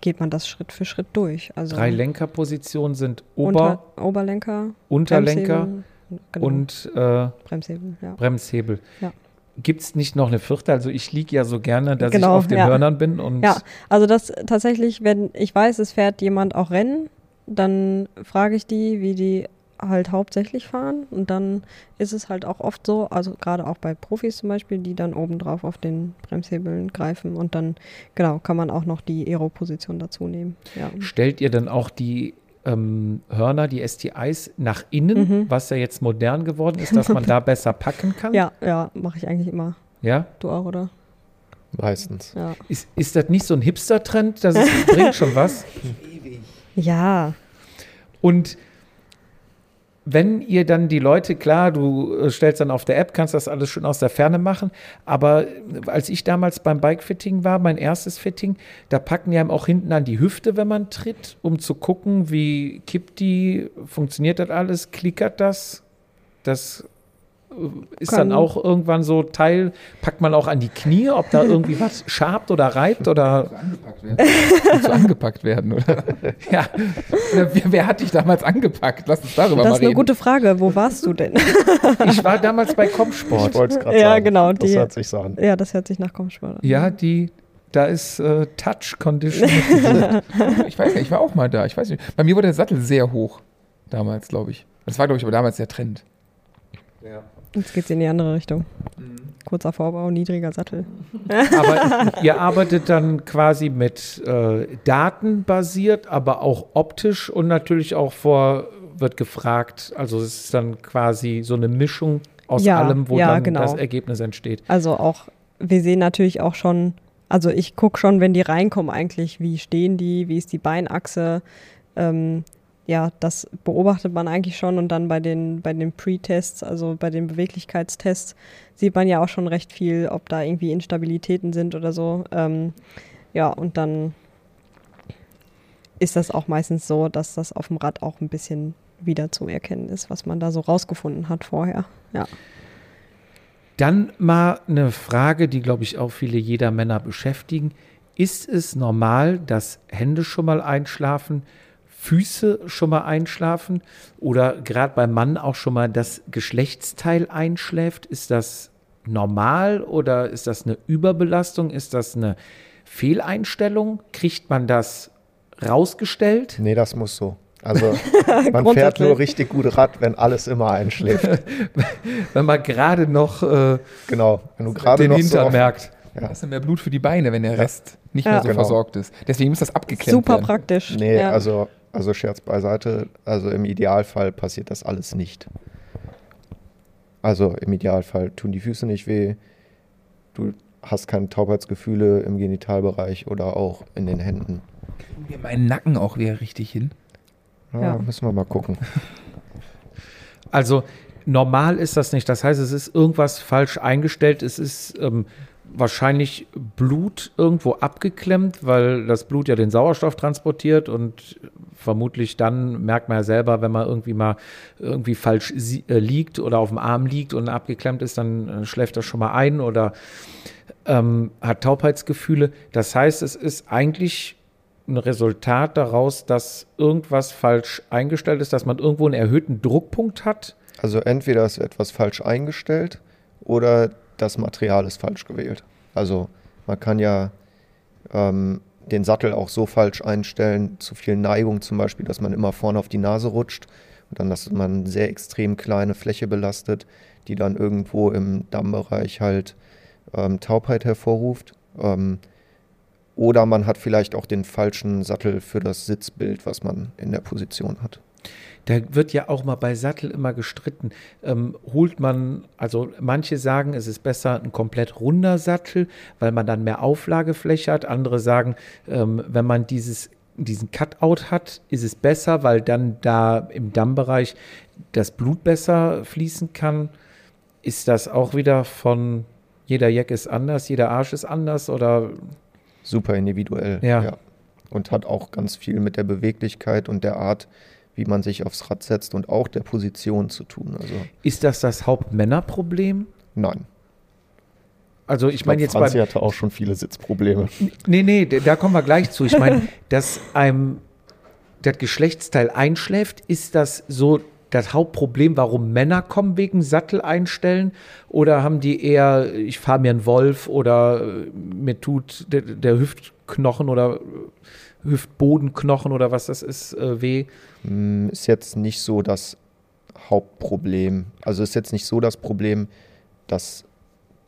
[SPEAKER 4] geht man das Schritt für Schritt durch. Also
[SPEAKER 1] Drei Lenkerpositionen sind Ober,
[SPEAKER 4] Unter, Oberlenker,
[SPEAKER 1] Unterlenker
[SPEAKER 4] genau,
[SPEAKER 1] und äh,
[SPEAKER 4] Bremshebel, ja.
[SPEAKER 1] Bremshebel.
[SPEAKER 4] Ja.
[SPEAKER 1] Gibt es nicht noch eine vierte? Also ich liege ja so gerne, dass
[SPEAKER 4] Genau,
[SPEAKER 1] ich auf den
[SPEAKER 4] ja.
[SPEAKER 1] Hörnern bin und
[SPEAKER 4] Ja, also das tatsächlich, wenn ich weiß, es fährt jemand auch Rennen, dann frage ich die, wie die halt hauptsächlich fahren und dann ist es halt auch oft so, also gerade auch bei Profis zum Beispiel, die dann obendrauf auf den Bremshebeln greifen und dann, genau, kann man auch noch die Aero-Position dazu nehmen. Ja.
[SPEAKER 1] stellt ihr dann auch die ähm, Hörner, die STIs nach innen,
[SPEAKER 4] Mhm.
[SPEAKER 1] was ja jetzt modern geworden ist, dass man (laughs) da besser packen kann?
[SPEAKER 4] Ja, ja, mache ich eigentlich immer.
[SPEAKER 1] Ja?
[SPEAKER 4] Du auch, oder?
[SPEAKER 5] Meistens.
[SPEAKER 4] Ja.
[SPEAKER 1] Ist, ist das nicht so ein Hipster-Trend? Das ist, bringt schon was. (laughs)
[SPEAKER 4] Ja,
[SPEAKER 1] Und wenn ihr dann die Leute, klar, du äh, stellst dann auf der App, kannst das alles schon aus der Ferne machen, aber äh, als ich damals beim Bike-Fitting war, mein erstes Fitting, da packen die einem auch hinten an die Hüfte, wenn man tritt, um zu gucken, wie kippt die, funktioniert das alles, klickert das, das ist
[SPEAKER 4] Kann-
[SPEAKER 1] dann auch irgendwann so Teil, packt man auch an die Knie, ob da irgendwie was (laughs) schabt oder reibt oder
[SPEAKER 2] Zu angepackt werden. Zu angepackt werden, oder? (laughs)
[SPEAKER 1] ja,
[SPEAKER 2] wer, wer hat dich damals angepackt? Lass uns darüber
[SPEAKER 4] das
[SPEAKER 2] mal
[SPEAKER 4] ist eine
[SPEAKER 2] reden.
[SPEAKER 4] gute Frage. Wo warst du denn? (laughs)
[SPEAKER 1] ich war damals bei Kompsport.
[SPEAKER 5] Ich wollte es gerade
[SPEAKER 4] Ja,
[SPEAKER 5] sagen.
[SPEAKER 4] genau,
[SPEAKER 5] Das
[SPEAKER 4] die-
[SPEAKER 5] hört sich so an.
[SPEAKER 4] ja, das hört sich nach Kampfsport an.
[SPEAKER 1] Ja, die, da ist äh, Touch Condition.
[SPEAKER 2] Ich weiß nicht, ich war auch mal da. Ich weiß nicht. Bei mir war der Sattel sehr hoch. Damals, glaube ich. Das war, glaube ich, aber damals der Trend.
[SPEAKER 4] Jetzt geht's in die andere Richtung. Kurzer Vorbau, niedriger Sattel.
[SPEAKER 1] aber (laughs) ihr arbeitet dann quasi mit äh, Daten basiert, aber auch optisch und natürlich auch vor wird gefragt. Also es ist dann quasi so eine Mischung aus
[SPEAKER 4] Ja,
[SPEAKER 1] allem, wo
[SPEAKER 4] ja,
[SPEAKER 1] dann
[SPEAKER 4] genau.
[SPEAKER 1] das Ergebnis entsteht.
[SPEAKER 4] Also auch, wir sehen natürlich auch schon, also ich gucke schon, wenn die reinkommen eigentlich, wie stehen die, wie ist die Beinachse. Ähm, ja, das beobachtet man eigentlich schon und dann bei den, bei den Pre-Tests, also bei den Beweglichkeitstests, sieht man ja auch schon recht viel, ob da irgendwie Instabilitäten sind oder so. Ähm, ja, und dann ist das auch meistens so, dass das auf dem Rad auch ein bisschen wieder zu erkennen ist, was man da so rausgefunden hat vorher. Ja.
[SPEAKER 1] Dann mal eine Frage, die, glaube ich, auch viele jeder Männer beschäftigen. Ist es normal, dass Hände schon mal einschlafen, Füße schon mal einschlafen oder gerade beim Mann auch schon mal das Geschlechtsteil einschläft? Ist das normal oder ist das eine Überbelastung? Ist das eine Fehleinstellung? Kriegt man das rausgestellt?
[SPEAKER 5] Nee, das muss so. Also (laughs) man fährt nur richtig gut Rad, wenn alles immer einschläft. (laughs)
[SPEAKER 1] Wenn man gerade noch äh,
[SPEAKER 5] genau. Wenn du gerade
[SPEAKER 1] den
[SPEAKER 5] noch so
[SPEAKER 1] Hintern
[SPEAKER 5] auf,
[SPEAKER 1] merkt.
[SPEAKER 5] Ja.
[SPEAKER 2] Hast du mehr Blut für die Beine, wenn der Rest nicht
[SPEAKER 4] Ja.
[SPEAKER 2] mehr so
[SPEAKER 5] Genau.
[SPEAKER 2] versorgt ist. Deswegen muss das abgeklemmt
[SPEAKER 4] Super
[SPEAKER 2] werden.
[SPEAKER 4] praktisch.
[SPEAKER 5] Nee,
[SPEAKER 4] ja.
[SPEAKER 5] also, also Scherz beiseite. Also im Idealfall passiert das alles nicht. Also im Idealfall tun die Füße nicht weh. Du hast keine Taubheitsgefühle im Genitalbereich oder auch in den Händen.
[SPEAKER 2] Mir meinen Nacken auch wieder richtig hin.
[SPEAKER 5] Ja,
[SPEAKER 4] Ja.
[SPEAKER 5] Müssen wir mal gucken.
[SPEAKER 1] Also normal ist das nicht. Das heißt, es ist irgendwas falsch eingestellt. Es ist ähm, wahrscheinlich Blut irgendwo abgeklemmt, weil das Blut ja den Sauerstoff transportiert und vermutlich dann merkt man ja selber, wenn man irgendwie mal irgendwie falsch äh, liegt oder auf dem Arm liegt und abgeklemmt ist, dann äh, schläft das schon mal ein oder ähm, hat Taubheitsgefühle. Das heißt, es ist eigentlich ein Resultat daraus, dass irgendwas falsch eingestellt ist, dass man irgendwo einen erhöhten Druckpunkt hat.
[SPEAKER 5] Also entweder ist etwas falsch eingestellt oder das Material ist falsch gewählt. Also man kann ja ähm, den Sattel auch so falsch einstellen, zu viel Neigung zum Beispiel, dass man immer vorne auf die Nase rutscht und dann, dass man sehr extrem kleine Fläche belastet, die dann irgendwo im Dammbereich halt ähm, Taubheit hervorruft. Ähm, oder man hat vielleicht auch den falschen Sattel für das Sitzbild, was man in der Position hat.
[SPEAKER 1] Da wird ja auch mal bei Sattel immer gestritten. Ähm, holt man, also manche sagen, es ist besser ein komplett runder Sattel, weil man dann mehr Auflagefläche hat. Andere sagen, ähm, wenn man dieses, diesen Cutout hat, ist es besser, weil dann da im Dammbereich das Blut besser fließen kann. Ist das auch wieder von jeder Jack ist anders, jeder Arsch ist anders oder?
[SPEAKER 5] Super individuell.
[SPEAKER 1] Ja. ja.
[SPEAKER 5] Und hat auch ganz viel mit der Beweglichkeit und der Art, wie man sich aufs Rad setzt und auch der Position zu tun. Also
[SPEAKER 1] ist das das Hauptmännerproblem?
[SPEAKER 5] Nein.
[SPEAKER 1] Also ich, ich meine jetzt
[SPEAKER 5] Franzi hatte auch schon viele Sitzprobleme.
[SPEAKER 1] Nee, nee, da kommen wir gleich zu. Ich meine, (laughs) dass einem das Geschlechtsteil einschläft, ist das so das Hauptproblem, warum Männer kommen wegen Sattel einstellen? Oder haben die eher, ich fahre mir einen Wolf oder äh, mir tut der, der Hüftknochen oder Hüftbodenknochen oder was das ist, äh, weh?
[SPEAKER 5] Mm, ist jetzt nicht so das Hauptproblem. Also ist jetzt nicht so das Problem, dass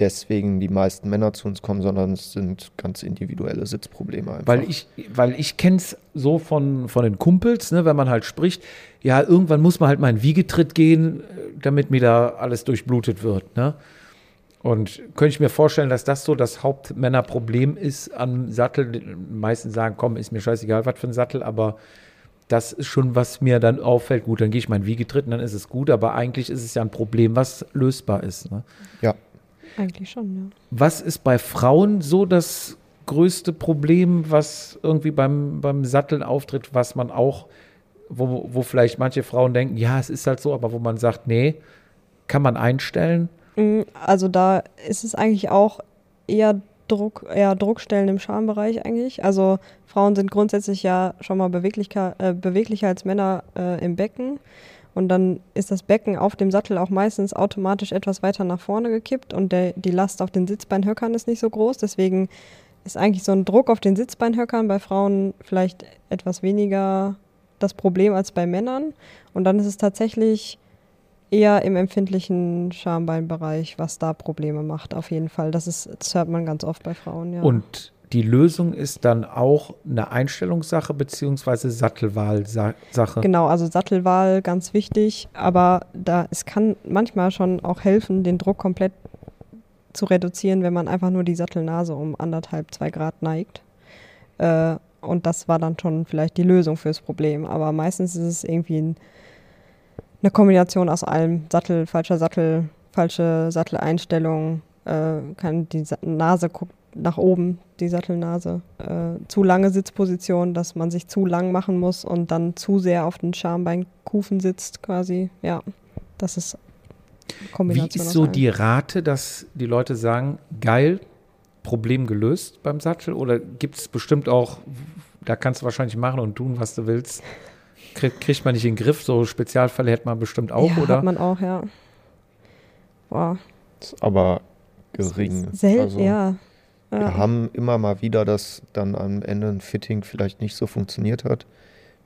[SPEAKER 5] deswegen die meisten Männer zu uns kommen, sondern es sind ganz individuelle Sitzprobleme einfach.
[SPEAKER 1] Weil ich, weil ich kenne es so von, von den Kumpels, ne, wenn man halt spricht, ja, irgendwann muss man halt mal in Wiegetritt gehen, damit mir da alles durchblutet wird. Ne? Und könnte ich mir vorstellen, dass das so das Hauptmännerproblem ist am Sattel. Die meisten sagen, komm, ist mir scheißegal, was für ein Sattel, aber das ist schon, was mir dann auffällt. Gut, dann gehe ich in Wiegetritt und dann ist es gut, aber eigentlich ist es ja ein Problem, was lösbar ist. Ne?
[SPEAKER 5] Ja.
[SPEAKER 4] Eigentlich schon, ja.
[SPEAKER 1] Was ist bei Frauen so das größte Problem, was irgendwie beim, beim Satteln auftritt, was man auch, wo, wo vielleicht manche Frauen denken, ja, es ist halt so, aber wo man sagt, nee, kann man einstellen?
[SPEAKER 4] Mm, also da ist es eigentlich auch eher Druck, eher Druckstellen im Schambereich eigentlich. Also Frauen sind grundsätzlich ja schon mal beweglicher, äh, beweglicher als Männer äh, im Becken. Und dann ist das Becken auf dem Sattel auch meistens automatisch etwas weiter nach vorne gekippt und der, die Last auf den Sitzbeinhöckern ist nicht so groß. Deswegen ist eigentlich so ein Druck auf den Sitzbeinhöckern bei Frauen vielleicht etwas weniger das Problem als bei Männern. Und dann ist es tatsächlich eher im empfindlichen Schambeinbereich, was da Probleme macht, auf jeden Fall. Das, ist, das hört man ganz oft bei Frauen, ja.
[SPEAKER 1] Und die Lösung ist dann auch eine Einstellungssache beziehungsweise Sattelwahlsache.
[SPEAKER 4] Genau, also Sattelwahl ganz wichtig, aber da es kann manchmal schon auch helfen, den Druck komplett zu reduzieren, wenn man einfach nur die Sattelnase um anderthalb, zwei Grad neigt. Äh, und das war dann schon vielleicht die Lösung fürs Problem. Aber meistens ist es irgendwie ein eine Kombination aus allem. Sattel, falscher Sattel, falsche Satteleinstellung, äh, kann die Nase guckt nach oben, die Sattelnase. Äh, zu lange Sitzposition, dass man sich zu lang machen muss und dann zu sehr auf den Schambeinkufen sitzt quasi. Ja, das ist
[SPEAKER 1] Kombination. Wie ist so die Rate, dass die Leute sagen, geil, Problem gelöst beim Sattel? Oder gibt es bestimmt auch, da kannst du wahrscheinlich machen und tun, was du willst? Kriegt, kriegt man nicht in den Griff. So Spezialfälle hätte man bestimmt auch,
[SPEAKER 4] ja,
[SPEAKER 1] oder?
[SPEAKER 4] Hat man auch, ja. Boah.
[SPEAKER 5] Ist aber gering.
[SPEAKER 4] Selten, also, ja.
[SPEAKER 5] Wir ja. haben immer mal wieder, dass dann am Ende ein Fitting vielleicht nicht so funktioniert hat.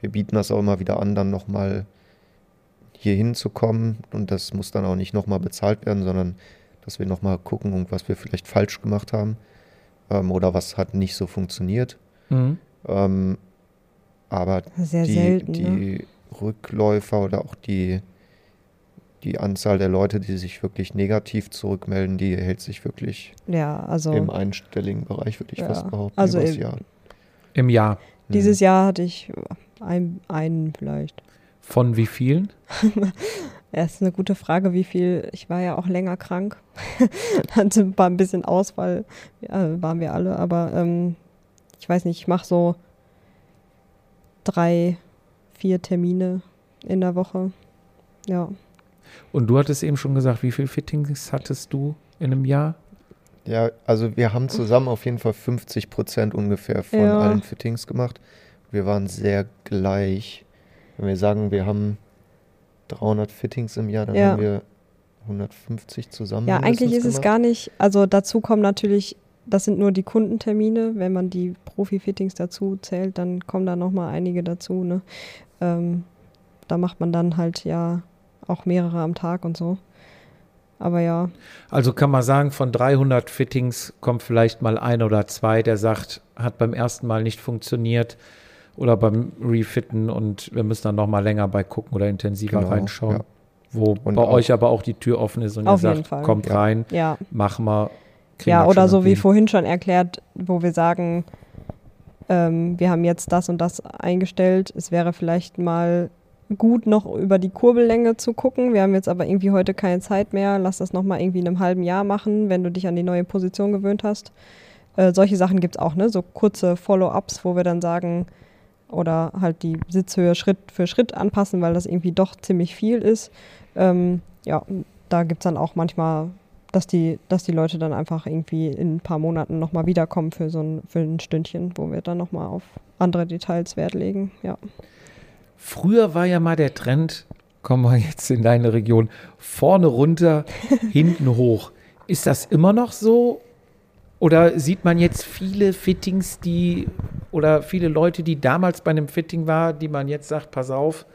[SPEAKER 5] Wir bieten das auch immer wieder an, dann nochmal hier hinzukommen und das muss dann auch nicht nochmal bezahlt werden, sondern dass wir nochmal gucken, was wir vielleicht falsch gemacht haben ähm, oder was hat nicht so funktioniert. Mhm. Ähm, aber
[SPEAKER 4] Sehr
[SPEAKER 5] die,
[SPEAKER 4] selten,
[SPEAKER 5] die
[SPEAKER 4] ne?
[SPEAKER 5] Rückläufer oder auch die, die Anzahl der Leute, die sich wirklich negativ zurückmelden, die hält sich wirklich
[SPEAKER 4] ja, also,
[SPEAKER 5] im einstelligen Bereich, würde ich
[SPEAKER 4] ja,
[SPEAKER 5] fast behaupten,
[SPEAKER 4] also im,
[SPEAKER 5] Jahr.
[SPEAKER 1] Im Jahr.
[SPEAKER 4] Dieses hm. Jahr hatte ich ein, einen vielleicht.
[SPEAKER 1] Von wie vielen? (laughs)
[SPEAKER 4] ja, ist eine gute Frage, wie viel. Ich war ja auch länger krank. (laughs) Hatte ein bisschen Ausfall, ja, waren wir alle, aber ähm, ich weiß nicht, ich mache so drei, vier Termine in der Woche. Ja.
[SPEAKER 1] Und du hattest eben schon gesagt, wie viele Fittings hattest du in einem Jahr?
[SPEAKER 5] Ja, also wir haben zusammen auf jeden Fall 50 Prozent ungefähr von
[SPEAKER 4] Ja.
[SPEAKER 5] allen Fittings gemacht. Wir waren sehr gleich. Wenn wir sagen, wir haben 300 Fittings im Jahr, dann
[SPEAKER 4] Ja.
[SPEAKER 5] haben wir 150 zusammen.
[SPEAKER 4] Ja, eigentlich ist es
[SPEAKER 5] gemacht.
[SPEAKER 4] gar nicht. Also dazu kommen natürlich das sind nur die Kundentermine. Wenn man die Profi-Fittings dazu zählt, dann kommen da nochmal einige dazu. Ne? Ähm, da macht man dann halt ja auch mehrere am Tag und so. Aber ja.
[SPEAKER 1] Also kann man sagen, von 300 Fittings kommt vielleicht mal ein oder zwei, der sagt, hat beim ersten Mal nicht funktioniert oder beim Refitten und wir müssen dann noch mal länger bei gucken oder intensiver
[SPEAKER 5] Genau,
[SPEAKER 1] reinschauen.
[SPEAKER 5] ja.
[SPEAKER 1] Wo
[SPEAKER 5] Und
[SPEAKER 1] bei
[SPEAKER 5] auch-
[SPEAKER 1] euch aber auch die Tür offen ist und ihr sagt,
[SPEAKER 4] Fall.
[SPEAKER 1] kommt
[SPEAKER 5] Ja.
[SPEAKER 1] rein,
[SPEAKER 4] Ja,
[SPEAKER 1] mach mal.
[SPEAKER 4] Ja oder so wie vorhin schon erklärt, wo wir sagen, ähm, wir haben jetzt das und das eingestellt. Es wäre vielleicht mal gut, noch über die Kurbellänge zu gucken. Wir haben jetzt aber irgendwie heute keine Zeit mehr. Lass das nochmal irgendwie in einem halben Jahr machen, wenn du dich an die neue Position gewöhnt hast. Äh, solche Sachen gibt es auch, ne? So kurze Follow-ups, wo wir dann sagen, oder halt die Sitzhöhe Schritt für Schritt anpassen, weil das irgendwie doch ziemlich viel ist. Ähm, ja, da gibt es dann auch manchmal, dass die, dass die Leute dann einfach irgendwie in ein paar Monaten nochmal wiederkommen für so ein, für ein Stündchen, wo wir dann nochmal auf andere Details Wert legen. Ja.
[SPEAKER 1] Früher war ja mal der Trend, kommen wir jetzt in deine Region, vorne runter, (laughs) hinten hoch. Ist das immer noch so? Oder sieht man jetzt viele Fittings, die oder viele Leute, die damals bei einem Fitting war, die man jetzt sagt, pass auf,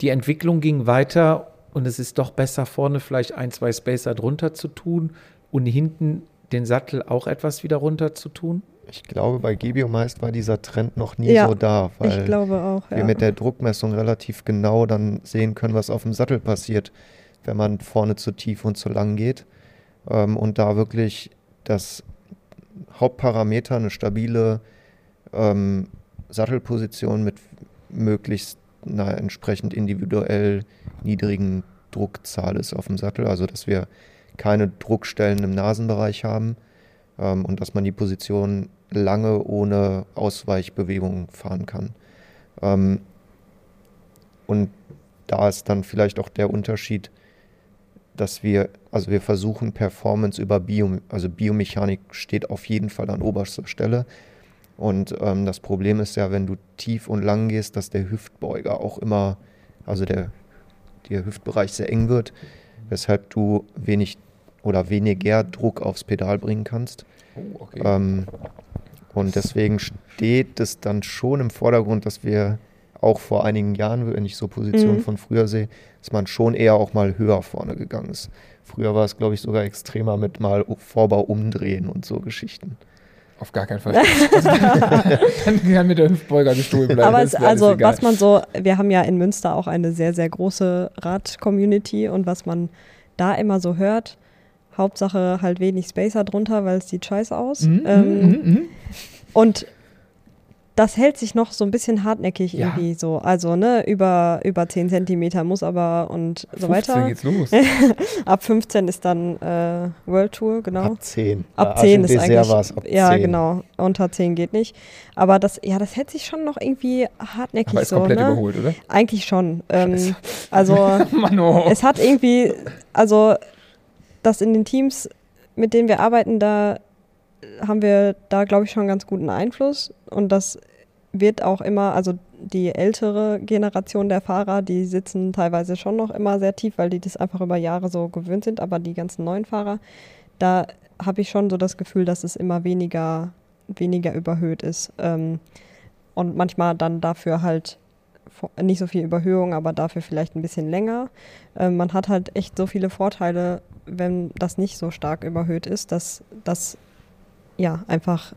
[SPEAKER 1] die Entwicklung ging weiter und es ist doch besser, vorne vielleicht ein, zwei Spacer drunter zu tun und hinten den Sattel auch etwas wieder runter zu tun?
[SPEAKER 5] Ich glaube, bei Gebio meist war dieser Trend noch nie
[SPEAKER 4] Ja,
[SPEAKER 5] so da, weil
[SPEAKER 4] ich glaube auch.
[SPEAKER 5] wir
[SPEAKER 4] Ja.
[SPEAKER 5] mit der Druckmessung relativ genau dann sehen können, was auf dem Sattel passiert, wenn man vorne zu tief und zu lang geht. Ähm, und da wirklich das Hauptparameter, eine stabile ähm, Sattelposition mit möglichst einer entsprechend individuell niedrigen Druckzahl ist auf dem Sattel. Also dass wir keine Druckstellen im Nasenbereich haben ähm, und dass man die Position lange ohne Ausweichbewegung fahren kann. Ähm, und da ist dann vielleicht auch der Unterschied, dass wir, also wir versuchen Performance über Bio, also Biomechanik steht auf jeden Fall an oberster Stelle. Und ähm, das Problem ist ja, wenn du tief und lang gehst, dass der Hüftbeuger auch immer, also der, der Hüftbereich sehr eng wird, weshalb du wenig oder weniger Druck aufs Pedal bringen kannst.
[SPEAKER 2] Oh, okay.
[SPEAKER 5] Ähm, und deswegen steht es dann schon im Vordergrund, dass wir auch vor einigen Jahren, wenn ich so Positionen
[SPEAKER 4] Mhm.
[SPEAKER 5] von früher sehe, dass man schon eher auch mal höher vorne gegangen ist. Früher war es, glaube ich, sogar extremer mit mal Vorbau umdrehen und so Geschichten.
[SPEAKER 2] Auf gar keinen Fall. Also, dann kann mit der Hüftbeuger gestohlen bleiben.
[SPEAKER 4] Aber es, also was man so, wir haben ja in Münster auch eine sehr, sehr große Rad-Community und was man da immer so hört, Hauptsache halt wenig Spacer drunter, weil es sieht scheiße aus.
[SPEAKER 2] Mhm,
[SPEAKER 4] ähm,
[SPEAKER 2] mhm, mhm.
[SPEAKER 4] Und das hält sich noch so ein bisschen hartneckig
[SPEAKER 2] Ja.
[SPEAKER 4] irgendwie so. Also, ne, über, über 10 Zentimeter muss aber und so
[SPEAKER 2] 15
[SPEAKER 4] weiter.
[SPEAKER 2] geht's los. (laughs)
[SPEAKER 4] Ab 15 ist dann äh, World Tour, genau.
[SPEAKER 5] Ab 10.
[SPEAKER 4] Ab
[SPEAKER 5] Bei
[SPEAKER 4] 10 ist
[SPEAKER 5] Argent Dessert
[SPEAKER 4] eigentlich.
[SPEAKER 5] war es ab
[SPEAKER 4] ja,
[SPEAKER 5] 10.
[SPEAKER 4] genau. Unter 10 geht nicht. Aber das, ja, das hält sich schon noch irgendwie hartnäckig
[SPEAKER 2] Aber ist
[SPEAKER 4] so.
[SPEAKER 2] komplett
[SPEAKER 4] ne?
[SPEAKER 2] überholt, oder?
[SPEAKER 4] Eigentlich schon. Ähm, (laughs) also (laughs)
[SPEAKER 2] oh.
[SPEAKER 4] es hat irgendwie, also das in den Teams, mit denen wir arbeiten, da haben wir da, glaube ich, schon einen ganz guten Einfluss. Und das wird auch immer, also die ältere Generation der Fahrer, die sitzen teilweise schon noch immer sehr tief, weil die das einfach über Jahre so gewöhnt sind. Aber die ganzen neuen Fahrer, da habe ich schon so das Gefühl, dass es immer weniger, weniger überhöht ist. Ähm, und manchmal dann dafür halt nicht so viel Überhöhung, aber dafür vielleicht ein bisschen länger. Ähm, man hat halt echt so viele Vorteile, wenn das nicht so stark überhöht ist, dass das ja einfach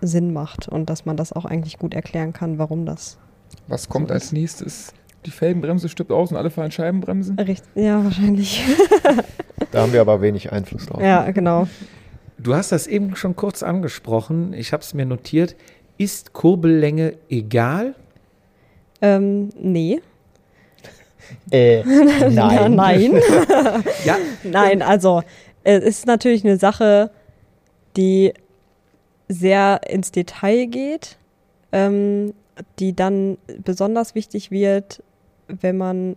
[SPEAKER 4] Sinn macht und dass man das auch eigentlich gut erklären kann, warum das
[SPEAKER 2] Was kommt
[SPEAKER 4] So
[SPEAKER 2] als nächstes? Die Felgenbremse stirbt aus und alle fahren Scheibenbremsen?
[SPEAKER 4] richtig. Ja, wahrscheinlich. (laughs)
[SPEAKER 5] Da haben wir aber wenig Einfluss drauf.
[SPEAKER 4] ja, genau.
[SPEAKER 1] Du hast das eben schon kurz angesprochen. Ich habe es mir notiert. Ist Kurbellänge egal?
[SPEAKER 4] Ähm, nee.
[SPEAKER 5] Äh, (laughs)
[SPEAKER 4] Ja, nein.
[SPEAKER 1] Ja, (laughs)
[SPEAKER 4] Nein, also es ist natürlich eine Sache, die sehr ins Detail geht, ähm, die dann besonders wichtig wird, wenn man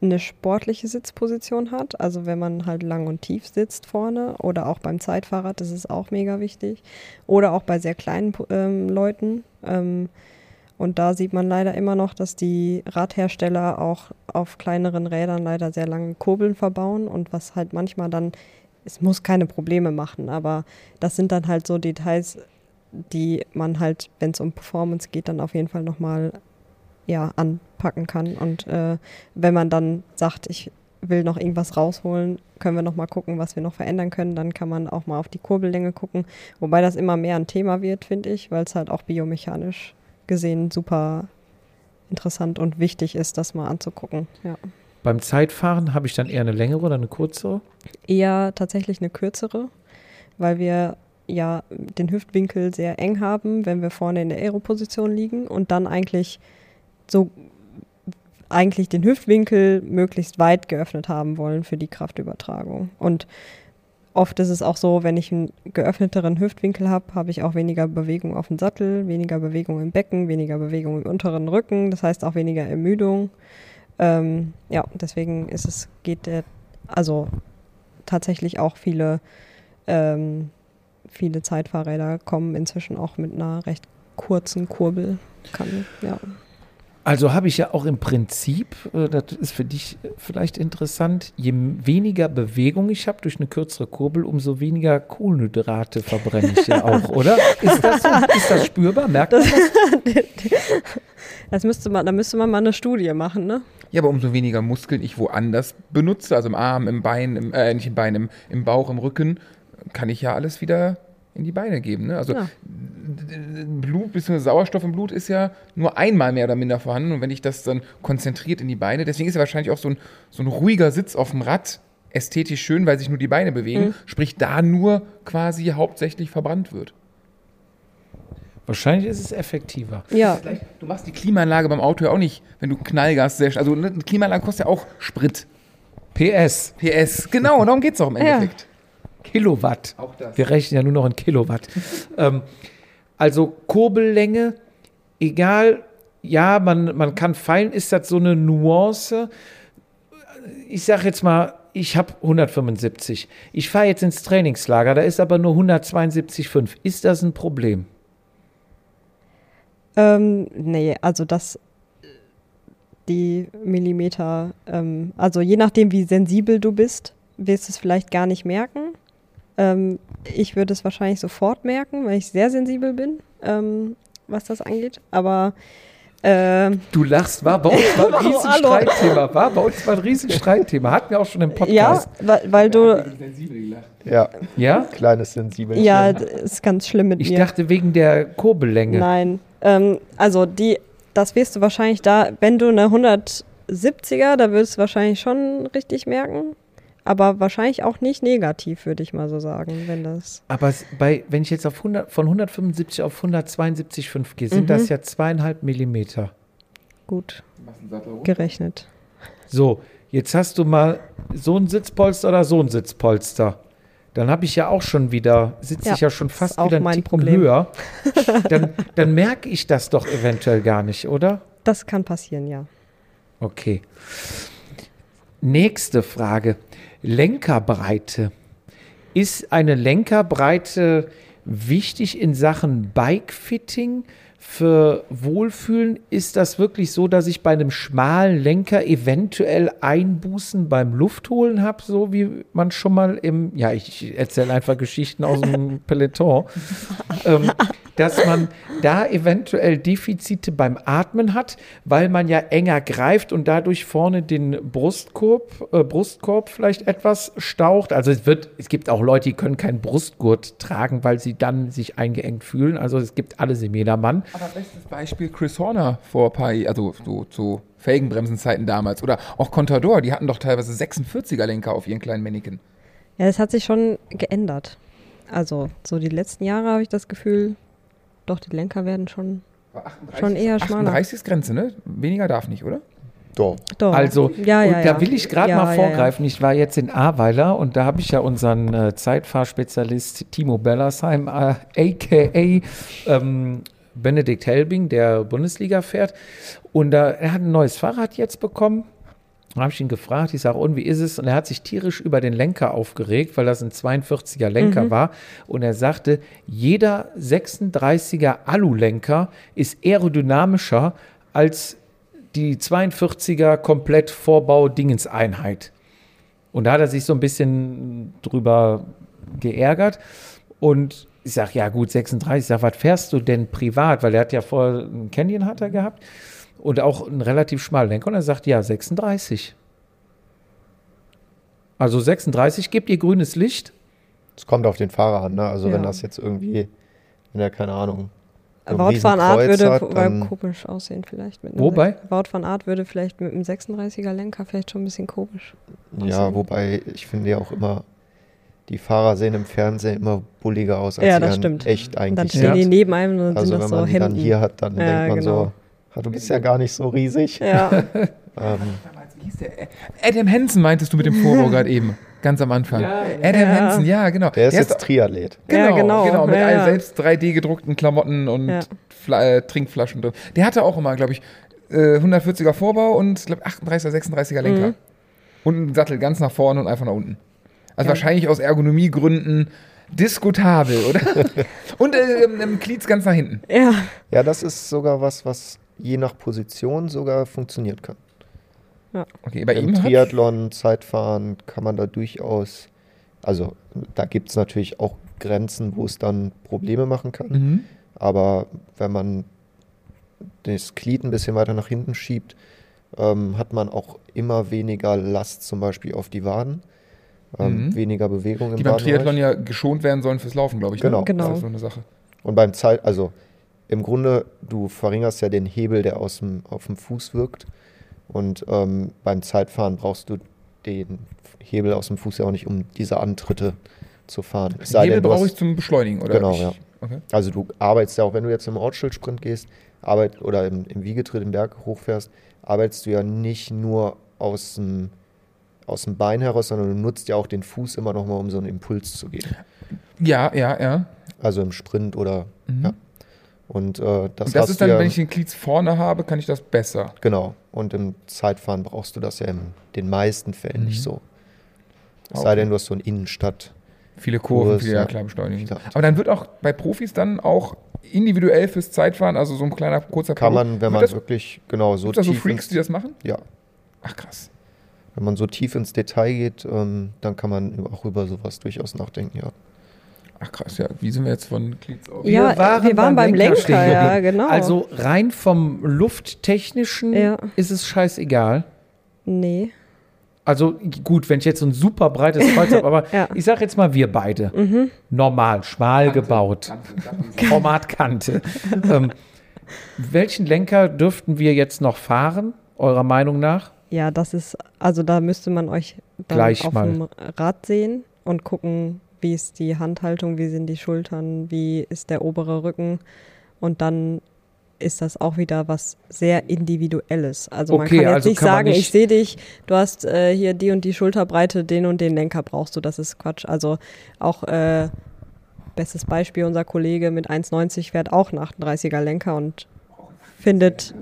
[SPEAKER 4] eine sportliche Sitzposition hat, also wenn man halt lang und tief sitzt vorne oder auch beim Zeitfahrrad, das ist auch mega wichtig, oder auch bei sehr kleinen ähm, Leuten. Ähm, und da sieht man leider immer noch, dass die Radhersteller auch auf kleineren Rädern leider sehr lange Kurbeln verbauen und was halt manchmal dann es muss keine Probleme machen, aber das sind dann halt so Details, die man halt, wenn es um Performance geht, dann auf jeden Fall nochmal ja, anpacken kann. Und äh, wenn man dann sagt, ich will noch irgendwas rausholen, können wir noch mal gucken, was wir noch verändern können. Dann kann man auch mal auf die Kurbellänge gucken. Wobei das immer mehr ein Thema wird, finde ich, weil es halt auch biomechanisch gesehen super interessant und wichtig ist, das mal anzugucken. Ja.
[SPEAKER 1] Beim Zeitfahren habe ich dann eher eine längere oder eine kürzere?
[SPEAKER 4] Eher tatsächlich eine kürzere, weil wir ja den Hüftwinkel sehr eng haben, wenn wir vorne in der Aeroposition liegen und dann eigentlich so eigentlich den Hüftwinkel möglichst weit geöffnet haben wollen für die Kraftübertragung. Und oft ist es auch so, wenn ich einen geöffneteren Hüftwinkel habe, habe ich auch weniger Bewegung auf dem Sattel, weniger Bewegung im Becken, weniger Bewegung im unteren Rücken, das heißt auch weniger Ermüdung. Ähm, ja, deswegen ist es, geht der, also tatsächlich auch viele, ähm, viele Zeitfahrräder kommen inzwischen auch mit einer recht kurzen Kurbel. Kann, ja.
[SPEAKER 1] Also habe ich ja auch im Prinzip, äh, das ist für dich vielleicht interessant, je weniger Bewegung ich habe durch eine kürzere Kurbel, umso weniger Kohlenhydrate verbrenne ich ja auch, oder? Ist das, so? ist das spürbar? Merkt man das? (laughs)
[SPEAKER 4] das müsste man, da müsste man mal eine Studie machen, ne?
[SPEAKER 2] Ja, aber umso weniger Muskeln ich woanders benutze, also im Arm, im Bein, im, äh, nicht im Bein, im, im Bauch, im Rücken, kann ich ja alles wieder in die Beine geben. Ne? Also ja. Blut bzw. Sauerstoff im Blut ist ja nur einmal mehr oder minder vorhanden. Und wenn ich das dann konzentriert in die Beine, deswegen ist ja wahrscheinlich auch so ein, so ein ruhiger Sitz auf dem Rad ästhetisch schön, weil sich nur die Beine bewegen, mhm. sprich da nur quasi hauptsächlich verbrannt wird.
[SPEAKER 1] Wahrscheinlich ist es effektiver.
[SPEAKER 4] Ja.
[SPEAKER 2] Du machst die Klimaanlage beim Auto ja auch nicht, wenn du Knallgas sehr Also eine Klimaanlage kostet ja auch Sprit.
[SPEAKER 1] PS.
[SPEAKER 2] PS, genau, darum geht es auch im Endeffekt. Ja.
[SPEAKER 1] Kilowatt. Auch das. Wir rechnen ja nur noch in Kilowatt. ähm, also Kurbellänge, egal, ja, man, man kann feilen, ist das so eine Nuance. Ich sage jetzt mal, ich habe 175. Ich fahre jetzt ins Trainingslager, da ist aber nur 172,5. Ist das ein Problem?
[SPEAKER 4] Ähm, nee, also das, die Millimeter, ähm, also je nachdem, wie sensibel du bist, wirst du es vielleicht gar nicht merken. Ähm, ich würde es wahrscheinlich sofort merken, weil ich sehr sensibel bin, ähm, was das angeht. Aber
[SPEAKER 1] ähm, du lachst, war bei uns mal ein (laughs) Riesenstreitthema. War bei uns mal ein Riesenstreitthema. Hatten wir auch schon im Podcast.
[SPEAKER 4] Ja, weil, weil du.
[SPEAKER 5] Ja.
[SPEAKER 1] Ja?
[SPEAKER 5] Kleines Sensibel.
[SPEAKER 4] Ja, ist ganz schlimm mit
[SPEAKER 1] ich
[SPEAKER 4] mir.
[SPEAKER 1] Ich dachte wegen der Kurbellänge.
[SPEAKER 4] Nein. Ähm, also, die, das wirst du wahrscheinlich da, wenn du eine 170er, da würdest du wahrscheinlich schon richtig merken aber wahrscheinlich auch nicht negativ, würde ich mal so sagen, wenn das.
[SPEAKER 1] Aber bei, wenn ich jetzt auf 100, von 175 auf 172,5 gehe, sind mhm. das ja zweieinhalb Millimeter.
[SPEAKER 4] Gut. Gerechnet.
[SPEAKER 1] So, jetzt hast du mal so ein Sitzpolster oder so ein Sitzpolster. Dann habe ich ja auch schon wieder, sitze ja, ich ja schon fast wieder ein Ticken höher. (laughs) dann, dann merke ich das doch eventuell gar nicht, oder?
[SPEAKER 4] Das kann passieren, ja.
[SPEAKER 1] Okay. Nächste Frage. Lenkerbreite. Ist eine Lenkerbreite wichtig in Sachen Bikefitting? Für Wohlfühlen ist das wirklich so, dass ich bei einem schmalen Lenker eventuell Einbußen beim Luftholen habe, so wie man schon mal im, ja, ich erzähle einfach Geschichten aus dem (laughs) Peloton, ähm, dass man da eventuell Defizite beim Atmen hat, weil man ja enger greift und dadurch vorne den Brustkorb, äh, Brustkorb vielleicht etwas staucht. Also es wird, es gibt auch Leute, die können keinen Brustgurt tragen, weil sie dann sich eingeengt fühlen. Also es gibt alles im Jedermann.
[SPEAKER 2] Aber bestes Beispiel Chris Horner vor ein paar, also so zu Felgenbremsenzeiten damals oder auch Contador, die hatten doch teilweise 46er Lenker auf ihren kleinen Mannequin.
[SPEAKER 4] Ja, das hat sich schon geändert. Also so die letzten Jahre habe ich das Gefühl, doch, die Lenker werden schon, 38, schon eher schmaler.
[SPEAKER 2] 38 ist Grenze, ne? Weniger darf nicht, oder?
[SPEAKER 5] Doch.
[SPEAKER 1] Doch. Also, ja, ja, da will ich gerade ja, mal vorgreifen. Ich war jetzt in Ahrweiler und da habe ich ja unseren äh, Zeitfahrspezialist Timo Bellersheim, äh, a.k.a. Ähm, Benedikt Helbing, der Bundesliga fährt. Und äh, er hat ein neues Fahrrad jetzt bekommen. Da habe ich ihn gefragt, ich sage, und wie ist es? Und er hat sich tierisch über den Lenker aufgeregt, weil das ein 42er Lenker mhm. war. Und er sagte, jeder 36er Alulenker ist aerodynamischer als die 42er komplett Vorbau-Dingenseinheit. Und da hat er sich so ein bisschen drüber geärgert. Und ich sage, ja gut, 36. Ich sage, was fährst du denn privat? Weil er hat ja vorher einen Canyon hat er gehabt und auch einen relativ schmalen Lenker. Und er sagt, ja, 36. Also 36, gebt ihr grünes Licht.
[SPEAKER 5] Es kommt auf den Fahrer an, ne? Also
[SPEAKER 4] Ja.
[SPEAKER 5] wenn das jetzt irgendwie, wenn er keine Ahnung.
[SPEAKER 4] Wout van Aert
[SPEAKER 5] Kreuz
[SPEAKER 4] würde
[SPEAKER 5] hat,
[SPEAKER 4] komisch aussehen vielleicht. Mit einem
[SPEAKER 1] Wobei?
[SPEAKER 4] Wout van Aert würde vielleicht mit einem 36er Lenker vielleicht schon ein bisschen komisch.
[SPEAKER 5] Ja,
[SPEAKER 4] aussehen.
[SPEAKER 5] wobei ich finde ja auch immer, die Fahrer sehen im Fernsehen immer bulliger aus, als
[SPEAKER 4] Ja,
[SPEAKER 5] sie
[SPEAKER 4] das
[SPEAKER 5] dann
[SPEAKER 4] stimmt.
[SPEAKER 5] echt
[SPEAKER 4] Und dann
[SPEAKER 5] eigentlich
[SPEAKER 4] stehen
[SPEAKER 1] Ja.
[SPEAKER 4] die neben einem und
[SPEAKER 5] Also
[SPEAKER 4] sind
[SPEAKER 5] wenn
[SPEAKER 4] das
[SPEAKER 5] man
[SPEAKER 4] so
[SPEAKER 5] die dann hier hat, dann
[SPEAKER 4] Ja,
[SPEAKER 5] denkt man
[SPEAKER 4] genau.
[SPEAKER 5] so, "Ah, du bist ja gar nicht so riesig.
[SPEAKER 4] Ja, (laughs)
[SPEAKER 5] Ähm,
[SPEAKER 2] Wie hieß der? Adam Hansen meintest du mit dem Vorbau gerade eben, ganz am Anfang. Adam
[SPEAKER 4] Ja.
[SPEAKER 2] Hansen, ja, genau.
[SPEAKER 5] der ist jetzt
[SPEAKER 2] doch-
[SPEAKER 5] Triathlet.
[SPEAKER 2] Genau,
[SPEAKER 4] Ja, genau.
[SPEAKER 2] genau, mit
[SPEAKER 4] Ja,
[SPEAKER 2] allen
[SPEAKER 4] ja.
[SPEAKER 2] selbst 3D gedruckten Klamotten und
[SPEAKER 4] Ja.
[SPEAKER 2] Äh, Trinkflaschen drin. Der hatte auch immer, glaube ich, äh, 140er Vorbau und glaube 38er, 36er Lenker.
[SPEAKER 4] Mhm.
[SPEAKER 2] Und einen Sattel ganz nach vorne und einfach nach unten. Also
[SPEAKER 4] Ja.
[SPEAKER 2] wahrscheinlich aus Ergonomiegründen diskutabel, oder? (laughs) und äh, ähm, Glieds ganz nach hinten.
[SPEAKER 4] ja.
[SPEAKER 5] Ja, das ist sogar was, was je nach Position sogar funktionieren kann.
[SPEAKER 2] Okay, bei
[SPEAKER 5] Im
[SPEAKER 2] ihm
[SPEAKER 5] Triathlon, Zeitfahren kann man da durchaus, also da gibt es natürlich auch Grenzen, wo es dann Probleme machen kann.
[SPEAKER 2] mhm.
[SPEAKER 5] Aber wenn man das Glied ein bisschen weiter nach hinten schiebt, ähm, hat man auch immer weniger Last zum Beispiel auf die Waden, ähm,
[SPEAKER 2] Mhm.
[SPEAKER 5] weniger Bewegung im
[SPEAKER 2] die beim. Triathlon ja geschont werden sollen fürs Laufen, glaube ich.
[SPEAKER 5] Genau.
[SPEAKER 2] Ne?
[SPEAKER 4] Genau.
[SPEAKER 2] Das ist so eine Sache.
[SPEAKER 5] Und beim Zeit, also im Grunde, du verringerst ja den Hebel, der aus dem, auf dem Fuß wirkt. Und ähm, beim Zeitfahren brauchst du den Hebel aus dem Fuß ja auch nicht, um diese Antritte zu fahren. Sei
[SPEAKER 2] Hebel brauche
[SPEAKER 5] hast-
[SPEAKER 2] ich zum Beschleunigen, oder?
[SPEAKER 5] Genau,
[SPEAKER 2] ich,
[SPEAKER 5] ja.
[SPEAKER 2] Okay.
[SPEAKER 5] Also du arbeitest ja auch, wenn du jetzt im Ortsschildsprint gehst, arbeit, oder im, im Wiegetritt im Berg hochfährst, arbeitest du ja nicht nur aus dem, aus dem Bein heraus, sondern du nutzt ja auch den Fuß immer noch mal, um so einen Impuls zu geben.
[SPEAKER 2] Ja, ja, ja.
[SPEAKER 5] Also im Sprint oder
[SPEAKER 2] Mhm.
[SPEAKER 5] ja. Und äh, das,
[SPEAKER 2] Und das ist dann,
[SPEAKER 5] ja,
[SPEAKER 2] wenn ich den Glieds vorne habe, kann ich das besser.
[SPEAKER 5] genau. Und im Zeitfahren brauchst du das ja in den meisten Fällen
[SPEAKER 2] Mhm.
[SPEAKER 5] nicht so. Es
[SPEAKER 2] Okay.
[SPEAKER 5] sei denn, du hast so einen Innenstadt.
[SPEAKER 2] Viele Kurven,
[SPEAKER 5] Kurs,
[SPEAKER 2] viele ja, klar beschleunigen. Aber dann wird auch bei Profis dann auch individuell fürs Zeitfahren, also so ein kleiner kurzer
[SPEAKER 5] Kann
[SPEAKER 2] Pilot,
[SPEAKER 5] man, wenn man
[SPEAKER 2] das,
[SPEAKER 5] wirklich genau so
[SPEAKER 2] Gibt es da so Freaks, die das machen?
[SPEAKER 5] ja,
[SPEAKER 2] Ach krass.
[SPEAKER 5] Wenn man so tief ins Detail geht, ähm, dann kann man auch über sowas durchaus nachdenken, ja.
[SPEAKER 2] Ach krass, ja. Wie sind wir jetzt von Glieds auf?
[SPEAKER 4] Ja, wir waren beim Lenker,
[SPEAKER 1] stehen
[SPEAKER 4] ja, genau.
[SPEAKER 1] Also rein vom Lufttechnischen
[SPEAKER 4] Ja.
[SPEAKER 1] ist es scheißegal.
[SPEAKER 4] Nee.
[SPEAKER 1] Also gut, wenn ich jetzt so ein super breites Kreuz habe, aber (laughs)
[SPEAKER 4] Ja.
[SPEAKER 1] ich sage jetzt mal wir beide.
[SPEAKER 4] Mhm.
[SPEAKER 1] Normal, schmal gebaut. (laughs) Formatkante. (laughs) ähm, welchen Lenker dürften wir jetzt noch fahren, eurer Meinung nach?
[SPEAKER 4] Ja, das ist, also da müsste man euch dann
[SPEAKER 1] Gleich
[SPEAKER 4] auf
[SPEAKER 1] mal.
[SPEAKER 4] dem Rad sehen und gucken, wie ist die Handhaltung, wie sind die Schultern, wie ist der obere Rücken und dann ist das auch wieder was sehr Individuelles. Also man
[SPEAKER 1] Okay,
[SPEAKER 4] kann jetzt
[SPEAKER 1] also
[SPEAKER 4] nicht
[SPEAKER 1] kann man
[SPEAKER 4] sagen,
[SPEAKER 1] nicht-
[SPEAKER 4] ich sehe dich, du hast äh, hier die und die Schulterbreite, den und den Lenker brauchst du, das ist Quatsch. Also auch äh, bestes Beispiel, unser Kollege mit 1,90 fährt auch einen 38er Lenker und findet,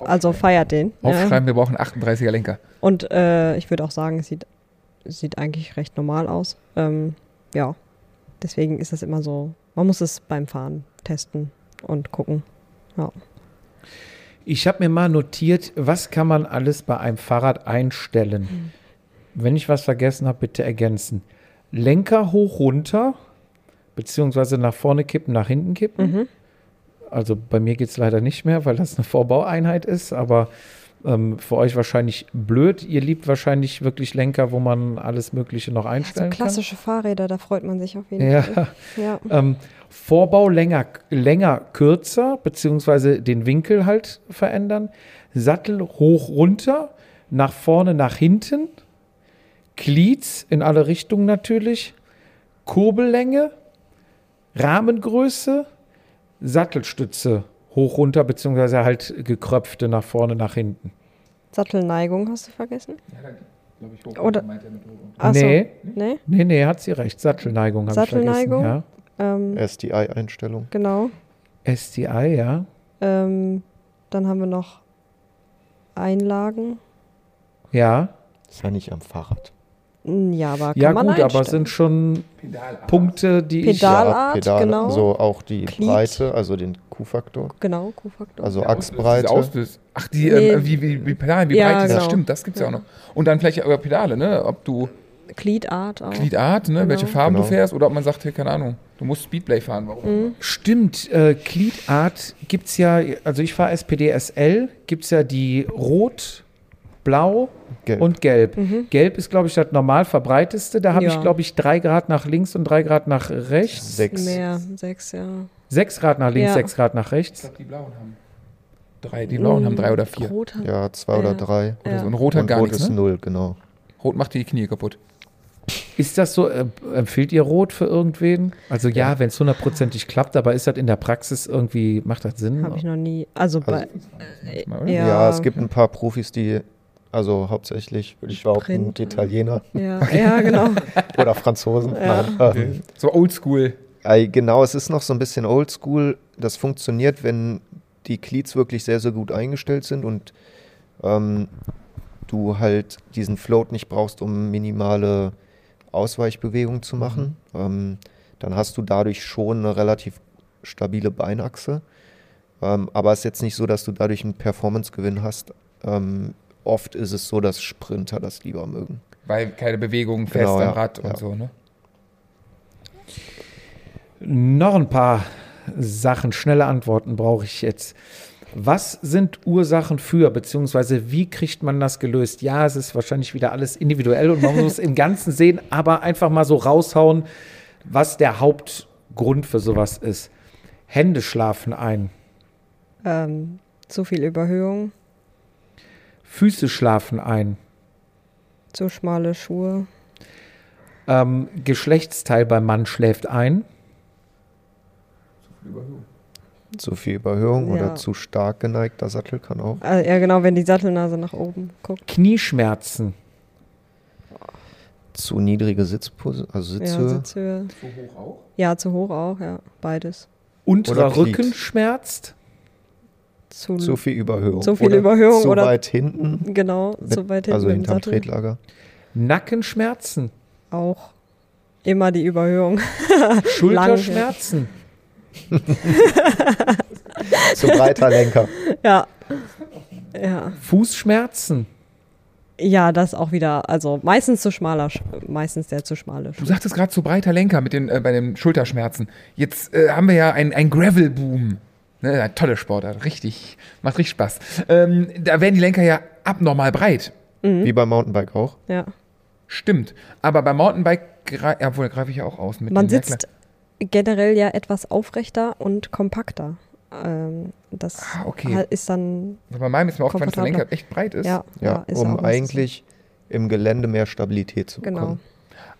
[SPEAKER 4] also feiert den. ja.
[SPEAKER 2] Aufschreiben, wir brauchen 38er Lenker.
[SPEAKER 4] Und äh, ich würde auch sagen, es sieht, sieht eigentlich recht normal aus. Ähm, ja, deswegen ist es immer so, man muss es beim Fahren testen und gucken. Ja.
[SPEAKER 1] Ich habe mir mal notiert, was kann man alles bei einem Fahrrad einstellen. Wenn ich was vergessen habe, bitte ergänzen. Lenker hoch runter, beziehungsweise nach vorne kippen, nach hinten kippen.
[SPEAKER 4] Mhm.
[SPEAKER 1] Also bei mir geht es leider nicht mehr, weil das eine Vorbaueinheit ist, aber ähm, für euch wahrscheinlich blöd. Ihr liebt wahrscheinlich wirklich Lenker, wo man alles Mögliche noch
[SPEAKER 4] So
[SPEAKER 1] einstellen
[SPEAKER 4] klassische Fahrräder, da freut man sich auf jeden
[SPEAKER 1] kann.
[SPEAKER 4] Fall.
[SPEAKER 1] Ja.
[SPEAKER 4] Ja. (laughs)
[SPEAKER 1] Ähm, Vorbau länger, länger, kürzer, beziehungsweise den Winkel halt verändern. Sattel hoch, runter, nach vorne, nach hinten. Glieds in alle Richtungen natürlich. Kurbellänge, Rahmengröße, Sattelstütze hoch, runter, beziehungsweise halt gekröpfte nach vorne, nach hinten.
[SPEAKER 4] Sattelneigung hast du vergessen?
[SPEAKER 2] Glaub ich, hoch,
[SPEAKER 4] Oder-
[SPEAKER 2] meint er mit hoch.
[SPEAKER 1] Nee,
[SPEAKER 4] Nee?
[SPEAKER 1] nee, nee, hat sie recht. Sattelneigung habe ich vergessen.
[SPEAKER 4] Sattelneigung?
[SPEAKER 1] Ja.
[SPEAKER 4] Ähm,
[SPEAKER 5] SDI-Einstellung.
[SPEAKER 4] genau.
[SPEAKER 1] STI, ja.
[SPEAKER 4] Ähm, dann haben wir noch Einlagen.
[SPEAKER 1] Ja,
[SPEAKER 5] Ist ja nicht am Fahrrad.
[SPEAKER 4] Ja, aber kann
[SPEAKER 1] ja
[SPEAKER 4] man
[SPEAKER 1] gut, aber es
[SPEAKER 4] einstellen.
[SPEAKER 1] sind schon
[SPEAKER 2] Pedalart.
[SPEAKER 1] Punkte, die ich
[SPEAKER 4] Pedal- Pedalart, genau.
[SPEAKER 5] So auch die
[SPEAKER 4] Glied.
[SPEAKER 5] Breite, also den Q-Faktor.
[SPEAKER 4] Genau, Q-Faktor.
[SPEAKER 5] Also
[SPEAKER 2] Ja,
[SPEAKER 5] Achsbreite.
[SPEAKER 2] Ach, die,
[SPEAKER 4] Nee.
[SPEAKER 2] ähm, wie, wie, wie Pedalen, wie
[SPEAKER 4] Ja,
[SPEAKER 2] breit ist das?
[SPEAKER 4] genau.
[SPEAKER 2] Stimmt, das gibt es ja.
[SPEAKER 4] Ja.
[SPEAKER 2] auch noch. Und dann vielleicht aber Pedale, ne? Ob du
[SPEAKER 4] Gliedart auch.
[SPEAKER 2] Gliedart, ne?
[SPEAKER 4] Genau.
[SPEAKER 2] welche Farben
[SPEAKER 5] Genau.
[SPEAKER 2] du fährst, oder ob man sagt, hey, keine Ahnung, du musst Speedplay fahren. Warum?
[SPEAKER 4] Mhm.
[SPEAKER 1] Stimmt, äh, Gliedart gibt es ja, also ich fahre SPD SL, gibt es ja die Rot, Blau
[SPEAKER 5] Gelb.
[SPEAKER 1] und Gelb. Gelb ist, glaube ich, das normal verbreiteste. Da habe
[SPEAKER 4] Ja.
[SPEAKER 1] ich, glaube ich, drei Grad nach links und drei Grad nach rechts.
[SPEAKER 5] Sechs.
[SPEAKER 4] Mehr, sechs, ja.
[SPEAKER 1] Sechs Grad nach links,
[SPEAKER 4] Ja.
[SPEAKER 1] sechs Grad nach
[SPEAKER 2] Ich
[SPEAKER 1] rechts.
[SPEAKER 2] glaube, die Blauen haben drei. Die Blauen haben drei oder vier.
[SPEAKER 4] Rot hat,
[SPEAKER 5] Ja, zwei oder
[SPEAKER 4] Ja.
[SPEAKER 5] drei.
[SPEAKER 2] Oder
[SPEAKER 4] Ja.
[SPEAKER 2] so. Und Rot hat
[SPEAKER 5] und
[SPEAKER 2] gar
[SPEAKER 5] Rot
[SPEAKER 2] nichts,
[SPEAKER 5] ist
[SPEAKER 2] ne?
[SPEAKER 5] null, genau.
[SPEAKER 2] Rot macht dir die Knie kaputt.
[SPEAKER 1] Ist das so, äh, empfiehlt ihr Rot für irgendwen? Also ja, wenn es hundertprozentig klappt, aber ist das in der Praxis irgendwie, macht das Sinn?
[SPEAKER 4] habe ich noch nie. Also, bei,
[SPEAKER 2] Manchmal, oder?
[SPEAKER 4] ja,
[SPEAKER 5] Ja. es gibt ein paar Profis, die, also hauptsächlich würde ich behaupten,
[SPEAKER 4] Sprint.
[SPEAKER 5] Italiener
[SPEAKER 4] ja, ja, genau. (laughs)
[SPEAKER 5] oder Franzosen.
[SPEAKER 4] Ja.
[SPEAKER 5] Nein, ähm,
[SPEAKER 2] So oldschool.
[SPEAKER 5] Genau, es ist noch so ein bisschen oldschool. Das funktioniert, wenn die Cleats wirklich sehr, sehr gut eingestellt sind und ähm, du halt diesen Float nicht brauchst, um minimale Ausweichbewegungen zu machen. Ähm, dann hast du dadurch schon eine relativ stabile Beinachse. Ähm, aber es ist jetzt nicht so, dass du dadurch einen Performancegewinn hast. Ähm, oft ist es so, dass Sprinter das lieber mögen.
[SPEAKER 2] Weil keine Bewegung fest
[SPEAKER 5] Genau,
[SPEAKER 2] am
[SPEAKER 5] ja,
[SPEAKER 2] Rad und
[SPEAKER 5] ja.
[SPEAKER 2] so, ne?
[SPEAKER 1] Noch ein paar Sachen, schnelle Antworten brauche ich jetzt. Was sind Ursachen für, beziehungsweise wie kriegt man das gelöst? Ja, es ist wahrscheinlich wieder alles individuell und man muss im Ganzen sehen, aber einfach mal so raushauen, was der Hauptgrund für sowas ist. Hände schlafen ein,
[SPEAKER 4] ähm, zu viel Überhöhung,
[SPEAKER 1] Füße schlafen ein,
[SPEAKER 4] zu schmale Schuhe,
[SPEAKER 1] ähm, Geschlechtsteil beim Mann schläft ein,
[SPEAKER 5] Zu viel Überhöhung
[SPEAKER 4] Ja.
[SPEAKER 5] oder zu stark geneigter Sattel kann auch.
[SPEAKER 4] äh, ja genau, wenn die Sattelnase nach oben guckt.
[SPEAKER 1] Knieschmerzen,
[SPEAKER 5] Zu niedrige Sitzposition, also
[SPEAKER 4] Ja,
[SPEAKER 5] Sitzhöhe.
[SPEAKER 4] Sitzhöhe.
[SPEAKER 2] Zu hoch auch?
[SPEAKER 4] Ja, zu hoch auch, ja, beides.
[SPEAKER 1] unterer. Rücken schmerzt,
[SPEAKER 4] Zu,
[SPEAKER 5] Zu viel Überhöhung.
[SPEAKER 4] Zu viel
[SPEAKER 5] oder
[SPEAKER 4] Überhöhung
[SPEAKER 5] zu
[SPEAKER 4] oder-
[SPEAKER 5] weit hinten.
[SPEAKER 4] genau,
[SPEAKER 5] mit-
[SPEAKER 4] zu weit hinten
[SPEAKER 5] also hinterm
[SPEAKER 4] Sattel.
[SPEAKER 5] Tretlager.
[SPEAKER 1] Nackenschmerzen,
[SPEAKER 4] Auch immer die Überhöhung. (laughs)
[SPEAKER 1] Schulterschmerzen.
[SPEAKER 5] Zu (laughs) breiter Lenker.
[SPEAKER 4] ja. Ja.
[SPEAKER 1] Fußschmerzen.
[SPEAKER 4] Ja, das auch wieder, also meistens zu schmaler, Sch- meistens der zu schmale
[SPEAKER 2] Du sagtest gerade zu breiter Lenker mit den, äh, bei den Schulterschmerzen. Jetzt äh, haben wir ja ein, ein Gravel-Boom. Ne, eine tolle Sportart, richtig, macht richtig Spaß. Ähm, da werden die Lenker ja abnormal breit.
[SPEAKER 5] Wie beim Mountainbike auch.
[SPEAKER 4] Ja.
[SPEAKER 2] Stimmt. Aber beim Mountainbike, ja, obwohl, greife ich ja auch aus. Mit
[SPEAKER 4] Man
[SPEAKER 2] den
[SPEAKER 4] sitzt generell ja etwas aufrechter und kompakter. Ähm, das
[SPEAKER 2] Ah, okay.
[SPEAKER 4] ist dann,
[SPEAKER 2] Also bei meinem ist mir aufgefallen, dass der. Lenker echt breit ist.
[SPEAKER 4] ja,
[SPEAKER 5] Ja,
[SPEAKER 4] ist
[SPEAKER 5] um
[SPEAKER 4] auch
[SPEAKER 5] eigentlich im Gelände mehr Stabilität zu
[SPEAKER 4] Genau.
[SPEAKER 5] bekommen.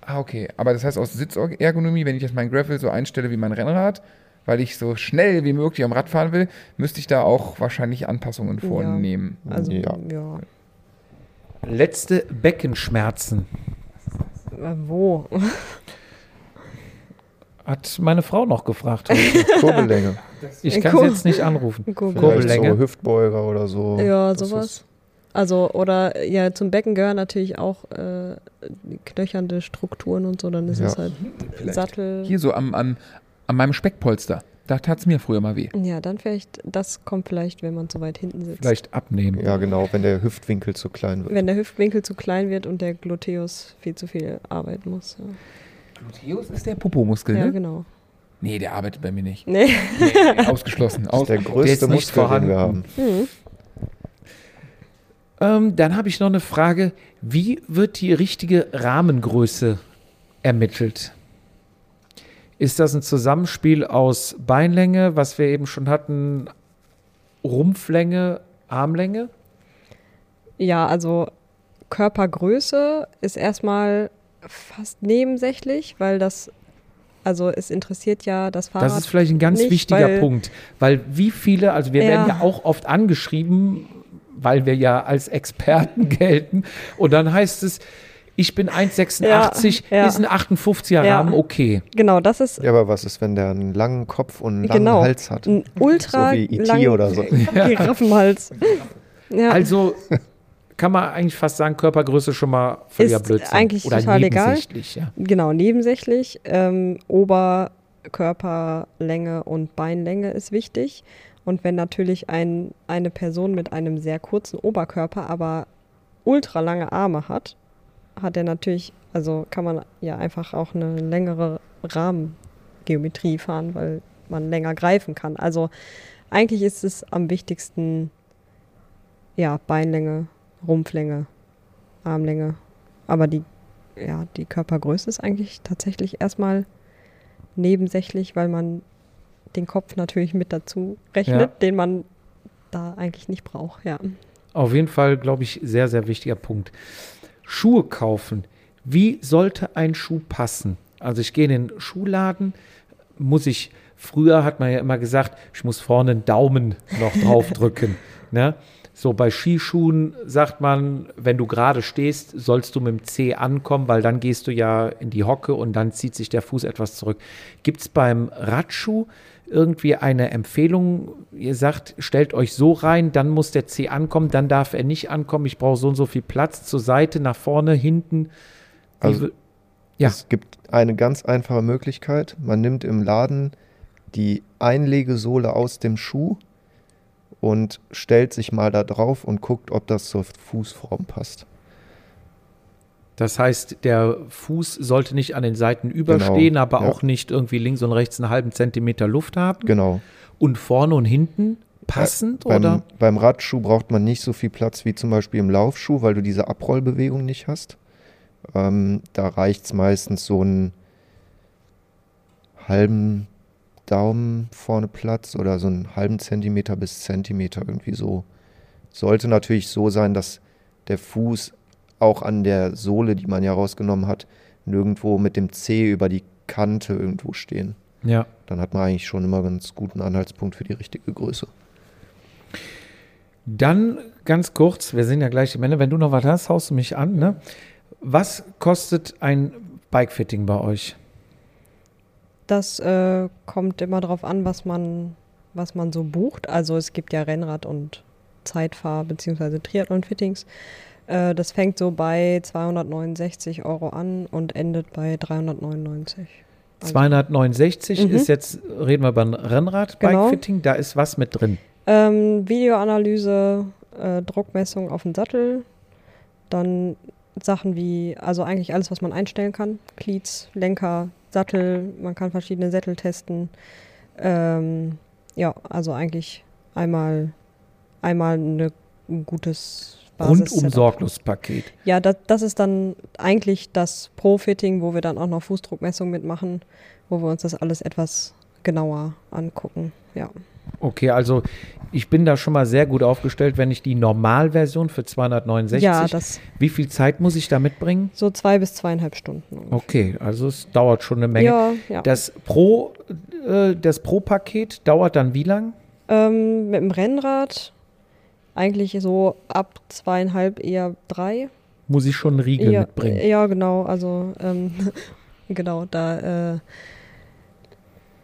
[SPEAKER 2] Ah, okay. Aber das heißt, aus Sitzergonomie, wenn ich jetzt mein Gravel so einstelle wie mein Rennrad, weil ich so schnell wie möglich am Rad fahren will, müsste ich da auch wahrscheinlich Anpassungen
[SPEAKER 4] Ja.
[SPEAKER 2] vornehmen.
[SPEAKER 4] Also, ja.
[SPEAKER 5] Ja.
[SPEAKER 1] Letzte Beckenschmerzen.
[SPEAKER 4] Äh, Wo? (laughs)
[SPEAKER 1] Hat meine Frau noch gefragt. (laughs)
[SPEAKER 5] Kurbellänge.
[SPEAKER 1] Ich kann
[SPEAKER 4] Kur-
[SPEAKER 1] sie jetzt nicht anrufen. Kurbellänge.
[SPEAKER 5] so Hüftbeuger oder so.
[SPEAKER 4] Ja, sowas. Also, oder ja, zum Becken gehören natürlich auch äh, knöchernde Strukturen und so, dann ist
[SPEAKER 5] Ja.
[SPEAKER 4] es halt
[SPEAKER 2] Vielleicht.
[SPEAKER 4] Sattel.
[SPEAKER 2] Hier so am, am, an meinem Speckpolster. Da tat es mir früher mal weh.
[SPEAKER 4] Ja, dann vielleicht, das kommt vielleicht, wenn man zu weit hinten sitzt.
[SPEAKER 1] Vielleicht abnehmen.
[SPEAKER 5] Ja, genau, wenn der Hüftwinkel zu klein wird.
[SPEAKER 4] Wenn der Hüftwinkel zu klein wird und der Gluteus viel zu viel arbeiten muss. Ja,
[SPEAKER 2] Gluteus ist der Popomuskel,
[SPEAKER 4] ja
[SPEAKER 2] ne?
[SPEAKER 4] genau.
[SPEAKER 2] Nee, der arbeitet bei mir nicht.
[SPEAKER 4] Nee.
[SPEAKER 2] Nee, ausgeschlossen.
[SPEAKER 5] Das
[SPEAKER 2] Aus
[SPEAKER 5] ist der
[SPEAKER 1] ist
[SPEAKER 5] größte
[SPEAKER 1] nicht
[SPEAKER 5] Muskel, den wir
[SPEAKER 1] vorhanden.
[SPEAKER 5] haben.
[SPEAKER 4] Hm.
[SPEAKER 1] Ähm, dann habe ich noch eine Frage. Wie wird die richtige Rahmengröße ermittelt? Ist das ein Zusammenspiel aus Beinlänge, was wir eben schon hatten, Rumpflänge, Armlänge?
[SPEAKER 4] Ja, also Körpergröße ist erstmal fast nebensächlich, weil das, also es interessiert ja das Fahrrad.
[SPEAKER 1] Das ist vielleicht ein ganz
[SPEAKER 4] nicht,
[SPEAKER 1] wichtiger
[SPEAKER 4] weil-
[SPEAKER 1] Punkt, weil wie viele, also wir
[SPEAKER 4] Ja.
[SPEAKER 1] werden ja auch oft angeschrieben, weil wir ja als Experten (laughs) gelten und dann heißt es, ich bin 1,86,
[SPEAKER 4] Ja, ja.
[SPEAKER 1] ist ein 58er
[SPEAKER 4] Ja.
[SPEAKER 1] Rahmen, okay.
[SPEAKER 4] Genau, das ist
[SPEAKER 5] Ja, aber was ist, wenn der einen langen Kopf und einen langen
[SPEAKER 4] Genau.
[SPEAKER 5] Hals hat?
[SPEAKER 4] ein ultra
[SPEAKER 5] So wie E.T.
[SPEAKER 4] lang-
[SPEAKER 5] oder so. (laughs)
[SPEAKER 4] Giraffenhals. Ja.
[SPEAKER 1] Also kann man eigentlich fast sagen, Körpergröße schon mal völliger
[SPEAKER 4] Ist
[SPEAKER 1] Blödsinn.
[SPEAKER 4] eigentlich
[SPEAKER 1] Oder
[SPEAKER 4] total egal.
[SPEAKER 1] nebensächlich, Ja.
[SPEAKER 4] Genau, nebensächlich. Ähm, Oberkörperlänge und Beinlänge ist wichtig. Und wenn natürlich ein, eine Person mit einem sehr kurzen Oberkörper, aber ultra lange Arme hat, hat er natürlich Also kann man ja einfach auch eine längere Rahmengeometrie fahren, weil man länger greifen kann. Also eigentlich ist es am wichtigsten, ja, Beinlänge, Rumpflänge, Armlänge. Aber die, ja, die Körpergröße ist eigentlich tatsächlich erstmal nebensächlich, weil man den Kopf natürlich mit dazu rechnet,
[SPEAKER 1] Ja.
[SPEAKER 4] den man da eigentlich nicht braucht, ja.
[SPEAKER 1] Auf jeden Fall, glaube ich, sehr, sehr wichtiger Punkt. Schuhe kaufen. Wie sollte ein Schuh passen? Also ich gehe in den Schuhladen, muss ich, früher hat man ja immer gesagt, ich muss vorne einen Daumen noch draufdrücken. (laughs) ne? So bei Skischuhen sagt man, wenn du gerade stehst, sollst du mit dem C ankommen, weil dann gehst du ja in die Hocke und dann zieht sich der Fuß etwas zurück. Gibt es beim Radschuh irgendwie eine Empfehlung? Ihr sagt, stellt euch so rein, dann muss der C ankommen, dann darf er nicht ankommen. Ich brauche so und so viel Platz zur Seite, nach vorne, hinten.
[SPEAKER 5] Also-
[SPEAKER 1] Ja.
[SPEAKER 5] Es gibt eine ganz einfache Möglichkeit. Man nimmt im Laden die Einlegesohle aus dem Schuh und stellt sich mal da drauf und guckt, ob das zur Fußform passt.
[SPEAKER 1] Das heißt, der Fuß sollte nicht an den Seiten überstehen, aber
[SPEAKER 5] Genau, ja.
[SPEAKER 1] auch nicht irgendwie links und rechts einen halben Zentimeter Luft haben.
[SPEAKER 5] Genau.
[SPEAKER 1] Und vorne und hinten passend
[SPEAKER 5] beim,
[SPEAKER 1] oder?
[SPEAKER 5] Beim Radschuh braucht man nicht so viel Platz wie zum Beispiel im Laufschuh, weil du diese Abrollbewegung nicht hast. Ähm, da reicht es meistens so einen halben Daumen vorne Platz oder so einen halben Zentimeter bis Zentimeter irgendwie so. Sollte natürlich so sein, dass der Fuß auch an der Sohle, die man ja rausgenommen hat, nirgendwo mit dem Zeh über die Kante irgendwo stehen.
[SPEAKER 1] Ja.
[SPEAKER 5] Dann hat man eigentlich schon immer einen ganz guten Anhaltspunkt für die richtige Größe.
[SPEAKER 1] Dann ganz kurz, wir sind ja gleich am Ende. Wenn du noch was hast, haust du mich an. Ne? Was kostet ein Bikefitting bei euch?
[SPEAKER 4] Das äh, kommt immer darauf an, was man, was man so bucht. Also es gibt ja Rennrad- und Zeitfahr- bzw. Triathlon-Fittings. Äh, das fängt so bei 269 Euro an und endet bei 399. Also,
[SPEAKER 1] 269
[SPEAKER 4] Mhm.
[SPEAKER 1] ist jetzt, reden wir über ein Rennrad,
[SPEAKER 4] Genau.
[SPEAKER 1] Da ist was mit drin.
[SPEAKER 4] Ähm, Videoanalyse, äh, Druckmessung auf den Sattel, dann Sachen wie, also eigentlich alles, was man einstellen kann. Cleats, Lenker, Sattel, man kann verschiedene Sättel testen. Ähm, ja, also eigentlich einmal, einmal eine, ein gutes
[SPEAKER 1] Rundum
[SPEAKER 4] Basis-Setup.
[SPEAKER 1] Sorglospaket.
[SPEAKER 4] Ja, das, das ist dann eigentlich das Pro-Fitting, wo wir dann auch noch Fußdruckmessung mitmachen, wo wir uns das alles etwas genauer angucken. Ja.
[SPEAKER 1] Okay, also ich bin da schon mal sehr gut aufgestellt, wenn ich die Normalversion für 269.
[SPEAKER 4] Ja, das
[SPEAKER 1] Wie viel Zeit muss ich da mitbringen?
[SPEAKER 4] so zwei bis zweieinhalb Stunden. ungefähr.
[SPEAKER 1] Okay, also es dauert schon eine Menge.
[SPEAKER 4] Ja, ja.
[SPEAKER 1] Das Pro, äh, das Pro-Paket dauert dann wie lang?
[SPEAKER 4] Ähm, mit dem Rennrad eigentlich so ab zweieinhalb, eher drei.
[SPEAKER 1] Muss ich schon einen Riegel
[SPEAKER 4] ja,
[SPEAKER 1] mitbringen?
[SPEAKER 4] ja, genau. Also ähm, (laughs) genau, da äh,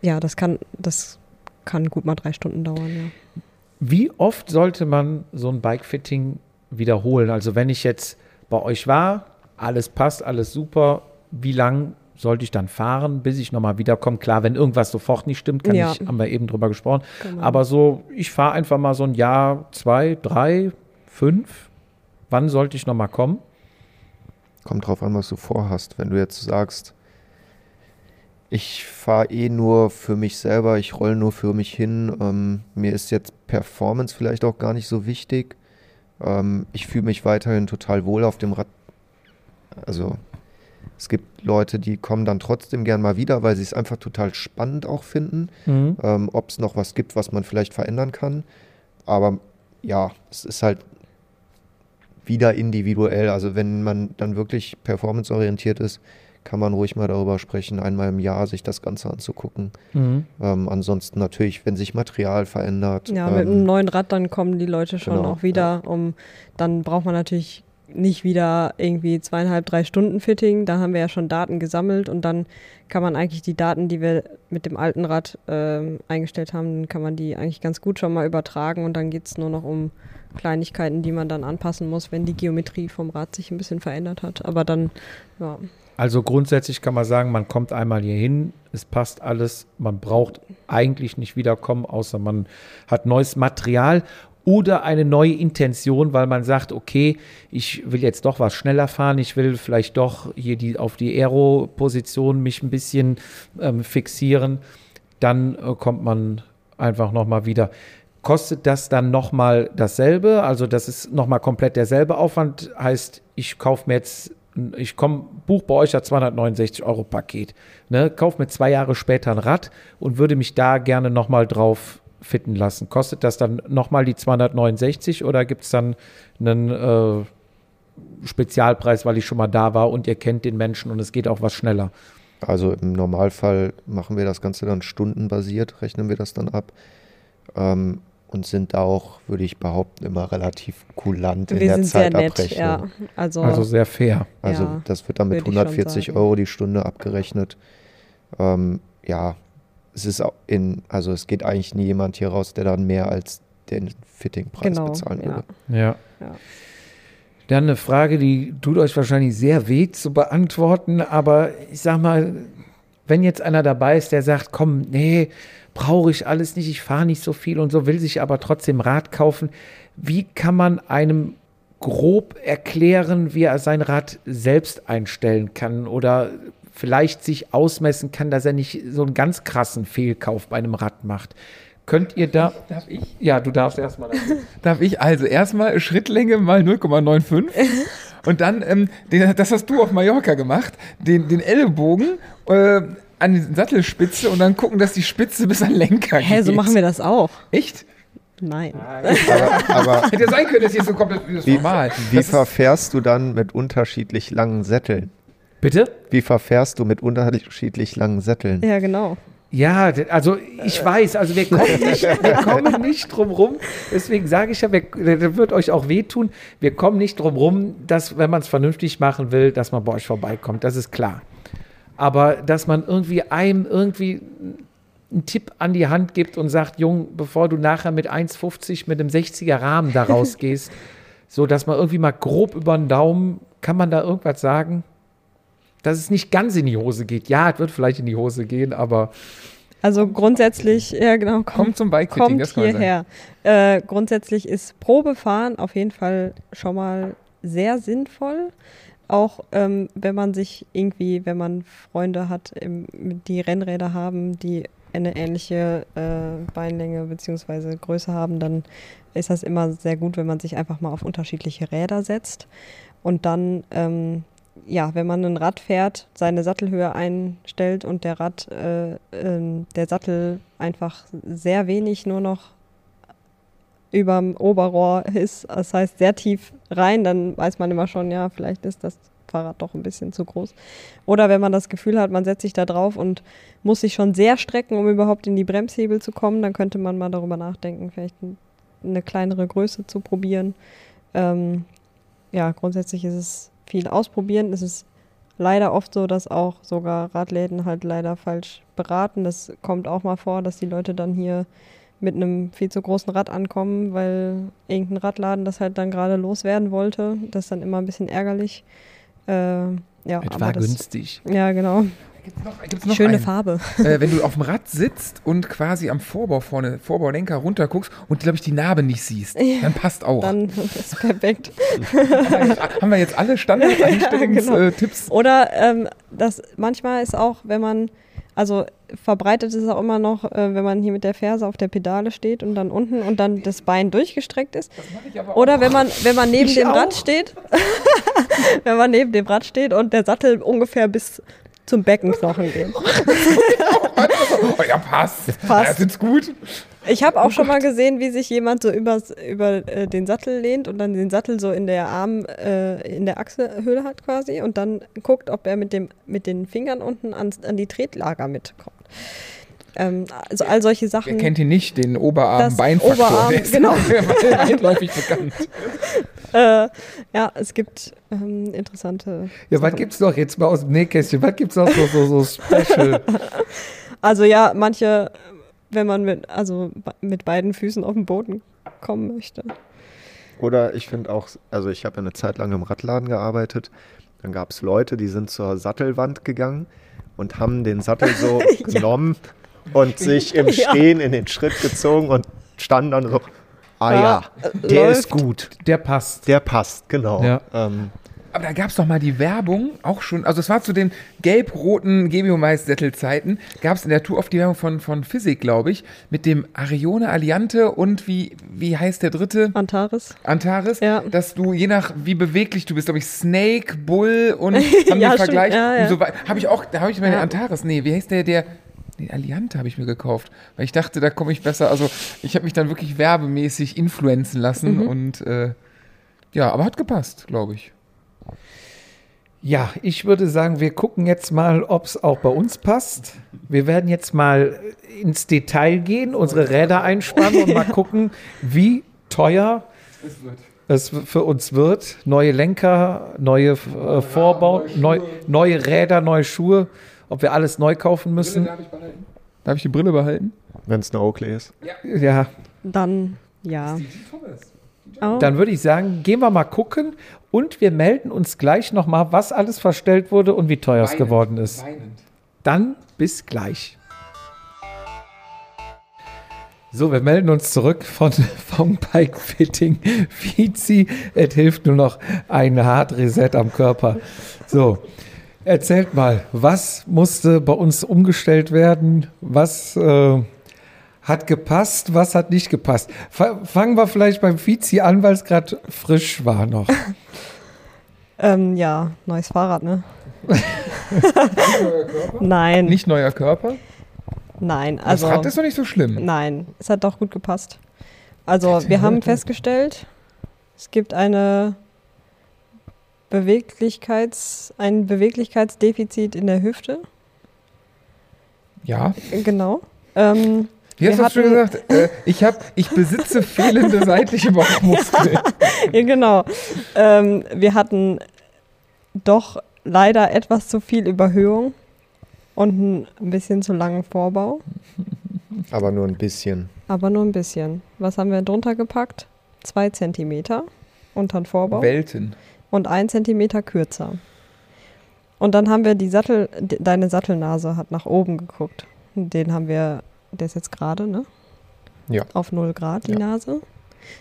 [SPEAKER 4] ja, das kann, das kann gut mal drei Stunden dauern, ja.
[SPEAKER 1] Wie oft sollte man so ein Bikefitting wiederholen? Also wenn ich jetzt bei euch war, alles passt, alles super, wie lang sollte ich dann fahren, bis ich nochmal wiederkomme? Klar, wenn irgendwas sofort nicht stimmt, kann
[SPEAKER 4] Ja.
[SPEAKER 1] ich, haben wir eben drüber gesprochen.
[SPEAKER 4] Genau.
[SPEAKER 1] Aber so, ich fahre einfach mal so ein Jahr, zwei, drei, fünf. Wann sollte ich nochmal kommen?
[SPEAKER 5] Kommt drauf an, was du vorhast. Wenn du jetzt sagst, ich fahre eh nur für mich selber, ich roll nur für mich hin, ähm, mir ist jetzt Performance vielleicht auch gar nicht so wichtig. Ähm, ich fühle mich weiterhin total wohl auf dem Rad. Also es gibt Leute, die kommen dann trotzdem gern mal wieder, weil sie es einfach total spannend auch finden, ähm, ob es noch was gibt, was man vielleicht verändern kann. Aber ja, es ist halt wieder individuell. Also wenn man dann wirklich performanceorientiert ist, kann man ruhig mal darüber sprechen, einmal im Jahr sich das Ganze anzugucken.
[SPEAKER 1] Mhm.
[SPEAKER 5] Ähm, ansonsten natürlich, wenn sich Material verändert.
[SPEAKER 4] Ja, mit einem
[SPEAKER 5] ähm,
[SPEAKER 4] neuen Rad, dann kommen die Leute schon
[SPEAKER 5] genau,
[SPEAKER 4] auch wieder. Um, dann braucht man natürlich nicht wieder irgendwie zweieinhalb, drei Stunden Fitting. Da haben wir ja schon Daten gesammelt und dann kann man eigentlich die Daten, die wir mit dem alten Rad ähm, eingestellt haben, kann man die eigentlich ganz gut schon mal übertragen und dann geht es nur noch um Kleinigkeiten, die man dann anpassen muss, wenn die Geometrie vom Rad sich ein bisschen verändert hat. Aber dann, ja,
[SPEAKER 1] Also grundsätzlich kann man sagen, man kommt einmal hier hin, es passt alles, man braucht eigentlich nicht wiederkommen, außer man hat neues Material. Oder eine neue Intention, weil man sagt, okay, ich will jetzt doch was schneller fahren, ich will vielleicht doch hier die, auf die Aero-Position mich ein bisschen ähm, fixieren, dann äh, kommt man einfach nochmal wieder. Kostet das dann nochmal dasselbe? Also das ist nochmal komplett derselbe Aufwand, heißt, ich kaufe mir jetzt ich komme, buch bei euch ja 269 Euro Paket, ne, kauf mir zwei Jahre später ein Rad und würde mich da gerne nochmal drauf fitten lassen. Kostet das dann nochmal die 269 oder gibt es dann einen äh, Spezialpreis, weil ich schon mal da war und ihr kennt den Menschen und es geht auch was schneller?
[SPEAKER 5] Also im Normalfall machen wir das Ganze dann stundenbasiert, rechnen wir das dann ab. Ähm, und sind auch, würde ich behaupten, immer relativ kulant in
[SPEAKER 4] Wir
[SPEAKER 5] der Zeitabrechnung.
[SPEAKER 4] nett, ja. Also,
[SPEAKER 1] Also sehr fair.
[SPEAKER 5] Also
[SPEAKER 4] Ja,
[SPEAKER 5] das wird dann mit
[SPEAKER 4] würde ich schon
[SPEAKER 5] 140
[SPEAKER 4] sagen.
[SPEAKER 5] Euro die Stunde abgerechnet. Ähm, ja, es ist auch in, also es geht eigentlich nie jemand hier raus, der dann mehr als den Fittingpreis
[SPEAKER 4] genau,
[SPEAKER 5] bezahlen
[SPEAKER 4] ja.
[SPEAKER 5] würde.
[SPEAKER 1] Ja.
[SPEAKER 4] Ja.
[SPEAKER 1] Dann eine Frage, die tut euch wahrscheinlich sehr weh zu beantworten, aber ich sag mal, wenn jetzt einer dabei ist, der sagt, komm, nee, brauche ich alles nicht, ich fahre nicht so viel und so, will sich aber trotzdem Rad kaufen, wie kann man einem grob erklären, wie er sein Rad selbst einstellen kann oder vielleicht sich ausmessen kann, dass er nicht so einen ganz krassen Fehlkauf bei einem Rad macht? Könnt ihr da.
[SPEAKER 2] Darf ich?
[SPEAKER 1] Ja, du darfst erstmal. (laughs)
[SPEAKER 2] Darf ich also erstmal Schrittlänge mal 0,95 (laughs) und dann, ähm, den, das hast du auf Mallorca gemacht, den, den Ellbogen äh, an die Sattelspitze und dann gucken, dass die Spitze bis an den Lenker
[SPEAKER 4] Hä,
[SPEAKER 2] geht.
[SPEAKER 4] so machen wir das auch.
[SPEAKER 2] Echt?
[SPEAKER 4] Nein.
[SPEAKER 5] Aber, aber
[SPEAKER 2] Hätte ja sein können, dass hier so komplett wie das
[SPEAKER 5] wie,
[SPEAKER 2] normal.
[SPEAKER 5] wie verfährst du dann mit unterschiedlich langen Sätteln?
[SPEAKER 1] Bitte?
[SPEAKER 5] Wie verfährst du mit unterschiedlich langen Sätteln?
[SPEAKER 4] Ja, genau.
[SPEAKER 1] Ja, also ich weiß, also wir kommen (laughs) nicht, wir kommen nicht drum rum. Deswegen sage ich ja, wir, das wird euch auch wehtun. Wir kommen nicht drum rum, dass, wenn man es vernünftig machen will, dass man bei euch vorbeikommt. Das ist klar. Aber dass man irgendwie einem irgendwie einen Tipp an die Hand gibt und sagt, Jung, bevor du nachher mit 1,50 mit einem 60er Rahmen da rausgehst, (laughs) so dass man irgendwie mal grob über den Daumen, kann man da irgendwas sagen? Dass es nicht ganz in die Hose geht. Ja, es wird vielleicht in die Hose gehen, aber
[SPEAKER 4] Also grundsätzlich, ja genau, kommt,
[SPEAKER 2] Kommt zum Bike-Fitting,
[SPEAKER 4] kommt
[SPEAKER 2] das kann
[SPEAKER 4] hierher. Äh, grundsätzlich ist Probefahren auf jeden Fall schon mal sehr sinnvoll. Auch ähm, wenn man sich irgendwie, wenn man Freunde hat, im, die Rennräder haben, die eine ähnliche äh, Beinlänge bzw. Größe haben, dann ist das immer sehr gut, wenn man sich einfach mal auf unterschiedliche Räder setzt. Und dann, ähm, ja, wenn man ein Rad fährt, seine Sattelhöhe einstellt und der Rad, äh, ähm, der Sattel einfach sehr wenig nur noch überm Oberrohr ist, das heißt sehr tief rein, dann weiß man immer schon, ja, vielleicht ist das Fahrrad doch ein bisschen zu groß. Oder wenn man das Gefühl hat, man setzt sich da drauf und muss sich schon sehr strecken, um überhaupt in die Bremshebel zu kommen, dann könnte man mal darüber nachdenken, vielleicht ein, eine kleinere Größe zu probieren. Ähm, ja, grundsätzlich ist es viel ausprobieren. Es ist leider oft so, dass auch sogar Radläden halt leider falsch beraten. Das kommt auch mal vor, dass die Leute dann hier mit einem viel zu großen Rad ankommen, weil irgendein Radladen das halt dann gerade loswerden wollte. Das ist dann immer ein bisschen ärgerlich. Äh, ja,
[SPEAKER 1] es
[SPEAKER 4] aber
[SPEAKER 1] war
[SPEAKER 4] das,
[SPEAKER 1] günstig.
[SPEAKER 4] Ja, genau.
[SPEAKER 2] Gibt's noch, gibt's noch
[SPEAKER 4] Schöne
[SPEAKER 2] einen?
[SPEAKER 4] Farbe.
[SPEAKER 2] äh, wenn du auf dem Rad sitzt und quasi am Vorbau vorne, Vorbaulenker runterguckst und, glaube ich, die Narbe nicht siehst,
[SPEAKER 4] Ja.
[SPEAKER 2] dann passt auch.
[SPEAKER 4] Dann ist perfekt.
[SPEAKER 2] Haben wir jetzt alle Standardeinstellungstipps? (laughs)
[SPEAKER 4] genau.
[SPEAKER 2] äh, Tipps?
[SPEAKER 4] Oder ähm, das manchmal ist auch, wenn man, also verbreitet ist es auch immer noch, äh, wenn man hier mit der Ferse auf der Pedale steht und dann unten und dann das Bein durchgestreckt ist.
[SPEAKER 2] Das mache ich aber
[SPEAKER 4] Oder wenn man, wenn man neben
[SPEAKER 1] Ich
[SPEAKER 4] dem
[SPEAKER 1] auch.
[SPEAKER 4] Rad steht, (laughs) wenn man neben dem Rad steht und der Sattel ungefähr bis zum Beckenknochen geht.
[SPEAKER 2] Oh, (laughs) ja, passt.
[SPEAKER 4] Passt.
[SPEAKER 2] Ja, sitzt gut.
[SPEAKER 4] Ich habe auch schon mal gesehen, wie sich jemand so übers, über äh, den Sattel lehnt und dann den Sattel so in der Arm, äh, in der Achselhöhle hat quasi und dann guckt, ob er mit, dem, mit den Fingern unten ans, an die Tretlager mitkommt. Ähm, also all solche
[SPEAKER 2] Wer
[SPEAKER 4] Sachen.
[SPEAKER 2] kennt ihn nicht, den Oberarm-Beinfaktor?
[SPEAKER 4] Oberarm,
[SPEAKER 2] Der ist
[SPEAKER 4] genau. (laughs)
[SPEAKER 2] weitläufig bekannt. (laughs)
[SPEAKER 4] Äh, ja, es gibt ähm, interessante.
[SPEAKER 1] Ja, was
[SPEAKER 4] Sachen.
[SPEAKER 1] gibt's noch jetzt mal aus dem Nähkästchen? Was gibt's noch so, so, so Special? (laughs)
[SPEAKER 4] Also ja, manche, wenn man mit, also mit beiden Füßen auf den Boden kommen möchte.
[SPEAKER 5] Oder ich finde auch, also ich habe ja eine Zeit lang im Radladen gearbeitet. Dann gab es Leute, die sind zur Sattelwand gegangen und haben den Sattel so genommen und sich im (laughs)
[SPEAKER 4] Ja.
[SPEAKER 5] Stehen in den Schritt gezogen und standen dann so Ah
[SPEAKER 4] Ja,
[SPEAKER 5] ja,
[SPEAKER 4] äh,
[SPEAKER 5] der
[SPEAKER 4] läuft.
[SPEAKER 5] ist gut.
[SPEAKER 1] Der passt.
[SPEAKER 5] Der passt, genau.
[SPEAKER 1] Ja.
[SPEAKER 5] Ähm,
[SPEAKER 2] Aber da gab es doch mal die Werbung, auch schon, also es war zu den gelb-roten Gebio-Mais-Sättelzeiten, gab es in der Tour oft die Werbung von, von Physik, glaube ich, mit dem Arione Alliante und wie, wie heißt der dritte?
[SPEAKER 4] Antares.
[SPEAKER 2] Antares,
[SPEAKER 4] Ja.
[SPEAKER 2] dass du je nach wie beweglich du bist, glaube ich, Snake, Bull und (laughs) haben
[SPEAKER 4] Ja,
[SPEAKER 2] den. Vergleich.
[SPEAKER 4] Ja, ja.
[SPEAKER 2] So habe ich auch, da habe ich meine
[SPEAKER 4] Ja.
[SPEAKER 2] Antares, nee, wie heißt der, der, den Alliante habe ich mir gekauft, weil ich dachte, da komme ich besser, also ich habe mich dann wirklich werbemäßig influenzen lassen
[SPEAKER 4] Mhm.
[SPEAKER 2] und äh, ja, aber hat gepasst, glaube ich.
[SPEAKER 1] Ja, ich würde sagen, wir gucken jetzt mal, ob es auch bei uns passt. Wir werden jetzt mal ins Detail gehen, unsere Räder einspannen und mal (laughs) gucken, wie teuer es für uns wird. Neue Lenker, neue äh, Vorbau, neu, neue Räder, neue Schuhe. Ob wir alles neu kaufen müssen.
[SPEAKER 2] Darf ich behalten? Darf ich die Brille behalten?
[SPEAKER 5] Wenn es eine Oakley ist.
[SPEAKER 1] Ja,
[SPEAKER 4] Dann, ja. Oh.
[SPEAKER 1] dann würde ich sagen, gehen wir mal gucken und wir melden uns gleich nochmal, was alles verstellt wurde und wie teuer es geworden ist.
[SPEAKER 2] Weinend.
[SPEAKER 1] Dann bis gleich. So, wir melden uns zurück von, (laughs) vom Bike Fitting. Vizi, es hilft nur noch ein Hard Reset am Körper. So, erzählt mal, was musste bei uns umgestellt werden? Was äh, hat gepasst? Was hat nicht gepasst? Fa- Fangen wir vielleicht beim Vizi an, weil es gerade frisch war noch. (laughs)
[SPEAKER 4] Ähm, ja, neues Fahrrad, ne? Nein,
[SPEAKER 2] Nicht neuer Körper?
[SPEAKER 4] nein.
[SPEAKER 2] Das
[SPEAKER 4] Also,
[SPEAKER 2] Rad ist doch nicht so schlimm.
[SPEAKER 4] nein, es hat doch gut gepasst. Also, wir haben festgestellt, es gibt eine Beweglichkeits, ein Beweglichkeitsdefizit in der Hüfte.
[SPEAKER 2] Ja.
[SPEAKER 4] Genau. Ähm,
[SPEAKER 2] Wie hast du schon gesagt? Äh, ich, hab, ich besitze fehlende seitliche Bauchmuskeln. (laughs)
[SPEAKER 4] ja, genau. Ähm, wir hatten doch leider etwas zu viel Überhöhung und ein bisschen zu langen Vorbau,
[SPEAKER 5] Aber nur ein bisschen.
[SPEAKER 4] aber nur ein bisschen. Was haben wir drunter gepackt? Zwei Zentimeter unter den Vorbau
[SPEAKER 2] Welten.
[SPEAKER 4] Und ein Zentimeter kürzer. Und dann haben wir die Sattel, de- deine Sattelnase hat nach oben geguckt. Den haben wir, der ist jetzt gerade, ne?
[SPEAKER 5] Ja.
[SPEAKER 4] Auf 0 Grad die
[SPEAKER 5] Ja.
[SPEAKER 4] Nase,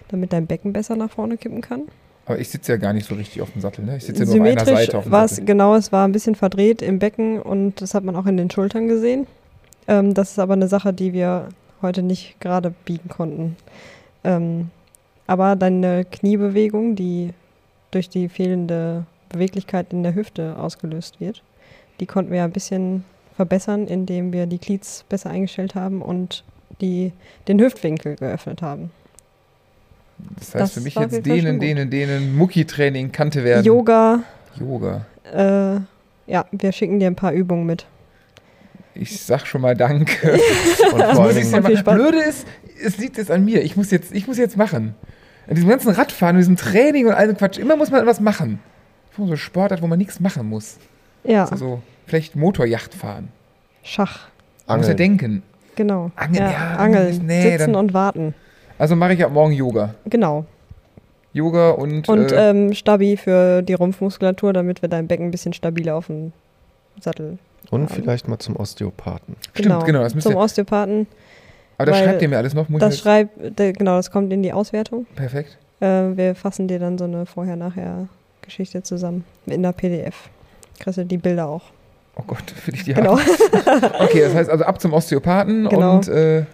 [SPEAKER 4] damit dein Becken besser nach vorne kippen kann.
[SPEAKER 2] Aber ich sitze ja gar nicht so richtig auf dem Sattel, ne? Ich sitze ja nur auf einer
[SPEAKER 4] Symmetrisch
[SPEAKER 2] Seite auf dem
[SPEAKER 4] war es,
[SPEAKER 2] Sattel.
[SPEAKER 4] genau, es war ein bisschen verdreht im Becken und das hat man auch in den Schultern gesehen. Ähm, das ist aber eine Sache, die wir heute nicht gerade biegen konnten. Ähm, aber deine Kniebewegung, die durch die fehlende Beweglichkeit in der Hüfte ausgelöst wird, die konnten wir ein bisschen verbessern, indem wir die Glieds besser eingestellt haben und die, den Hüftwinkel geöffnet haben.
[SPEAKER 2] Das heißt
[SPEAKER 4] das
[SPEAKER 2] für mich jetzt denen, denen, denen Mucki-Training kannte werden.
[SPEAKER 4] Yoga,
[SPEAKER 2] Yoga.
[SPEAKER 4] äh, ja, wir schicken dir ein paar Übungen mit.
[SPEAKER 2] Ich sag schon mal Danke. (laughs)
[SPEAKER 5] Und vor
[SPEAKER 2] machen.
[SPEAKER 4] Spaß.
[SPEAKER 2] Blöde ist, es liegt jetzt an mir. Ich muss jetzt, ich muss jetzt machen. An diesem ganzen Radfahren, diesem Training und all dem Quatsch, immer muss man etwas machen. So ein Sportart, wo man nichts machen muss.
[SPEAKER 4] Ja,
[SPEAKER 2] Also vielleicht Motorjacht fahren.
[SPEAKER 4] Schach,
[SPEAKER 2] Man muss ja
[SPEAKER 5] Angeln.
[SPEAKER 2] denken.
[SPEAKER 4] genau.
[SPEAKER 2] Angeln,
[SPEAKER 4] ja,
[SPEAKER 2] ja,
[SPEAKER 4] Angeln,
[SPEAKER 2] nee,
[SPEAKER 4] sitzen
[SPEAKER 2] dann-
[SPEAKER 4] und warten.
[SPEAKER 2] Also mache ich ab morgen Yoga.
[SPEAKER 4] Genau.
[SPEAKER 2] Yoga und,
[SPEAKER 4] Und
[SPEAKER 2] äh,
[SPEAKER 4] ähm, Stabi für die Rumpfmuskulatur, damit wir dein Becken ein bisschen stabiler auf dem Sattel.
[SPEAKER 5] und vielleicht mal zum Osteopathen.
[SPEAKER 2] Stimmt, genau, das müsste-
[SPEAKER 4] Zum Osteopathen.
[SPEAKER 2] Aber das
[SPEAKER 4] weil
[SPEAKER 2] schreibt ihr mir alles noch. Muss
[SPEAKER 4] Das
[SPEAKER 2] ich
[SPEAKER 4] schreibt, genau, das kommt in die Auswertung.
[SPEAKER 2] perfekt.
[SPEAKER 4] Äh, wir fassen dir dann so eine Vorher-Nachher-Geschichte zusammen in der PDF. Kriegst du die Bilder auch.
[SPEAKER 2] Oh Gott, (laughs) will ich die
[SPEAKER 4] Genau.
[SPEAKER 2] haben. Okay, das heißt also ab zum Osteopathen
[SPEAKER 4] Genau.
[SPEAKER 2] und, äh,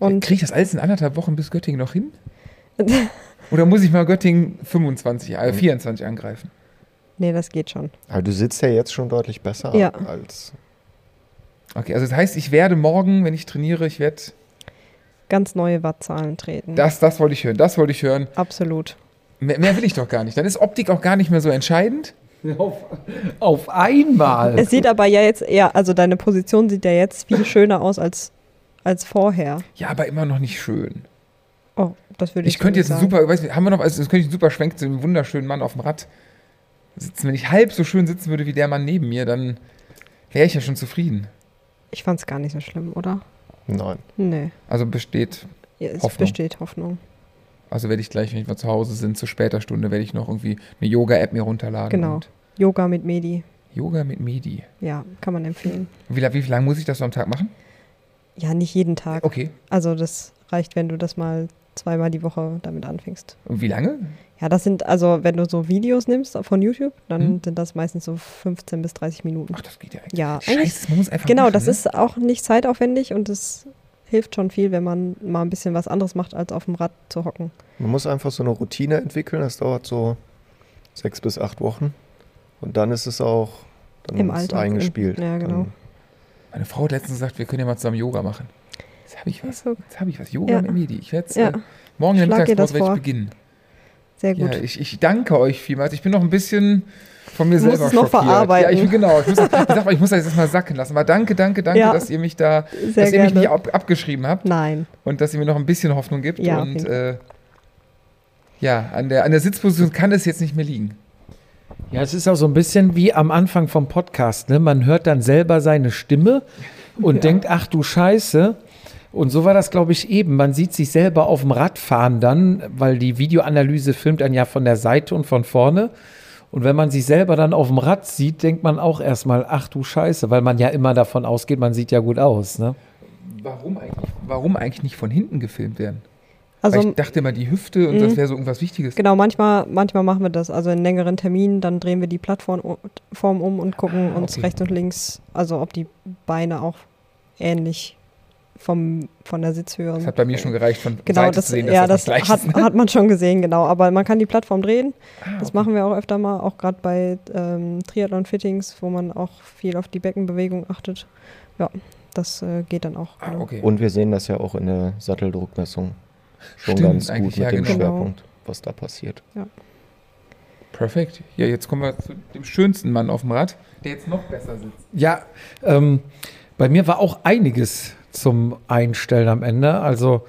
[SPEAKER 4] Und
[SPEAKER 2] kriege ich das alles in anderthalb Wochen bis Göttingen noch hin? (laughs) Oder muss ich mal Göttingen 25, äh, 24 angreifen?
[SPEAKER 4] nee, das geht schon.
[SPEAKER 5] Aber du sitzt ja jetzt schon deutlich besser
[SPEAKER 4] Ja.
[SPEAKER 5] als.
[SPEAKER 2] Okay, also das heißt, ich werde morgen, wenn ich trainiere, ich werde.
[SPEAKER 4] Ganz neue Wattzahlen treten.
[SPEAKER 2] Das, das wollte ich hören, das wollte ich hören.
[SPEAKER 4] Absolut.
[SPEAKER 2] Mehr, mehr will ich doch gar nicht. Dann ist Optik auch gar nicht mehr so entscheidend.
[SPEAKER 1] Auf, auf einmal.
[SPEAKER 4] Es sieht aber ja jetzt eher, also deine Position sieht ja jetzt viel schöner aus als, als vorher.
[SPEAKER 2] Ja, aber immer noch nicht schön.
[SPEAKER 4] Oh, das würde ich
[SPEAKER 2] Ich könnte jetzt
[SPEAKER 4] nicht
[SPEAKER 2] einen super, weiß nicht, haben wir noch, also das könnte ich einen super Schwenk zu dem wunderschönen Mann auf dem Rad sitzen. Wenn ich halb so schön sitzen würde wie der Mann neben mir, dann wäre ich ja schon zufrieden.
[SPEAKER 4] Ich fand es gar nicht so schlimm, oder?
[SPEAKER 5] Nein.
[SPEAKER 4] Nee.
[SPEAKER 2] Also besteht,
[SPEAKER 4] Ja, es
[SPEAKER 2] Hoffnung.
[SPEAKER 4] besteht Hoffnung.
[SPEAKER 2] also werde ich gleich, wenn wir zu Hause sind, zu später Stunde, werde ich noch irgendwie eine Yoga-App mir runterladen.
[SPEAKER 4] Genau. Yoga mit Medi.
[SPEAKER 2] Yoga mit Medi.
[SPEAKER 4] Ja, kann man empfehlen.
[SPEAKER 2] Wie, wie lange muss ich das so am Tag machen?
[SPEAKER 4] Ja, nicht jeden Tag.
[SPEAKER 2] Okay.
[SPEAKER 4] Also das reicht, wenn du das mal zweimal die Woche damit anfängst.
[SPEAKER 2] Und wie lange?
[SPEAKER 4] Ja, das sind, also wenn du so Videos nimmst von YouTube, dann
[SPEAKER 2] Hm.
[SPEAKER 4] sind das meistens so 15 bis 30 Minuten.
[SPEAKER 2] Ach, das geht ja eigentlich.
[SPEAKER 4] Ja, eigentlich,
[SPEAKER 2] Scheiße, man muss einfach
[SPEAKER 4] genau,
[SPEAKER 2] machen,
[SPEAKER 4] das
[SPEAKER 2] ne?
[SPEAKER 4] ist auch nicht zeitaufwendig und es hilft schon viel, wenn man mal ein bisschen was anderes macht, als auf dem Rad zu hocken.
[SPEAKER 5] Man muss einfach so eine Routine entwickeln. Das dauert so sechs bis acht Wochen. Und dann ist es auch dann
[SPEAKER 4] Im
[SPEAKER 5] ist es
[SPEAKER 4] Alltag,
[SPEAKER 5] eingespielt.
[SPEAKER 4] ja, genau.
[SPEAKER 5] Dann,
[SPEAKER 2] Meine Frau hat letztens gesagt, wir können ja mal zusammen Yoga machen. Jetzt habe ich was. Jetzt habe ich was. Yoga
[SPEAKER 4] Ja.
[SPEAKER 2] mit Medi. Ich werde
[SPEAKER 4] ja,
[SPEAKER 2] äh, morgen in der Mittagspause
[SPEAKER 4] das
[SPEAKER 2] werde ich beginnen.
[SPEAKER 4] Sehr gut.
[SPEAKER 2] Ja, ich, ich danke euch vielmals. Ich bin noch ein bisschen von mir
[SPEAKER 4] Du musst
[SPEAKER 2] selber
[SPEAKER 4] es noch
[SPEAKER 2] schockiert.
[SPEAKER 4] verarbeiten.
[SPEAKER 2] Ja, ich bin genau. Ich, muss, ich sag mal, ich muss das jetzt mal sacken lassen. Aber danke, danke, danke,
[SPEAKER 4] Ja.
[SPEAKER 2] dass ihr mich da, dass ihr mich
[SPEAKER 4] gerne.
[SPEAKER 2] nicht ab, abgeschrieben habt
[SPEAKER 4] Nein,
[SPEAKER 2] und dass ihr mir noch ein bisschen Hoffnung gibt.
[SPEAKER 4] Ja,
[SPEAKER 2] und äh, ja, an der, an der Sitzposition kann es jetzt nicht mehr liegen.
[SPEAKER 1] Ja, es ist auch so ein bisschen wie am Anfang vom Podcast. Ne? Man hört dann selber seine Stimme und
[SPEAKER 2] Ja.
[SPEAKER 1] denkt, ach du Scheiße. Und so war das, glaube ich, eben. Man sieht sich selber auf dem Rad fahren dann, weil die Videoanalyse filmt dann ja von der Seite und von vorne. Und wenn man sich selber dann auf dem Rad sieht, denkt man auch erstmal, ach du Scheiße, weil man ja immer davon ausgeht, man sieht ja gut aus. Ne?
[SPEAKER 2] Warum eigentlich, warum eigentlich nicht von hinten gefilmt werden?
[SPEAKER 4] also
[SPEAKER 2] Weil ich dachte immer, die Hüfte und das
[SPEAKER 4] Mhm.
[SPEAKER 2] wäre so irgendwas Wichtiges.
[SPEAKER 4] genau, manchmal, manchmal machen wir das. Also in längeren Terminen, dann drehen wir die Plattform um und gucken
[SPEAKER 2] Ah,
[SPEAKER 4] uns
[SPEAKER 2] okay.
[SPEAKER 4] rechts und links, also ob die Beine auch ähnlich vom, von der Sitzhöhe
[SPEAKER 2] Das hat bei mir schon gereicht, von
[SPEAKER 4] Genau,
[SPEAKER 2] Seite
[SPEAKER 4] das,
[SPEAKER 2] zu sehen, dass
[SPEAKER 4] ja,
[SPEAKER 2] das,
[SPEAKER 4] das hat,
[SPEAKER 2] ist.
[SPEAKER 4] hat man schon gesehen, genau. Aber man kann die Plattform drehen.
[SPEAKER 2] Ah,
[SPEAKER 4] Das
[SPEAKER 2] okay.
[SPEAKER 4] machen wir auch öfter mal, auch gerade bei ähm, Triathlon-Fittings, wo man auch viel auf die Beckenbewegung achtet. Ja, das äh, geht dann auch.
[SPEAKER 2] Ah,
[SPEAKER 4] genau.
[SPEAKER 2] okay.
[SPEAKER 5] Und wir sehen das ja auch in der Satteldruckmessung schon
[SPEAKER 2] Stimmt,
[SPEAKER 5] ganz gut mit
[SPEAKER 2] ja,
[SPEAKER 5] dem
[SPEAKER 2] genau.
[SPEAKER 5] Schwerpunkt, was da passiert.
[SPEAKER 2] Perfekt. Ja, jetzt kommen wir zu dem schönsten Mann auf dem Rad, der jetzt noch besser sitzt.
[SPEAKER 1] Ja, ähm, bei mir war auch einiges zum Einstellen am Ende. Also,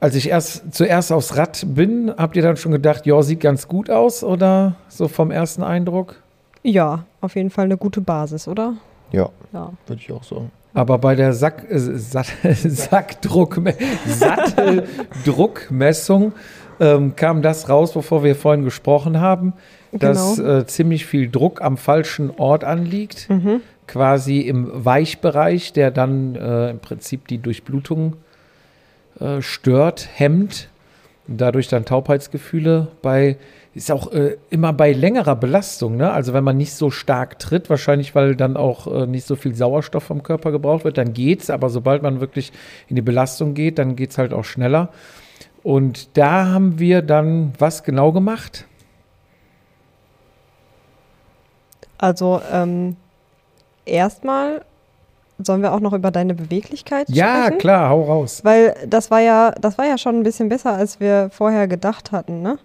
[SPEAKER 1] als ich erst zuerst aufs Rad bin, habt ihr dann schon gedacht, ja, sieht ganz gut aus oder so vom ersten Eindruck?
[SPEAKER 4] Ja, auf jeden Fall eine gute Basis, oder?
[SPEAKER 5] Ja,
[SPEAKER 4] Ja.
[SPEAKER 5] würde ich auch sagen.
[SPEAKER 1] Aber bei der Sack, äh, Satt, (laughs) Sackdruck, Satteldruckmessung ähm, kam das raus, wovor wir vorhin gesprochen haben, dass
[SPEAKER 4] Genau.
[SPEAKER 1] äh, ziemlich viel Druck am falschen Ort anliegt,
[SPEAKER 4] Mhm.
[SPEAKER 1] Quasi im Weichbereich, der dann äh, im Prinzip die Durchblutung äh, stört, hemmt dadurch dann Taubheitsgefühle bei ist auch äh, immer bei längerer Belastung, ne? Also wenn man nicht so stark tritt, wahrscheinlich weil dann auch äh, nicht so viel Sauerstoff vom Körper gebraucht wird, dann geht's, aber sobald man wirklich in die Belastung geht, dann geht's halt auch schneller. Und da haben wir dann was genau gemacht?
[SPEAKER 4] Also, ähm, erstmal sollen wir auch noch über deine Beweglichkeit
[SPEAKER 1] Ja,
[SPEAKER 4] sprechen?
[SPEAKER 1] klar, hau raus.
[SPEAKER 4] Weil das war ja, das war ja schon ein bisschen besser, als wir vorher gedacht hatten, ne?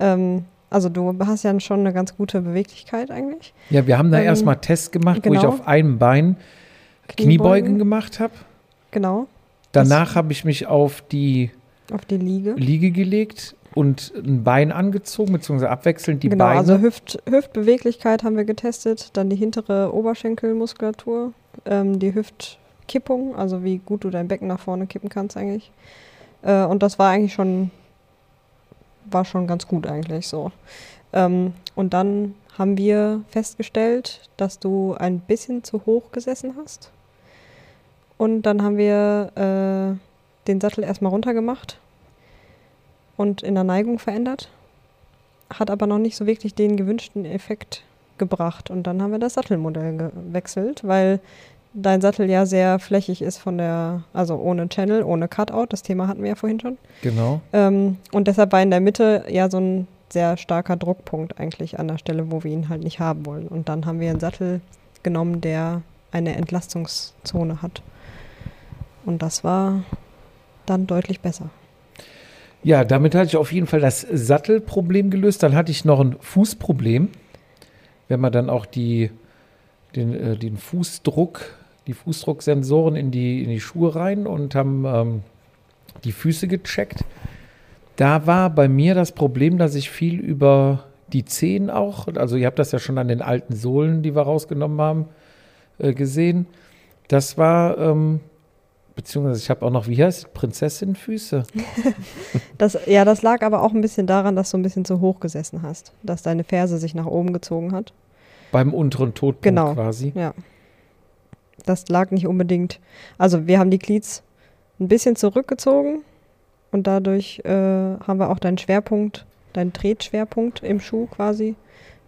[SPEAKER 4] Ähm, also du hast ja schon eine ganz gute Beweglichkeit eigentlich.
[SPEAKER 1] Ja, wir haben da
[SPEAKER 4] Ähm,
[SPEAKER 1] erstmal Tests gemacht, wo ich
[SPEAKER 4] genau.
[SPEAKER 1] auf einem Bein Kniebeugen gemacht habe.
[SPEAKER 4] Genau,
[SPEAKER 1] Danach habe ich mich auf die
[SPEAKER 4] auf die Liege.
[SPEAKER 1] Liege gelegt und ein Bein angezogen, beziehungsweise abwechselnd die
[SPEAKER 4] genau,
[SPEAKER 1] Beine.
[SPEAKER 4] also Hüft, Hüftbeweglichkeit haben wir getestet, dann die hintere Oberschenkelmuskulatur, ähm, die Hüftkippung, also wie gut du dein Becken nach vorne kippen kannst eigentlich. Äh, und das war eigentlich schon, war schon ganz gut eigentlich so. Ähm, und dann haben wir festgestellt, dass du ein bisschen zu hoch gesessen hast. Und dann haben wir äh, den Sattel erstmal runtergemacht und in der Neigung verändert hat aber noch nicht so wirklich den gewünschten Effekt gebracht. Und dann haben wir das Sattelmodell gewechselt, weil dein Sattel ja sehr flächig ist von der, also ohne Channel, ohne Cutout, das Thema hatten wir ja vorhin schon.
[SPEAKER 1] genau.
[SPEAKER 4] Ähm, und deshalb war in der Mitte ja so ein sehr starker Druckpunkt eigentlich an der Stelle, wo wir ihn halt nicht haben wollen. Und dann haben wir einen Sattel genommen, der eine Entlastungszone hat. Und das war dann deutlich besser.
[SPEAKER 1] Ja, damit hatte ich auf jeden Fall das Sattelproblem gelöst. Dann hatte ich noch ein Fußproblem. Wenn man dann auch die, den, äh, den Fußdruck, die Fußdrucksensoren in die, in die Schuhe rein und haben ähm, die Füße gecheckt. Da war bei mir das Problem, dass ich viel über die Zehen auch, also ihr habt das ja schon an den alten Sohlen, die wir rausgenommen haben, äh, gesehen. Das war, ähm, beziehungsweise ich habe auch noch, wie heißt es, Prinzessinfüße. (laughs)
[SPEAKER 4] Das, ja, das lag aber auch ein bisschen daran, dass du ein bisschen zu hoch gesessen hast, dass deine Ferse sich nach oben gezogen hat.
[SPEAKER 1] Beim unteren Todpunkt
[SPEAKER 4] Genau.
[SPEAKER 1] quasi.
[SPEAKER 4] Ja. Das lag nicht unbedingt. Also wir haben die Glieds ein bisschen zurückgezogen und dadurch äh, haben wir auch deinen Schwerpunkt, deinen Tretschwerpunkt im Schuh quasi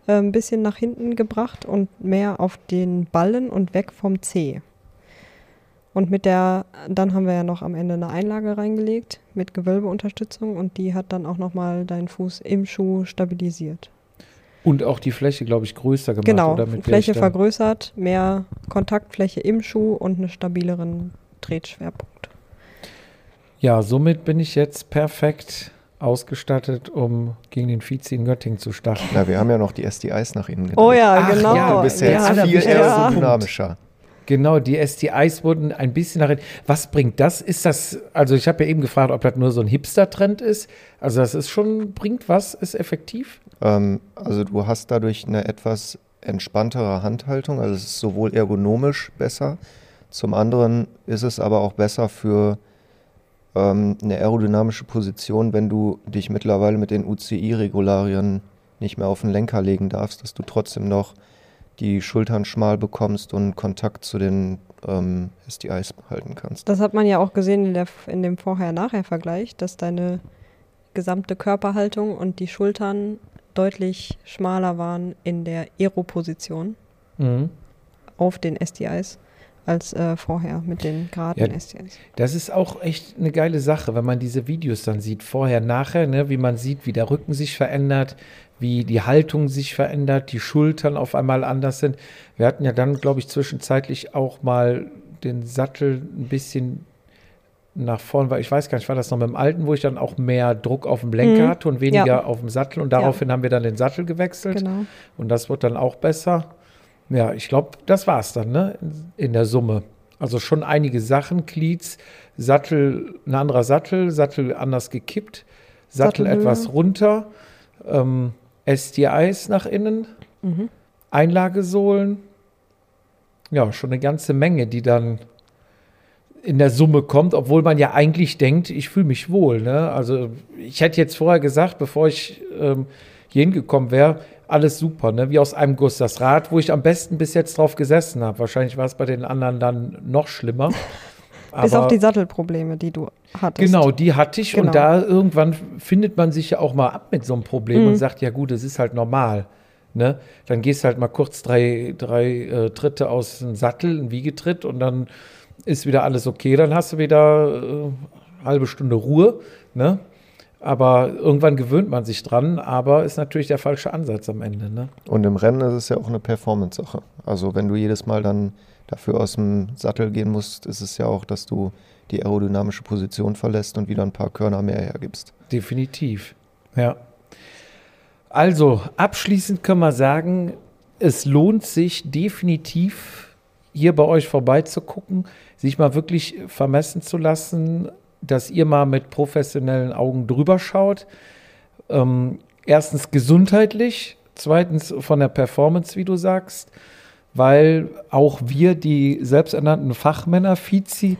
[SPEAKER 4] äh, ein bisschen nach hinten gebracht und mehr auf den Ballen und weg vom Zeh. Und mit der, dann haben wir ja noch am Ende eine Einlage reingelegt mit Gewölbeunterstützung und die hat dann auch nochmal deinen Fuß im Schuh stabilisiert.
[SPEAKER 1] Und auch die Fläche, glaube ich, größer gemacht.
[SPEAKER 4] Genau,
[SPEAKER 1] oder mit
[SPEAKER 4] Fläche vergrößert, mehr Kontaktfläche im Schuh und einen stabileren Tretschwerpunkt.
[SPEAKER 1] Ja, somit bin ich jetzt perfekt ausgestattet, um gegen den Vize in Göttingen zu starten.
[SPEAKER 5] Na, wir haben ja noch die SDIs nach innen gedacht.
[SPEAKER 4] Oh ja,
[SPEAKER 1] Ach,
[SPEAKER 4] genau.
[SPEAKER 1] ja,
[SPEAKER 5] Du bist ja
[SPEAKER 1] Ja,
[SPEAKER 5] jetzt viel aerodynamischer.
[SPEAKER 1] Genau, die STIs wurden ein bisschen nach. Was bringt das? Ist das, also ich habe ja eben gefragt, ob das nur so ein Hipster-Trend ist. Also das ist schon, bringt was, ist effektiv?
[SPEAKER 5] Ähm, also du hast dadurch eine etwas entspanntere Handhaltung. Also es ist sowohl ergonomisch besser, zum anderen ist es aber auch besser für ähm, eine aerodynamische Position, wenn du dich mittlerweile mit den UCI-Regularien nicht mehr auf den Lenker legen darfst, dass du trotzdem noch die Schultern schmal bekommst und Kontakt zu den ähm, SDIs halten kannst.
[SPEAKER 4] Das hat man ja auch gesehen in, der, in dem Vorher-Nachher-Vergleich, dass deine gesamte Körperhaltung und die Schultern deutlich schmaler waren in der Aero-Position
[SPEAKER 1] Mhm.
[SPEAKER 4] auf den SDIs als äh, vorher mit den geraden
[SPEAKER 1] Ja.
[SPEAKER 4] SDIs.
[SPEAKER 1] Das ist auch echt eine geile Sache, wenn man diese Videos dann sieht, vorher, nachher, ne, wie man sieht, wie der Rücken sich verändert, wie die Haltung sich verändert, die Schultern auf einmal anders sind. Wir hatten ja dann, glaube ich, zwischenzeitlich auch mal den Sattel ein bisschen nach vorn, weil ich weiß gar nicht, war das noch mit dem alten, wo ich dann auch mehr Druck auf dem Lenker
[SPEAKER 4] Mhm.
[SPEAKER 1] hatte und weniger
[SPEAKER 4] Ja.
[SPEAKER 1] auf dem Sattel und daraufhin haben wir dann den Sattel gewechselt
[SPEAKER 4] Genau.
[SPEAKER 1] und das wird dann auch besser. Ja, ich glaube, das war's dann, ne? In der Summe. Also schon einige Sachen, Cleats, Sattel, ein anderer Sattel, Sattel anders gekippt, Sattel
[SPEAKER 4] Sattelhöhe.
[SPEAKER 1] etwas runter, ähm, SDIs nach innen,
[SPEAKER 4] Mhm.
[SPEAKER 1] Einlagesohlen. Ja, schon eine ganze Menge, die dann in der Summe kommt, obwohl man ja eigentlich denkt, ich fühle mich wohl. Ne? Also ich hätte jetzt vorher gesagt, bevor ich ähm, hier hingekommen wäre, alles super, ne? wie aus einem Guss. Das Rad, wo ich am besten bis jetzt drauf gesessen habe. Wahrscheinlich war es bei den anderen dann noch schlimmer. (laughs)
[SPEAKER 4] Bis auf die Sattelprobleme, die du hattest.
[SPEAKER 1] Genau, die hatte ich
[SPEAKER 4] Genau.
[SPEAKER 1] und da irgendwann findet man sich ja auch mal ab mit so einem Problem
[SPEAKER 4] Mhm.
[SPEAKER 1] und sagt, ja gut, es ist halt normal. Ne? Dann gehst halt mal kurz drei, drei äh, Tritte aus dem Sattel, ein Wiegetritt und dann ist wieder alles okay. Dann hast du wieder äh, halbe Stunde Ruhe. Ne? Aber irgendwann gewöhnt man sich dran, aber ist natürlich der falsche Ansatz am Ende. Ne?
[SPEAKER 5] Und im Rennen ist es ja auch eine Performance-Sache. Also wenn du jedes Mal dann dafür aus dem Sattel gehen musst, ist es ja auch, dass du die aerodynamische Position verlässt und wieder ein paar Körner mehr hergibst.
[SPEAKER 1] Definitiv. Ja. Also, abschließend können wir sagen, es lohnt sich definitiv, hier bei euch vorbeizugucken, sich mal wirklich vermessen zu lassen, dass ihr mal mit professionellen Augen drüber schaut. Ähm, erstens gesundheitlich, zweitens von der Performance, wie du sagst, weil auch wir, die selbsternannten Fachmänner, Fizi,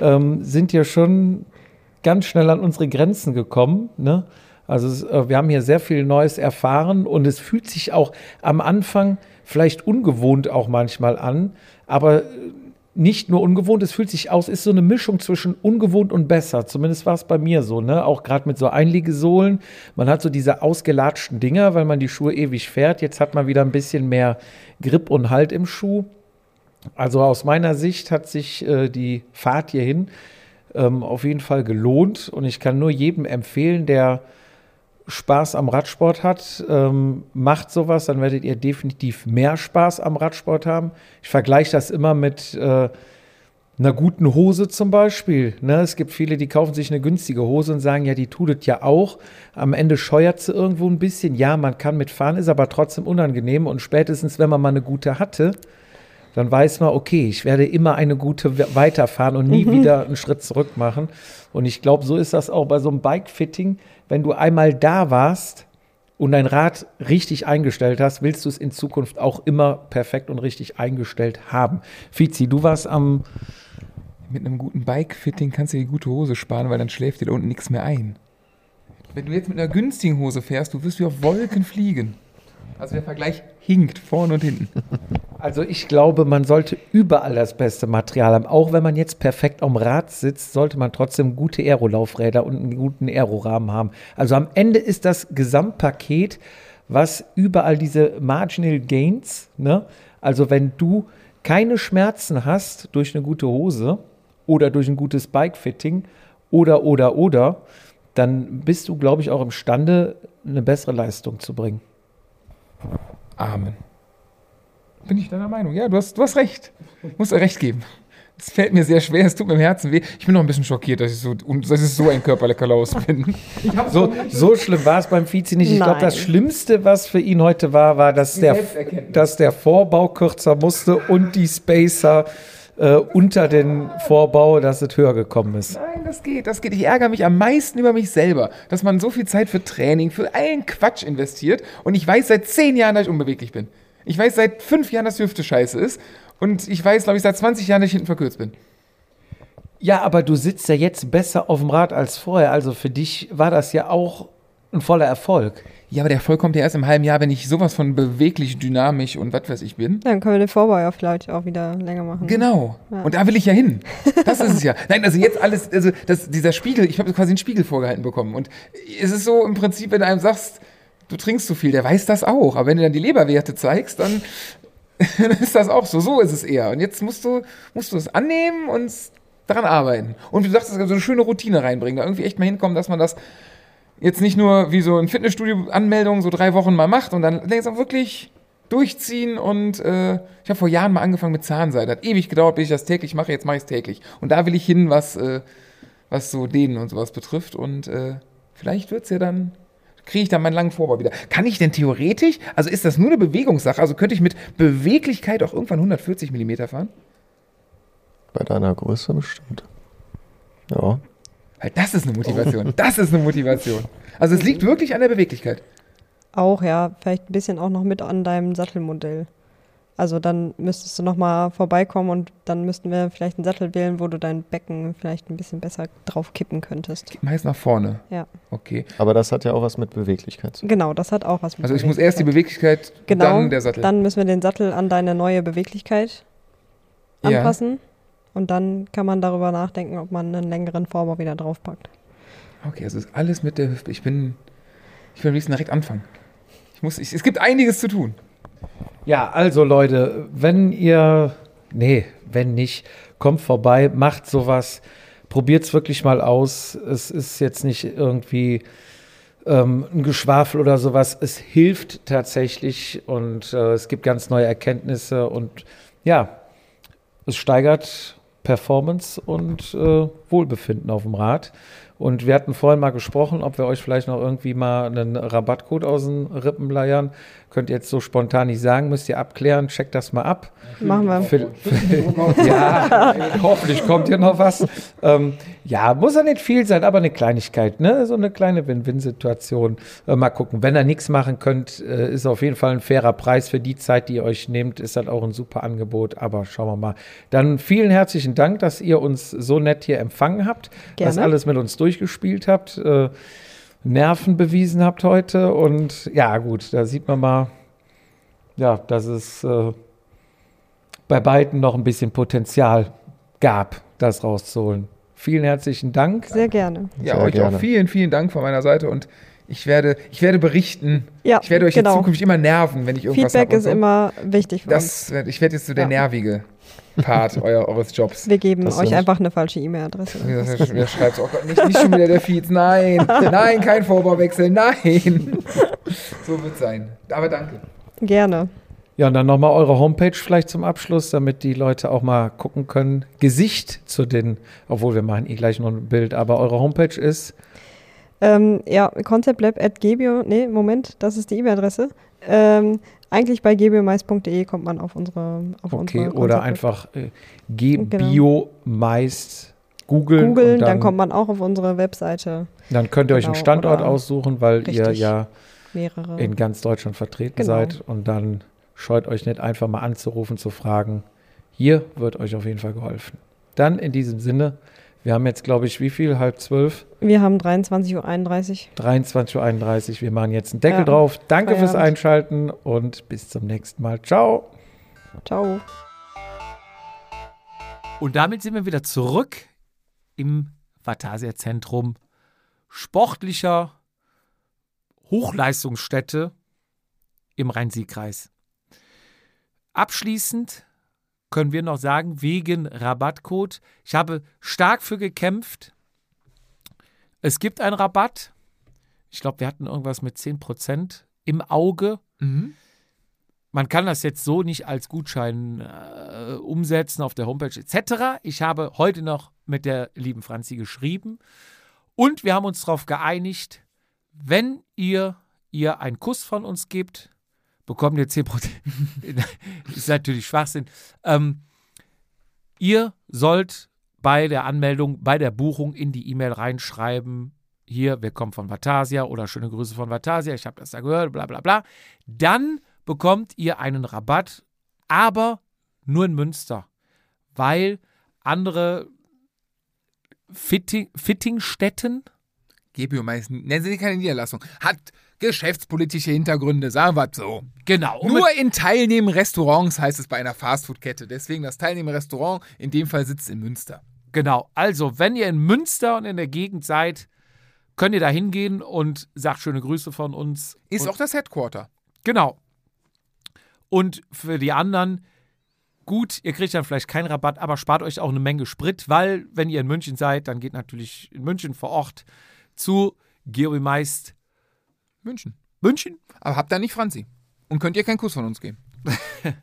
[SPEAKER 1] ähm, sind ja schon ganz schnell an unsere Grenzen gekommen. Ne? Also äh, wir haben hier sehr viel Neues erfahren und es fühlt sich auch am Anfang vielleicht ungewohnt auch manchmal an, aber äh, nicht nur ungewohnt, es fühlt sich aus, ist so eine Mischung zwischen ungewohnt und besser. Zumindest war es bei mir so, ne? Auch gerade mit so Einliegesohlen. Man hat so diese ausgelatschten Dinger, weil man die Schuhe ewig fährt. Jetzt hat man wieder ein bisschen mehr Grip und Halt im Schuh. Also aus meiner Sicht hat sich äh, die Fahrt hierhin ähm, auf jeden Fall gelohnt und ich kann nur jedem empfehlen, der Spaß am Radsport hat, ähm, macht sowas, dann werdet ihr definitiv mehr Spaß am Radsport haben. Ich vergleiche das immer mit äh, einer guten Hose zum Beispiel. Ne? Es gibt viele, die kaufen sich eine günstige Hose und sagen, ja, die tut es ja auch. Am Ende scheuert sie irgendwo ein bisschen. Ja, man kann mitfahren, ist aber trotzdem unangenehm. Und spätestens, wenn man mal eine gute hatte, dann weiß man, okay, ich werde immer eine gute we- weiterfahren und nie wieder einen Schritt zurück machen. Und ich glaube, so ist das auch bei so einem Bike-Fitting. Wenn du einmal da warst und dein Rad richtig eingestellt hast, willst du es in Zukunft auch immer perfekt und richtig eingestellt haben. Fizi, du warst am
[SPEAKER 2] Mit einem guten Bike-Fitting kannst du dir die gute Hose sparen, weil dann schläft dir da unten nichts mehr ein. Wenn du jetzt mit einer günstigen Hose fährst, du wirst wie auf Wolken fliegen. Also der Vergleich hinkt, vorne und hinten.
[SPEAKER 1] Also ich glaube, man sollte überall das beste Material haben. Auch wenn man jetzt perfekt am Rad sitzt, sollte man trotzdem gute Aerolaufräder und einen guten Aerorahmen haben. Also am Ende ist das Gesamtpaket, was überall diese Marginal Gains, ne? Also wenn du keine Schmerzen hast durch eine gute Hose oder durch ein gutes Bike-Fitting oder, oder, oder, dann bist du, glaube ich, auch imstande, eine bessere Leistung zu bringen.
[SPEAKER 2] Amen. Bin ich deiner Meinung? Ja, du hast, du hast recht. Ich muss dir recht geben. Es fällt mir sehr schwer, es tut mir im Herzen weh. Ich bin noch ein bisschen schockiert, dass ich so, und dass ich so ein körperlicher Laus bin. (laughs)
[SPEAKER 1] So, so schlimm war es beim Vizi nicht. Ich glaube, das. Schlimmste, was für ihn heute war, war, dass der, dass der Vorbau kürzer musste und die Spacer äh, unter den Vorbau, dass es höher gekommen ist.
[SPEAKER 2] Nein, das geht, das geht. Ich ärgere mich am meisten über mich selber, dass man so viel Zeit für Training, für allen Quatsch investiert und ich weiß seit zehn Jahren, dass ich unbeweglich bin. Ich weiß seit fünf Jahren, dass die Hüfte scheiße ist und ich weiß, glaube ich, seit 20 Jahren, dass ich hinten verkürzt bin.
[SPEAKER 1] Ja, aber du sitzt ja jetzt besser auf dem Rad als vorher. Also für dich war das ja auch ein voller Erfolg.
[SPEAKER 2] Ja, aber der Erfolg kommt ja erst im halben Jahr, wenn ich sowas von beweglich, dynamisch und was weiß ich bin.
[SPEAKER 4] Dann können wir den Vorbau ja vielleicht auch wieder länger machen.
[SPEAKER 2] Genau. Und da will ich ja hin. Das ist es ja. Nein, also jetzt alles, also das, dieser Spiegel, ich habe quasi einen Spiegel vorgehalten bekommen. Und es ist so im Prinzip, wenn du einem sagst, du trinkst zu viel, der weiß das auch. Aber wenn du dann die Leberwerte zeigst, dann, dann (laughs) ist das auch so. So ist es eher. Und jetzt musst du, musst du es annehmen und daran arbeiten. Und wie du sagst, so eine schöne Routine reinbringen. Da irgendwie echt mal hinkommen, dass man das jetzt nicht nur wie so ein Fitnessstudio-Anmeldung so drei Wochen mal macht und dann langsam wirklich durchziehen und äh, ich habe vor Jahren mal angefangen mit Zahnseide. Hat ewig gedauert, bis ich das täglich mache. Jetzt mache ich es täglich. Und da will ich hin, was, äh, was so Dehnen und sowas betrifft. Und äh, vielleicht wird's ja dann, kriege ich dann meinen langen Vorbau wieder. Kann ich denn theoretisch, also ist das nur eine Bewegungssache, also könnte ich mit Beweglichkeit auch irgendwann 140 mm fahren?
[SPEAKER 5] Bei deiner Größe bestimmt. Ja.
[SPEAKER 2] Weil das ist eine Motivation. Das ist eine Motivation. Also es liegt wirklich an der Beweglichkeit.
[SPEAKER 4] Auch, ja. Vielleicht ein bisschen auch noch mit an deinem Sattelmodell. Also dann müsstest du nochmal vorbeikommen und dann müssten wir vielleicht einen Sattel wählen, wo du dein Becken vielleicht ein bisschen besser drauf kippen könntest.
[SPEAKER 2] Meist nach vorne.
[SPEAKER 4] Ja.
[SPEAKER 2] Okay.
[SPEAKER 5] Aber das hat ja auch was mit Beweglichkeit zu tun.
[SPEAKER 4] Genau, das hat auch was mit
[SPEAKER 2] Also ich muss erst die Beweglichkeit,
[SPEAKER 4] Genau,
[SPEAKER 2] dann der Sattel.
[SPEAKER 4] Dann müssen wir den Sattel an deine neue Beweglichkeit
[SPEAKER 2] Ja.
[SPEAKER 4] Und dann kann man darüber nachdenken, ob man einen längeren Vorbau wieder draufpackt.
[SPEAKER 2] Okay, also ist alles mit der Hüfte. Ich bin, ich will am liebsten direkt anfangen. Ich muss, ich, es gibt einiges zu tun.
[SPEAKER 1] Ja, also Leute, wenn ihr, nee, wenn nicht, kommt vorbei, macht sowas, probiert es wirklich mal aus. Es ist jetzt nicht irgendwie ähm, ein Geschwafel oder sowas. Es hilft tatsächlich und äh, es gibt ganz neue Erkenntnisse und ja, es steigert Performance und äh, Wohlbefinden auf dem Rad. Und wir hatten vorhin mal gesprochen, ob wir euch vielleicht noch irgendwie mal einen Rabattcode aus den Rippen leiern. Könnt ihr jetzt so spontan nicht sagen, müsst ihr abklären, checkt das mal ab.
[SPEAKER 4] Machen wir.
[SPEAKER 1] Für, für, (laughs) ja, hoffentlich kommt hier noch was. Ähm, ja, muss ja nicht viel sein, aber eine Kleinigkeit, ne? So eine kleine Win-Win-Situation. Äh, mal gucken. Wenn ihr nichts machen könnt, äh, ist auf jeden Fall ein fairer Preis für die Zeit, die ihr euch nehmt. Ist halt auch ein super Angebot, aber schauen wir mal. Dann vielen herzlichen Dank, dass ihr uns so nett hier empfangen habt,
[SPEAKER 4] Gerne.
[SPEAKER 1] alles mit uns durchgespielt habt. Äh, Nerven bewiesen habt heute und ja, gut, da sieht man mal, ja, dass es äh, bei beiden noch ein bisschen Potenzial gab, das rauszuholen. Vielen herzlichen Dank.
[SPEAKER 4] Sehr gerne.
[SPEAKER 2] Ja,
[SPEAKER 5] Sehr
[SPEAKER 2] euch
[SPEAKER 5] gerne.
[SPEAKER 2] auch vielen, vielen Dank von meiner Seite und ich werde, ich werde berichten.
[SPEAKER 4] Ja,
[SPEAKER 2] ich werde euch
[SPEAKER 4] genau.
[SPEAKER 2] in Zukunft immer nerven, wenn ich irgendwas
[SPEAKER 4] Feedback
[SPEAKER 2] habe.
[SPEAKER 4] ist immer wichtig für uns.
[SPEAKER 2] Das, werd- ich werde jetzt so der
[SPEAKER 4] Ja.
[SPEAKER 2] nervige Part euer, eures Jobs.
[SPEAKER 4] Wir geben
[SPEAKER 5] Das
[SPEAKER 4] euch einfach eine falsche E-Mail-Adresse.
[SPEAKER 2] Wer schreibt oh Gott, nicht, nicht schon wieder der Feeds, nein, nein, kein Vorbauwechsel, nein. So wird sein. Aber danke.
[SPEAKER 4] Gerne.
[SPEAKER 1] Ja, und dann nochmal eure Homepage vielleicht zum Abschluss, damit die Leute auch mal gucken können. Gesicht zu den, obwohl wir machen eh gleich noch ein Bild, aber eure Homepage ist
[SPEAKER 4] Ähm, ja, conceptlab.gebio, nee, Moment, das ist die E-Mail-Adresse. Ähm, eigentlich bei gebiomais.de kommt man auf unsere auf
[SPEAKER 1] okay
[SPEAKER 4] unsere
[SPEAKER 1] oder einfach äh, Gebio-Meist googeln.
[SPEAKER 4] googeln,
[SPEAKER 1] und
[SPEAKER 4] dann,
[SPEAKER 1] dann,
[SPEAKER 4] kommt man auch auf unsere Webseite.
[SPEAKER 1] dann könnt ihr euch einen
[SPEAKER 4] Genau,
[SPEAKER 1] Standort
[SPEAKER 4] oder-
[SPEAKER 1] aussuchen, weil ihr ja
[SPEAKER 4] Mehrere.
[SPEAKER 1] in ganz Deutschland vertreten
[SPEAKER 4] Genau.
[SPEAKER 1] seid und dann scheut euch nicht einfach mal anzurufen, zu fragen. Hier wird euch auf jeden Fall geholfen. Dann in diesem Sinne Wir haben jetzt, glaube ich, wie viel? Halb zwölf?
[SPEAKER 4] Wir haben 23.31 Uhr.
[SPEAKER 1] 23.31 Uhr. Wir machen jetzt einen Deckel
[SPEAKER 4] Ja.
[SPEAKER 1] drauf. Danke fürs
[SPEAKER 4] Feierabend.
[SPEAKER 1] Einschalten und bis zum nächsten Mal. Ciao.
[SPEAKER 4] Ciao.
[SPEAKER 1] Und damit sind wir wieder zurück im Vatasia Zentrum sportlicher Hochleistungsstätte im Rhein-Sieg-Kreis. Abschließend können wir noch sagen, wegen Rabattcode, ich habe stark für gekämpft. Es gibt einen Rabatt. Ich glaube, wir hatten irgendwas mit 10% im Auge.
[SPEAKER 2] Mhm.
[SPEAKER 1] Man kann das jetzt so nicht als Gutschein äh, umsetzen auf der Homepage etc. Ich habe heute noch mit der lieben Franzi geschrieben und wir haben uns darauf geeinigt, wenn ihr ihr einen Kuss von uns gebt, bekommt ihr 10%. (laughs) ist natürlich Schwachsinn. Ähm, ihr sollt bei der Anmeldung, bei der Buchung in die E-Mail reinschreiben, hier, wir kommen von Vatasia oder schöne Grüße von Vatasia, ich habe das da gehört, bla bla bla. Dann bekommt ihr einen Rabatt, aber nur in Münster, weil andere Fitting, Fittingstätten,
[SPEAKER 2] GPO meist, nennen Sie keine Niederlassung, hat geschäftspolitische Hintergründe, sagen wir so.
[SPEAKER 1] genau, und
[SPEAKER 2] Nur in teilnehmenden Restaurants heißt es bei einer Fastfood-Kette. Deswegen das teilnehmende Restaurant, in dem Fall sitzt in Münster.
[SPEAKER 1] Genau, also wenn ihr in Münster und in der Gegend seid, könnt ihr da hingehen und sagt schöne Grüße von uns.
[SPEAKER 2] Ist
[SPEAKER 1] und,
[SPEAKER 2] auch das Headquarter.
[SPEAKER 1] Genau. Und für die anderen, gut, ihr kriegt dann vielleicht keinen Rabatt, aber spart euch auch eine Menge Sprit, weil, wenn ihr in München seid, dann geht natürlich in München vor Ort zu Georg Meist
[SPEAKER 2] München.
[SPEAKER 1] München.
[SPEAKER 2] Aber habt da nicht Franzi. Und könnt ihr keinen Kuss von uns geben. (laughs)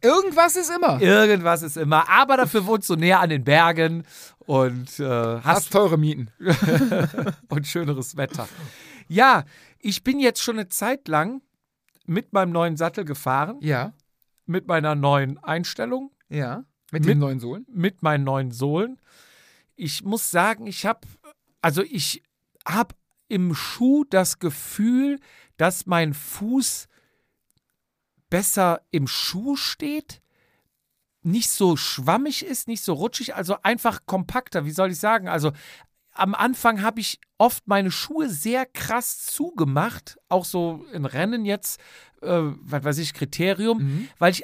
[SPEAKER 2] Irgendwas ist immer.
[SPEAKER 1] Irgendwas ist immer, aber dafür wohnst du näher an den Bergen und äh,
[SPEAKER 2] Hast
[SPEAKER 1] hast
[SPEAKER 2] teure Mieten. (laughs)
[SPEAKER 1] und schöneres Wetter. Ja, ich bin jetzt schon eine Zeit lang mit meinem neuen Sattel gefahren,
[SPEAKER 2] Ja,
[SPEAKER 1] mit meiner neuen Einstellung,
[SPEAKER 2] ja. Mit,
[SPEAKER 1] Mit-
[SPEAKER 2] den neuen Sohlen.
[SPEAKER 1] mit meinen neuen Sohlen. Ich muss sagen, ich habe, also ich habe im Schuh das Gefühl, dass mein Fuß besser im Schuh steht, nicht so schwammig ist, nicht so rutschig, also einfach kompakter, wie soll ich sagen? Also am Anfang habe ich oft meine Schuhe sehr krass zugemacht, auch so in Rennen jetzt, äh, was weiß ich, Kriterium,
[SPEAKER 2] Mhm.
[SPEAKER 1] weil ich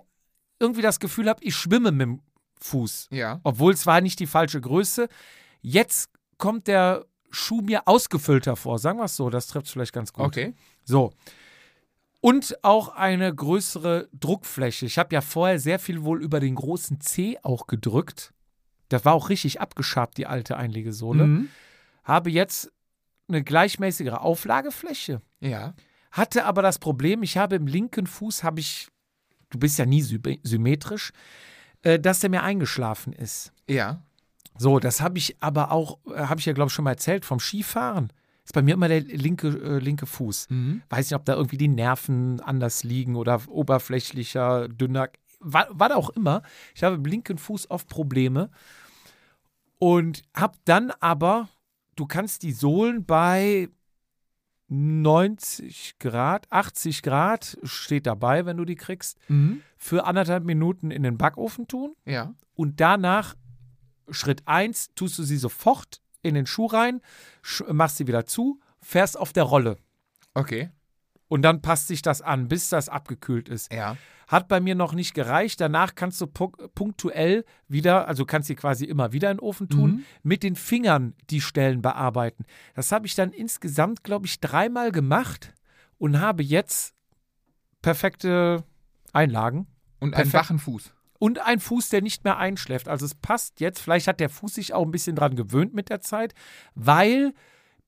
[SPEAKER 1] irgendwie das Gefühl habe, ich schwimme mit dem Fuß.
[SPEAKER 2] Ja.
[SPEAKER 1] Obwohl es war nicht die falsche Größe. Jetzt kommt der Schuh mir ausgefüllter vor, sagen wir es so, das trifft vielleicht ganz gut.
[SPEAKER 2] Okay.
[SPEAKER 1] So. Und auch eine größere Druckfläche. Ich habe ja vorher sehr viel wohl über den großen C auch gedrückt. Das war auch richtig abgeschabt, die alte Einlegesohle.
[SPEAKER 2] Mhm.
[SPEAKER 1] Habe jetzt eine gleichmäßigere Auflagefläche.
[SPEAKER 2] Ja.
[SPEAKER 1] Hatte aber das Problem, ich habe im linken Fuß, habe ich, du bist ja nie sy- symmetrisch, äh, dass der mir eingeschlafen ist.
[SPEAKER 2] Ja.
[SPEAKER 1] So, das habe ich aber auch, äh, habe ich ja glaube ich schon mal erzählt, vom Skifahren. Ist bei mir immer der linke, äh, linke Fuß.
[SPEAKER 2] Mhm.
[SPEAKER 1] Weiß nicht, ob da irgendwie die Nerven anders liegen oder oberflächlicher, dünner, wa- was auch immer. Ich habe im linken Fuß oft Probleme und habe dann aber, du kannst die Sohlen bei 90 Grad, 80 Grad, steht dabei, wenn du die kriegst,
[SPEAKER 2] Mhm.
[SPEAKER 1] für anderthalb Minuten in den Backofen tun
[SPEAKER 2] Ja.
[SPEAKER 1] und danach Schritt 1 tust du sie sofort in den Schuh rein, machst sie wieder zu, fährst auf der Rolle
[SPEAKER 2] Okay.
[SPEAKER 1] und dann passt sich das an, bis das abgekühlt ist.
[SPEAKER 2] Ja.
[SPEAKER 1] Hat bei mir noch nicht gereicht. Danach kannst du pu- punktuell wieder, also kannst sie quasi immer wieder in den Ofen tun,
[SPEAKER 2] Mhm.
[SPEAKER 1] mit den Fingern die Stellen bearbeiten. Das habe ich dann insgesamt, glaube ich, dreimal gemacht und habe jetzt perfekte Einlagen.
[SPEAKER 2] Und einen
[SPEAKER 1] Perfekt.
[SPEAKER 2] wachen Fuß.
[SPEAKER 1] Und ein Fuß, der nicht mehr einschläft. Also es passt jetzt. Vielleicht hat der Fuß sich auch ein bisschen dran gewöhnt mit der Zeit, weil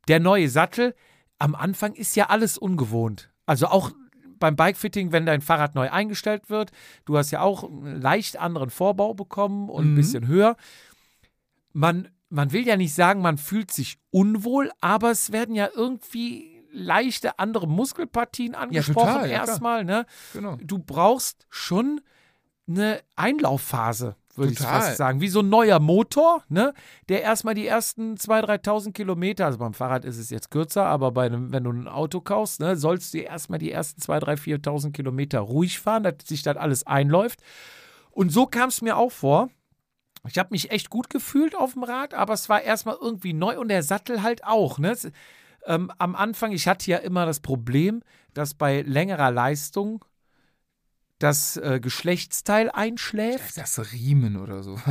[SPEAKER 1] der neue Sattel am Anfang ist ja alles ungewohnt. Also auch beim Bikefitting, wenn dein Fahrrad neu eingestellt wird, du hast ja auch einen leicht anderen Vorbau bekommen und ein
[SPEAKER 2] Mhm.
[SPEAKER 1] bisschen höher. Man, man will ja nicht sagen, man fühlt sich unwohl, aber es werden ja irgendwie leichte andere Muskelpartien angesprochen
[SPEAKER 2] total, ja,
[SPEAKER 1] erstmal. Ne?
[SPEAKER 2] Genau.
[SPEAKER 1] du brauchst schon eine Einlaufphase, würde ich fast sagen. Wie so ein neuer Motor, ne? der erstmal die ersten 2.000, 3.000 Kilometer, also beim Fahrrad ist es jetzt kürzer, aber bei einem, wenn du ein Auto kaufst, ne, sollst du erstmal die ersten 2.000, 3.000, 4.000 Kilometer ruhig fahren, dass sich das alles einläuft. Und so kam es mir auch vor, Ich habe mich echt gut gefühlt auf dem Rad, aber es war erstmal irgendwie neu und der Sattel halt auch. Ne? Es, ähm, am Anfang, ich hatte ja immer das Problem, dass bei längerer Leistung das äh, Geschlechtsteil einschläft.
[SPEAKER 2] Das Riemen oder so. (laughs)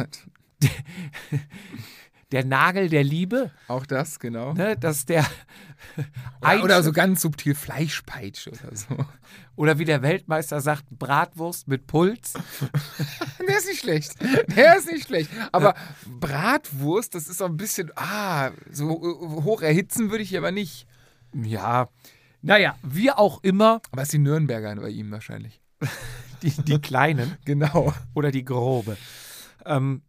[SPEAKER 1] Der Nagel der Liebe,
[SPEAKER 2] Auch das, genau.
[SPEAKER 1] ne? dass der (laughs)
[SPEAKER 2] Oder, oder so ganz subtil Fleischpeitsche oder so.
[SPEAKER 1] oder wie der Weltmeister sagt, Bratwurst mit Puls. (laughs)
[SPEAKER 2] Der ist nicht schlecht. Der ist nicht schlecht. Aber Bratwurst, das ist so ein bisschen, ah, so äh, hoch erhitzen würde ich aber nicht.
[SPEAKER 1] Ja, naja, wie auch immer,
[SPEAKER 2] Aber es ist die Nürnberger bei ihm wahrscheinlich. (laughs)
[SPEAKER 1] die, die Kleinen.
[SPEAKER 2] Genau.
[SPEAKER 1] oder die grobe. Ähm,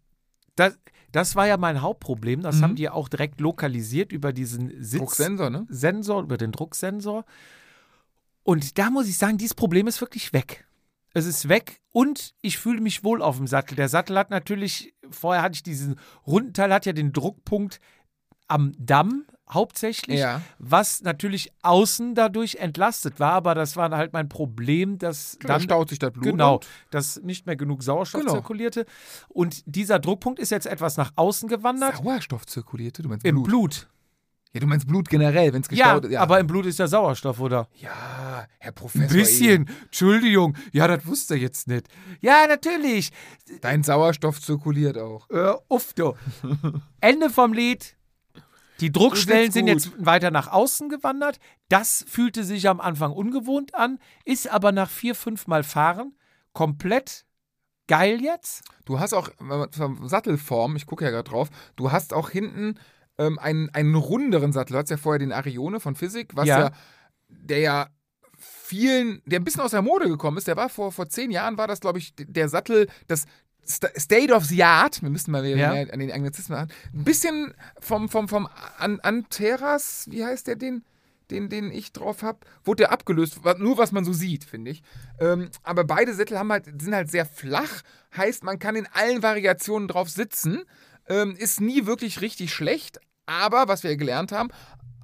[SPEAKER 1] das, das war ja mein Hauptproblem. Das
[SPEAKER 2] Mhm.
[SPEAKER 1] haben die auch direkt lokalisiert über diesen
[SPEAKER 2] Drucksensor, ne?
[SPEAKER 1] Sitzsensor, über den Drucksensor. Und da muss ich sagen, dieses Problem ist wirklich weg. Es ist weg und ich fühle mich wohl auf dem Sattel. Der Sattel hat natürlich, vorher hatte ich diesen runden Teil, hat ja den Druckpunkt am Damm hauptsächlich,
[SPEAKER 2] Ja.
[SPEAKER 1] was natürlich außen dadurch entlastet war, aber das war halt mein Problem, dass
[SPEAKER 2] Da staut sich das Blut.
[SPEAKER 1] Genau, dass nicht mehr genug Sauerstoff
[SPEAKER 2] Genau.
[SPEAKER 1] zirkulierte. Und dieser Druckpunkt ist jetzt etwas nach außen gewandert.
[SPEAKER 2] Sauerstoff zirkulierte, du meinst
[SPEAKER 1] Im
[SPEAKER 2] Blut.
[SPEAKER 1] Blut.
[SPEAKER 2] Ja, du meinst Blut generell, wenn es
[SPEAKER 1] Ja,
[SPEAKER 2] gestaut ist.
[SPEAKER 1] aber im Blut ist ja Sauerstoff, oder?
[SPEAKER 2] Ja, Herr
[SPEAKER 1] Ein
[SPEAKER 2] Professor.
[SPEAKER 1] bisschen. Entschuldigung. Ja, das wusste er jetzt nicht. Ja, natürlich.
[SPEAKER 2] Dein Sauerstoff zirkuliert auch.
[SPEAKER 1] Äh, uff, du. Ende vom Lied. Die Druckstellen sind jetzt weiter nach außen gewandert. Das fühlte sich am Anfang ungewohnt an, ist aber nach vier, fünf Mal fahren komplett geil jetzt.
[SPEAKER 2] Du hast auch zur Sattelform, ich gucke ja gerade drauf, du hast auch hinten ähm, einen, einen runderen Sattel. Du hast ja vorher den Arione von Physik, was
[SPEAKER 1] Ja.
[SPEAKER 2] ja, der ja vielen, der ein bisschen aus der Mode gekommen ist. Der war vor, vor zehn Jahren, war das, glaube ich, der Sattel, das State of the Art, wir müssten mal wieder
[SPEAKER 1] Ja.
[SPEAKER 2] mehr an den Anglizismen an, ein bisschen vom, vom, vom An Anteras, wie heißt der den? Den, den ich drauf habe, wurde der abgelöst, nur was man so sieht, finde ich. Ähm, aber beide Sättel haben halt, sind halt sehr flach, heißt, man kann in allen Variationen drauf sitzen. Ähm, ist nie wirklich richtig schlecht, aber was wir ja gelernt haben,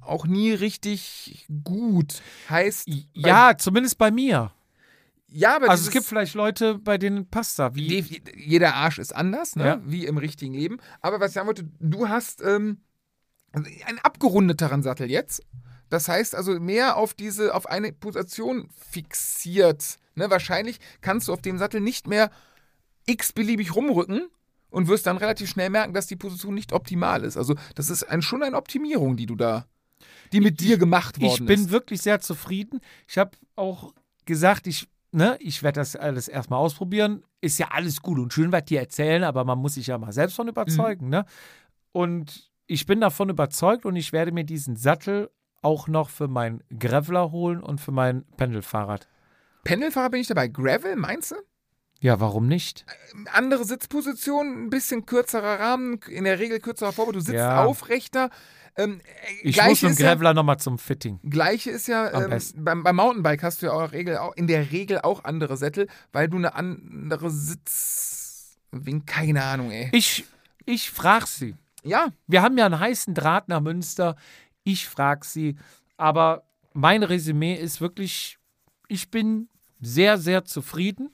[SPEAKER 2] auch nie richtig gut. Heißt,
[SPEAKER 1] Ja, zumindest bei mir.
[SPEAKER 2] Ja, aber
[SPEAKER 1] Also es gibt vielleicht Leute, bei denen passt da. Wie,
[SPEAKER 2] jeder Arsch ist anders, ne?
[SPEAKER 1] Ja.
[SPEAKER 2] wie im richtigen Leben. Aber was ich sagen wollte, du hast ähm, einen abgerundeteren Sattel jetzt. Das heißt also mehr auf diese, auf eine Position fixiert. Ne? Wahrscheinlich kannst du auf dem Sattel nicht mehr x-beliebig rumrücken und wirst dann relativ schnell merken, dass die Position nicht optimal ist. Also das ist ein, schon eine Optimierung, die du da, die mit dir gemacht worden
[SPEAKER 1] ich bin
[SPEAKER 2] ist.
[SPEAKER 1] wirklich sehr zufrieden. Ich habe auch gesagt, ich, ne, ich werde das alles erstmal ausprobieren. Ist ja alles gut und schön, was die erzählen, aber man muss sich ja mal selbst von überzeugen. Ne? Und ich bin davon überzeugt und ich werde mir diesen Sattel auch noch für mein Graveler holen und für mein Pendelfahrrad.
[SPEAKER 2] Pendelfahrer bin ich dabei. Gravel, meinst du?
[SPEAKER 1] Ja, warum nicht?
[SPEAKER 2] andere Sitzposition, ein bisschen kürzerer Rahmen, in der Regel kürzerer Vorbau, du sitzt
[SPEAKER 1] Ja.
[SPEAKER 2] aufrechter. Ähm, äh,
[SPEAKER 1] Ich muss mit dem
[SPEAKER 2] ist ja,
[SPEAKER 1] Graveler nochmal zum Fitting.
[SPEAKER 2] Gleiche ist ja, ähm, beim, beim Mountainbike hast du ja auch, Regel, auch in der Regel auch andere Sättel, weil du eine andere Sitz... Wegen, keine Ahnung, ey.
[SPEAKER 1] Ich, ich frage sie.
[SPEAKER 2] Ja,
[SPEAKER 1] Wir haben ja einen heißen Draht nach Münster. Ich frage sie. Aber mein Resümee ist wirklich, ich bin sehr, sehr zufrieden.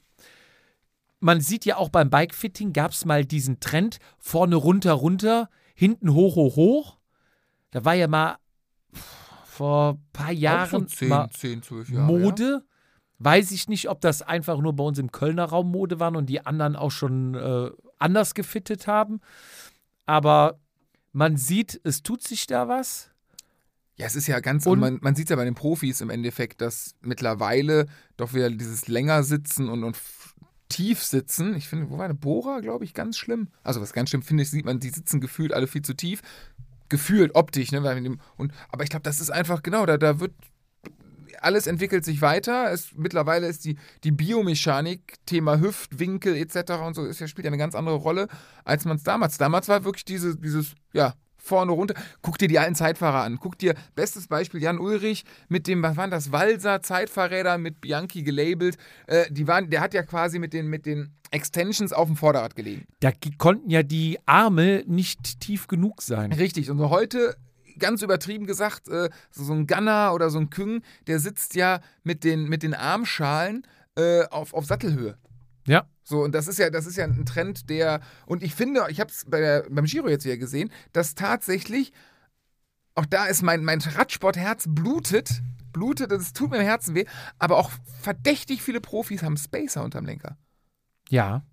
[SPEAKER 1] Man sieht ja auch beim Bikefitting gab es mal diesen Trend, vorne runter, runter, hinten hoch, hoch, hoch. Da war ja mal vor ein paar Jahren
[SPEAKER 2] 10,
[SPEAKER 1] mal
[SPEAKER 2] 10, 12 Jahre.
[SPEAKER 1] Mode. Weiß ich nicht, ob das einfach nur bei uns im Kölner Raum Mode waren und die anderen auch schon äh, anders gefittet haben. Aber man sieht, es tut sich da was.
[SPEAKER 2] Ja, es ist ja ganz,
[SPEAKER 1] Und-
[SPEAKER 2] man, man sieht ja bei den Profis im Endeffekt, dass mittlerweile doch wieder dieses länger sitzen und, und tief sitzen. Ich finde, wo war der Bohrer, glaube ich, ganz schlimm. Also was ganz schlimm finde ich, sieht man, die sitzen gefühlt alle viel zu tief. Gefühlt, optisch, ne? Und, aber ich glaube, das ist einfach, genau, da, da wird alles entwickelt sich weiter. Es, mittlerweile ist die, die Biomechanik, Thema Hüftwinkel etc. und so, ist ja, spielt ja eine ganz andere Rolle, als man es damals. Damals war wirklich diese, dieses, ja, vorne runter. Guck dir die alten Zeitfahrer an. Guck dir, bestes Beispiel, Jan Ulrich mit dem, was waren das, Walser Zeitfahrräder mit Bianchi gelabelt. Äh, die waren, der hat ja quasi mit den, mit den Extensions auf dem Vorderrad gelegen.
[SPEAKER 1] Da konnten ja die Arme nicht tief genug sein.
[SPEAKER 2] Richtig. Und heute, ganz übertrieben gesagt, äh, so, so ein Gunner oder so ein Küng, der sitzt ja mit den, mit den Armschalen äh, auf, auf Sattelhöhe.
[SPEAKER 1] Ja.
[SPEAKER 2] So, und das ist ja, das ist ja ein Trend, der, und ich finde, ich habe es bei beim Giro jetzt wieder gesehen, dass tatsächlich, auch da ist mein, mein Radsportherz blutet, blutet, es tut mir im Herzen weh, aber auch verdächtig viele Profis haben Spacer unterm Lenker.
[SPEAKER 1] Ja.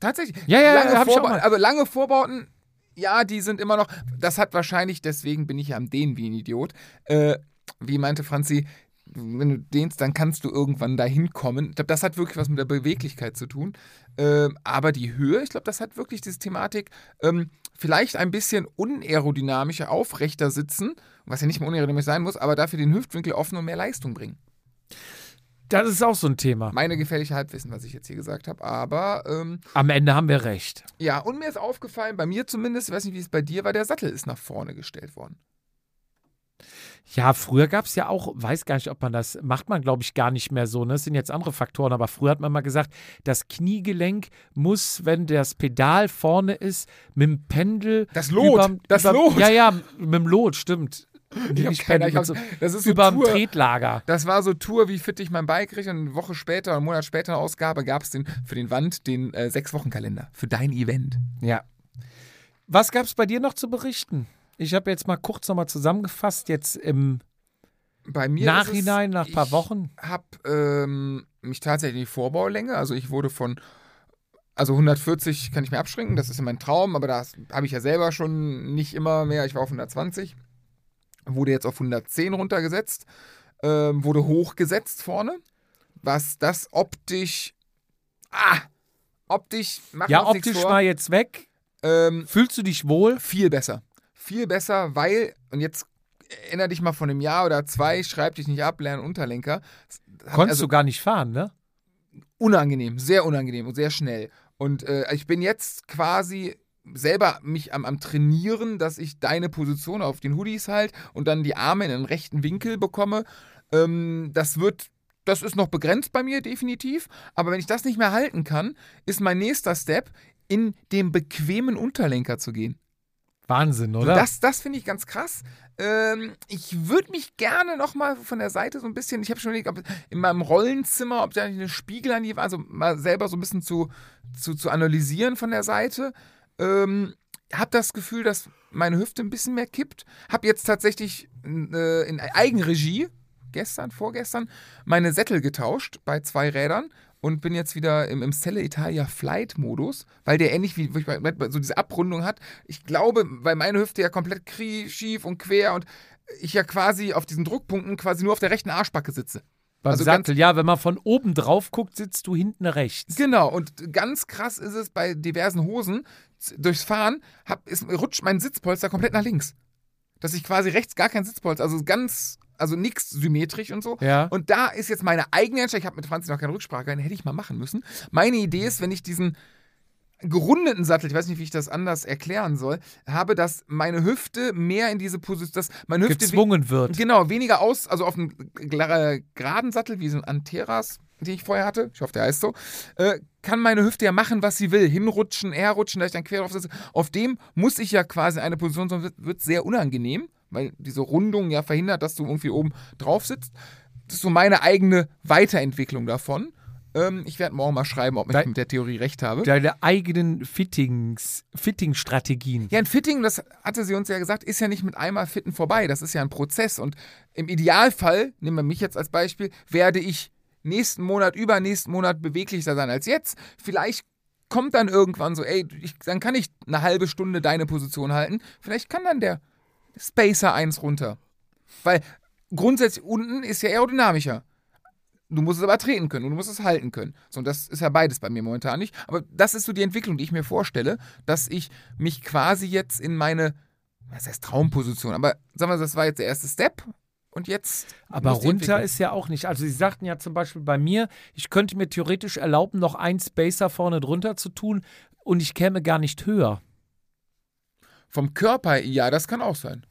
[SPEAKER 2] Tatsächlich.
[SPEAKER 1] Ja, ja,
[SPEAKER 2] lange
[SPEAKER 1] hab ich auch
[SPEAKER 2] Vorba-
[SPEAKER 1] mal.
[SPEAKER 2] Also lange Vorbauten, ja, die sind immer noch. Das hat wahrscheinlich, deswegen bin ich ja am Dehnen wie ein Idiot. Äh, wie meinte Franzi, wenn du dehnst, dann kannst du irgendwann dahin kommen. Ich glaube, das hat wirklich was mit der Beweglichkeit zu tun. Ähm, aber die Höhe, ich glaube, das hat wirklich diese Thematik, ähm, vielleicht ein bisschen unaerodynamischer, aufrechter sitzen, was ja nicht mehr unaerodynamisch sein muss, aber dafür den Hüftwinkel offen und mehr Leistung bringen.
[SPEAKER 1] Das ist auch so ein Thema.
[SPEAKER 2] Meine gefährliche Halbwissen, was ich jetzt hier gesagt habe. Aber ähm,
[SPEAKER 1] Am Ende haben wir recht.
[SPEAKER 2] ja, und mir ist aufgefallen, bei mir zumindest, ich weiß nicht, wie es bei dir war, der Sattel ist nach vorne gestellt worden.
[SPEAKER 1] Ja, früher gab es ja auch, weiß gar nicht, ob man das, macht man glaube ich gar nicht mehr so, ne? Das sind jetzt andere Faktoren, aber früher hat man mal gesagt, das Kniegelenk muss, wenn das Pedal vorne ist, mit dem Pendel.
[SPEAKER 2] Das Lot,
[SPEAKER 1] überm-
[SPEAKER 2] das
[SPEAKER 1] überm-
[SPEAKER 2] Lot.
[SPEAKER 1] Ja, ja, mit dem Lot, stimmt.
[SPEAKER 2] Ich keine- ich hab-
[SPEAKER 1] so,
[SPEAKER 2] das ist so
[SPEAKER 1] überm
[SPEAKER 2] Tour.
[SPEAKER 1] Tretlager.
[SPEAKER 2] Das war so Tour, wie fit ich mein Bike kriege. Und eine Woche später, einen Monat später eine Ausgabe, gab es den, für den Wand den äh, Sechs-Wochen-Kalender. Für dein Event.
[SPEAKER 1] Ja. Was gab es bei dir noch zu berichten? Ich habe jetzt mal kurz nochmal zusammengefasst, jetzt im
[SPEAKER 2] Bei mir
[SPEAKER 1] Nachhinein, nach ein paar
[SPEAKER 2] ich
[SPEAKER 1] Wochen.
[SPEAKER 2] habe ähm, mich tatsächlich in die Vorbaulänge, also ich wurde von, also 140 kann ich mir abschränken, das ist ja mein Traum, aber das habe ich ja selber schon nicht immer mehr. Ich war auf 120, wurde jetzt auf 110 runtergesetzt, ähm, wurde hochgesetzt vorne, was das optisch, ah, optisch macht
[SPEAKER 1] Ja, optisch mal jetzt weg.
[SPEAKER 2] Ähm,
[SPEAKER 1] Fühlst du dich wohl?
[SPEAKER 2] viel besser. Viel besser, weil, und jetzt erinnere dich mal von einem Jahr oder zwei, schreib dich nicht ab, lern Unterlenker.
[SPEAKER 1] Konntest
[SPEAKER 2] also
[SPEAKER 1] du gar nicht fahren, ne?
[SPEAKER 2] unangenehm, sehr unangenehm und sehr schnell. Und äh, ich bin jetzt quasi selber mich am, am Trainieren, dass ich deine Position auf den Hoodies halt und dann die Arme in einen rechten Winkel bekomme. Ähm, das wird, das ist noch begrenzt bei mir definitiv. Aber wenn ich das nicht mehr halten kann, ist mein nächster Step, in den bequemen Unterlenker zu gehen.
[SPEAKER 1] Wahnsinn, oder?
[SPEAKER 2] Das, das finde ich ganz krass. Ähm, ich würde mich gerne noch mal von der Seite so ein bisschen, ich habe schon überlegt, ob in meinem Rollenzimmer, ob da nicht eine Spiegel an die Wand, also mal selber so ein bisschen zu, zu, zu analysieren von der Seite. Ähm, habe das Gefühl, dass meine Hüfte ein bisschen mehr kippt. Habe jetzt tatsächlich äh, in Eigenregie, gestern, vorgestern, meine Sättel getauscht bei zwei Rädern und bin jetzt wieder im, im Celle Italia Flight Modus, weil der ähnlich wie wie ich so diese Abrundung hat. Ich glaube, weil meine Hüfte ja komplett krie- schief und quer und ich ja quasi auf diesen Druckpunkten quasi nur auf der rechten Arschbacke sitze.
[SPEAKER 1] Beim
[SPEAKER 2] also ganz-
[SPEAKER 1] Sattel, ja, wenn man von oben drauf guckt, sitzt du hinten rechts.
[SPEAKER 2] Genau, und ganz krass ist es bei diversen Hosen, durchs Fahren hab, ist, rutscht mein Sitzpolster komplett nach links. Dass ich quasi rechts gar kein Sitzpolster, also ganz, also nichts symmetrisch und so.
[SPEAKER 1] Ja.
[SPEAKER 2] Und da ist jetzt meine eigene Entscheidung, ich habe mit Franzi noch keine Rücksprache, hätte ich mal machen müssen. Meine Idee ist, wenn ich diesen gerundeten Sattel, ich weiß nicht, wie ich das anders erklären soll, habe, dass meine Hüfte mehr in diese Position, dass meine Hüfte
[SPEAKER 1] gezwungen wird.
[SPEAKER 2] Genau, weniger aus, also auf einem geraden Sattel, wie so ein Anteras, den ich vorher hatte, ich hoffe, der heißt so, äh, kann meine Hüfte ja machen, was sie will. Hinrutschen, herrutschen, da ich dann quer drauf sitze. Auf dem muss ich ja quasi eine Position, sonst wird, wird sehr unangenehm, weil diese Rundung ja verhindert, dass du irgendwie oben drauf sitzt. Das ist so meine eigene Weiterentwicklung davon. Ähm, ich werde morgen mal schreiben, ob ich
[SPEAKER 1] Dein-
[SPEAKER 2] mit der Theorie recht habe.
[SPEAKER 1] Deine eigenen Fittings, Fitting-Strategien.
[SPEAKER 2] Ja, ein Fitting, das hatte sie uns ja gesagt, ist ja nicht mit einmal Fitten vorbei. Das ist ja ein Prozess. Und im Idealfall, nehmen wir mich jetzt als Beispiel, werde ich nächsten Monat, übernächsten Monat beweglicher sein als jetzt. Vielleicht kommt dann irgendwann so, ey, ich, dann kann ich eine halbe Stunde deine Position halten. Vielleicht kann dann der Spacer 1 runter. Weil grundsätzlich unten ist ja aerodynamischer. Du musst es aber treten können und du musst es halten können. So, und das ist ja beides bei mir momentan nicht. Aber das ist so die Entwicklung, die ich mir vorstelle, dass ich mich quasi jetzt in meine, was heißt Traumposition, aber sagen wir, das war jetzt der erste Step und jetzt.
[SPEAKER 1] Aber runter ist ja auch nicht. Also, Sie sagten ja zum Beispiel bei mir, ich könnte mir theoretisch erlauben, noch einen Spacer vorne drunter zu tun und ich käme gar nicht höher.
[SPEAKER 2] Vom Körper, ja, das kann auch sein.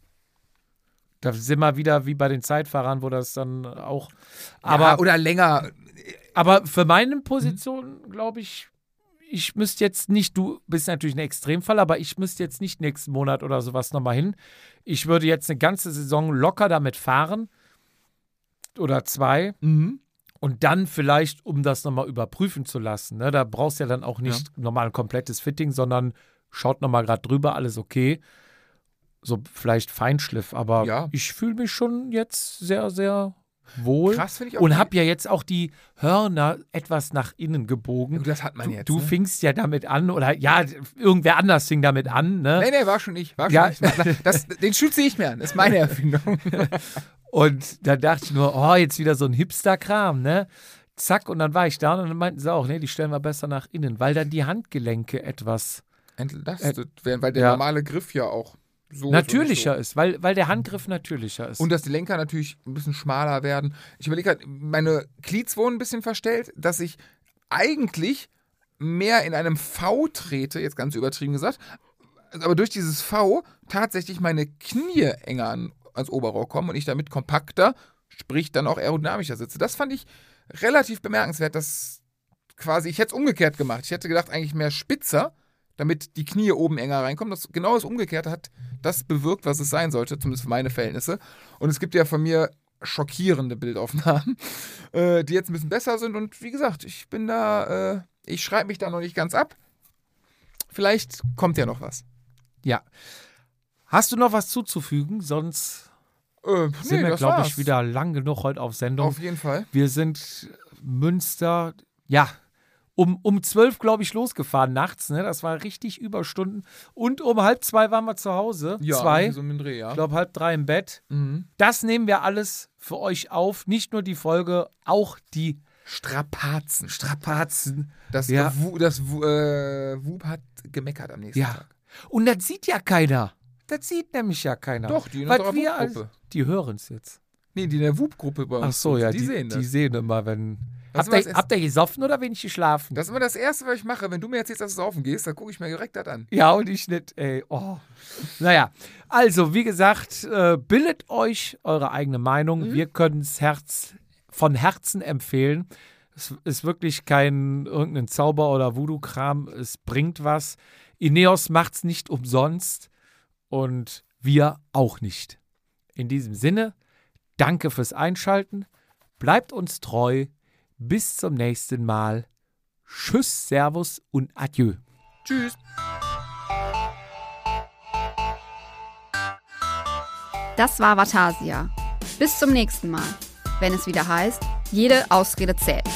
[SPEAKER 1] Da sind wir wieder wie bei den Zeitfahrern, wo das dann auch.
[SPEAKER 2] Aber,
[SPEAKER 1] Aber,
[SPEAKER 2] oder länger.
[SPEAKER 1] aber für meine Position, glaube ich, ich müsste jetzt nicht, du bist natürlich ein Extremfall, aber ich müsste jetzt nicht nächsten Monat oder sowas nochmal hin. Ich würde jetzt eine ganze Saison locker damit fahren. Oder zwei.
[SPEAKER 2] Mhm.
[SPEAKER 1] Und dann vielleicht, um das nochmal überprüfen zu lassen. Ne? Da brauchst du ja dann auch nicht nochmal ein komplettes Fitting, sondern schaut nochmal gerade drüber, alles okay. So vielleicht Feinschliff, aber
[SPEAKER 2] Ja.
[SPEAKER 1] ich fühle mich schon jetzt sehr, sehr wohl.
[SPEAKER 2] Krass finde ich auch.
[SPEAKER 1] Und habe ja jetzt auch die Hörner etwas nach innen gebogen.
[SPEAKER 2] Das hat man
[SPEAKER 1] du,
[SPEAKER 2] jetzt,
[SPEAKER 1] Du
[SPEAKER 2] ne?
[SPEAKER 1] fingst ja damit an, oder ja, irgendwer anders fing damit an, ne?
[SPEAKER 2] Nee, nee, war schon ich. War schon
[SPEAKER 1] Ja.
[SPEAKER 2] ich. Das, den schütze ich mir an. Das ist meine Erfindung. (laughs)
[SPEAKER 1] Und da dachte ich nur, oh, jetzt wieder so ein Hipster-Kram, ne? Zack, und dann war ich da und dann meinten sie auch, nee, die stellen wir besser nach innen, weil dann die Handgelenke etwas
[SPEAKER 2] Entlastet werden, weil der
[SPEAKER 1] Ja.
[SPEAKER 2] normale Griff ja auch so
[SPEAKER 1] natürlicher
[SPEAKER 2] und
[SPEAKER 1] ist, weil, weil der Handgriff natürlicher ist.
[SPEAKER 2] So. Und dass die Lenker natürlich ein bisschen schmaler werden. Ich überlege halt, meine Glieds wurden ein bisschen verstellt, dass ich eigentlich mehr in einem V trete, jetzt ganz übertrieben gesagt, aber durch dieses V tatsächlich meine Knie enger an, ans Oberrohr kommen und ich damit kompakter, sprich dann auch aerodynamischer sitze. Das fand ich relativ bemerkenswert, dass quasi, ich hätte es umgekehrt gemacht. Ich hätte gedacht, eigentlich mehr spitzer, damit die Knie oben enger reinkommen. Das genau das Umgekehrte hat das bewirkt, was es sein sollte, zumindest für meine Verhältnisse. Und es gibt ja von mir schockierende Bildaufnahmen, (laughs) äh, die jetzt ein bisschen besser sind. Und wie gesagt, ich bin da, äh, ich schreibe mich da noch nicht ganz ab. Vielleicht kommt ja noch was.
[SPEAKER 1] ja. Hast du noch was zuzufügen? Sonst
[SPEAKER 2] Äh,
[SPEAKER 1] sind
[SPEAKER 2] nee,
[SPEAKER 1] wir, glaube ich, wieder lang genug heute auf Sendung.
[SPEAKER 2] Auf jeden Fall.
[SPEAKER 1] Wir sind Münster, ja, um, um zwölf, glaube ich, losgefahren nachts. Ne? Das war richtig Überstunden. Und um halb zwei waren wir zu Hause. zwei.
[SPEAKER 2] irgendwie So im Dreh, ja.
[SPEAKER 1] Ich glaube, halb drei im Bett.
[SPEAKER 2] Mhm.
[SPEAKER 1] Das nehmen wir alles für euch auf. Nicht nur die Folge, auch die
[SPEAKER 2] Strapazen.
[SPEAKER 1] Strapazen.
[SPEAKER 2] Das,
[SPEAKER 1] Ja.
[SPEAKER 2] Wu, das Wu, äh, Wub hat gemeckert am nächsten
[SPEAKER 1] Ja.
[SPEAKER 2] Tag.
[SPEAKER 1] Und das sieht ja keiner. Das sieht nämlich ja keiner.
[SPEAKER 2] Doch, die in unserer
[SPEAKER 1] wir als-. Die hören es jetzt.
[SPEAKER 2] Nee, die in der Wub-Gruppe bei uns.
[SPEAKER 1] Ach so, ja,
[SPEAKER 2] die,
[SPEAKER 1] die,
[SPEAKER 2] sehen das.
[SPEAKER 1] Die sehen immer, wenn. Habt ihr, habt ihr gesoffen oder wenig geschlafen?
[SPEAKER 2] Das ist immer das Erste, was ich mache. Wenn du mir erzählst, dass du saufen gehst, dann gucke ich mir direkt das an.
[SPEAKER 1] Ja, und ich nicht, ey. Oh. Naja, also, wie gesagt, äh, bildet euch eure eigene Meinung. Wir können es Herz, von Herzen empfehlen. Es ist wirklich kein irgendein Zauber oder Voodoo-Kram. Es bringt was. Ineos macht es nicht umsonst und wir auch nicht. In diesem Sinne, danke fürs Einschalten. Bleibt uns treu. Bis zum nächsten Mal. Tschüss, Servus und Adieu.
[SPEAKER 2] Tschüss.
[SPEAKER 3] Das war Vatasia. Bis zum nächsten Mal, wenn es wieder heißt, jede Ausrede zählt.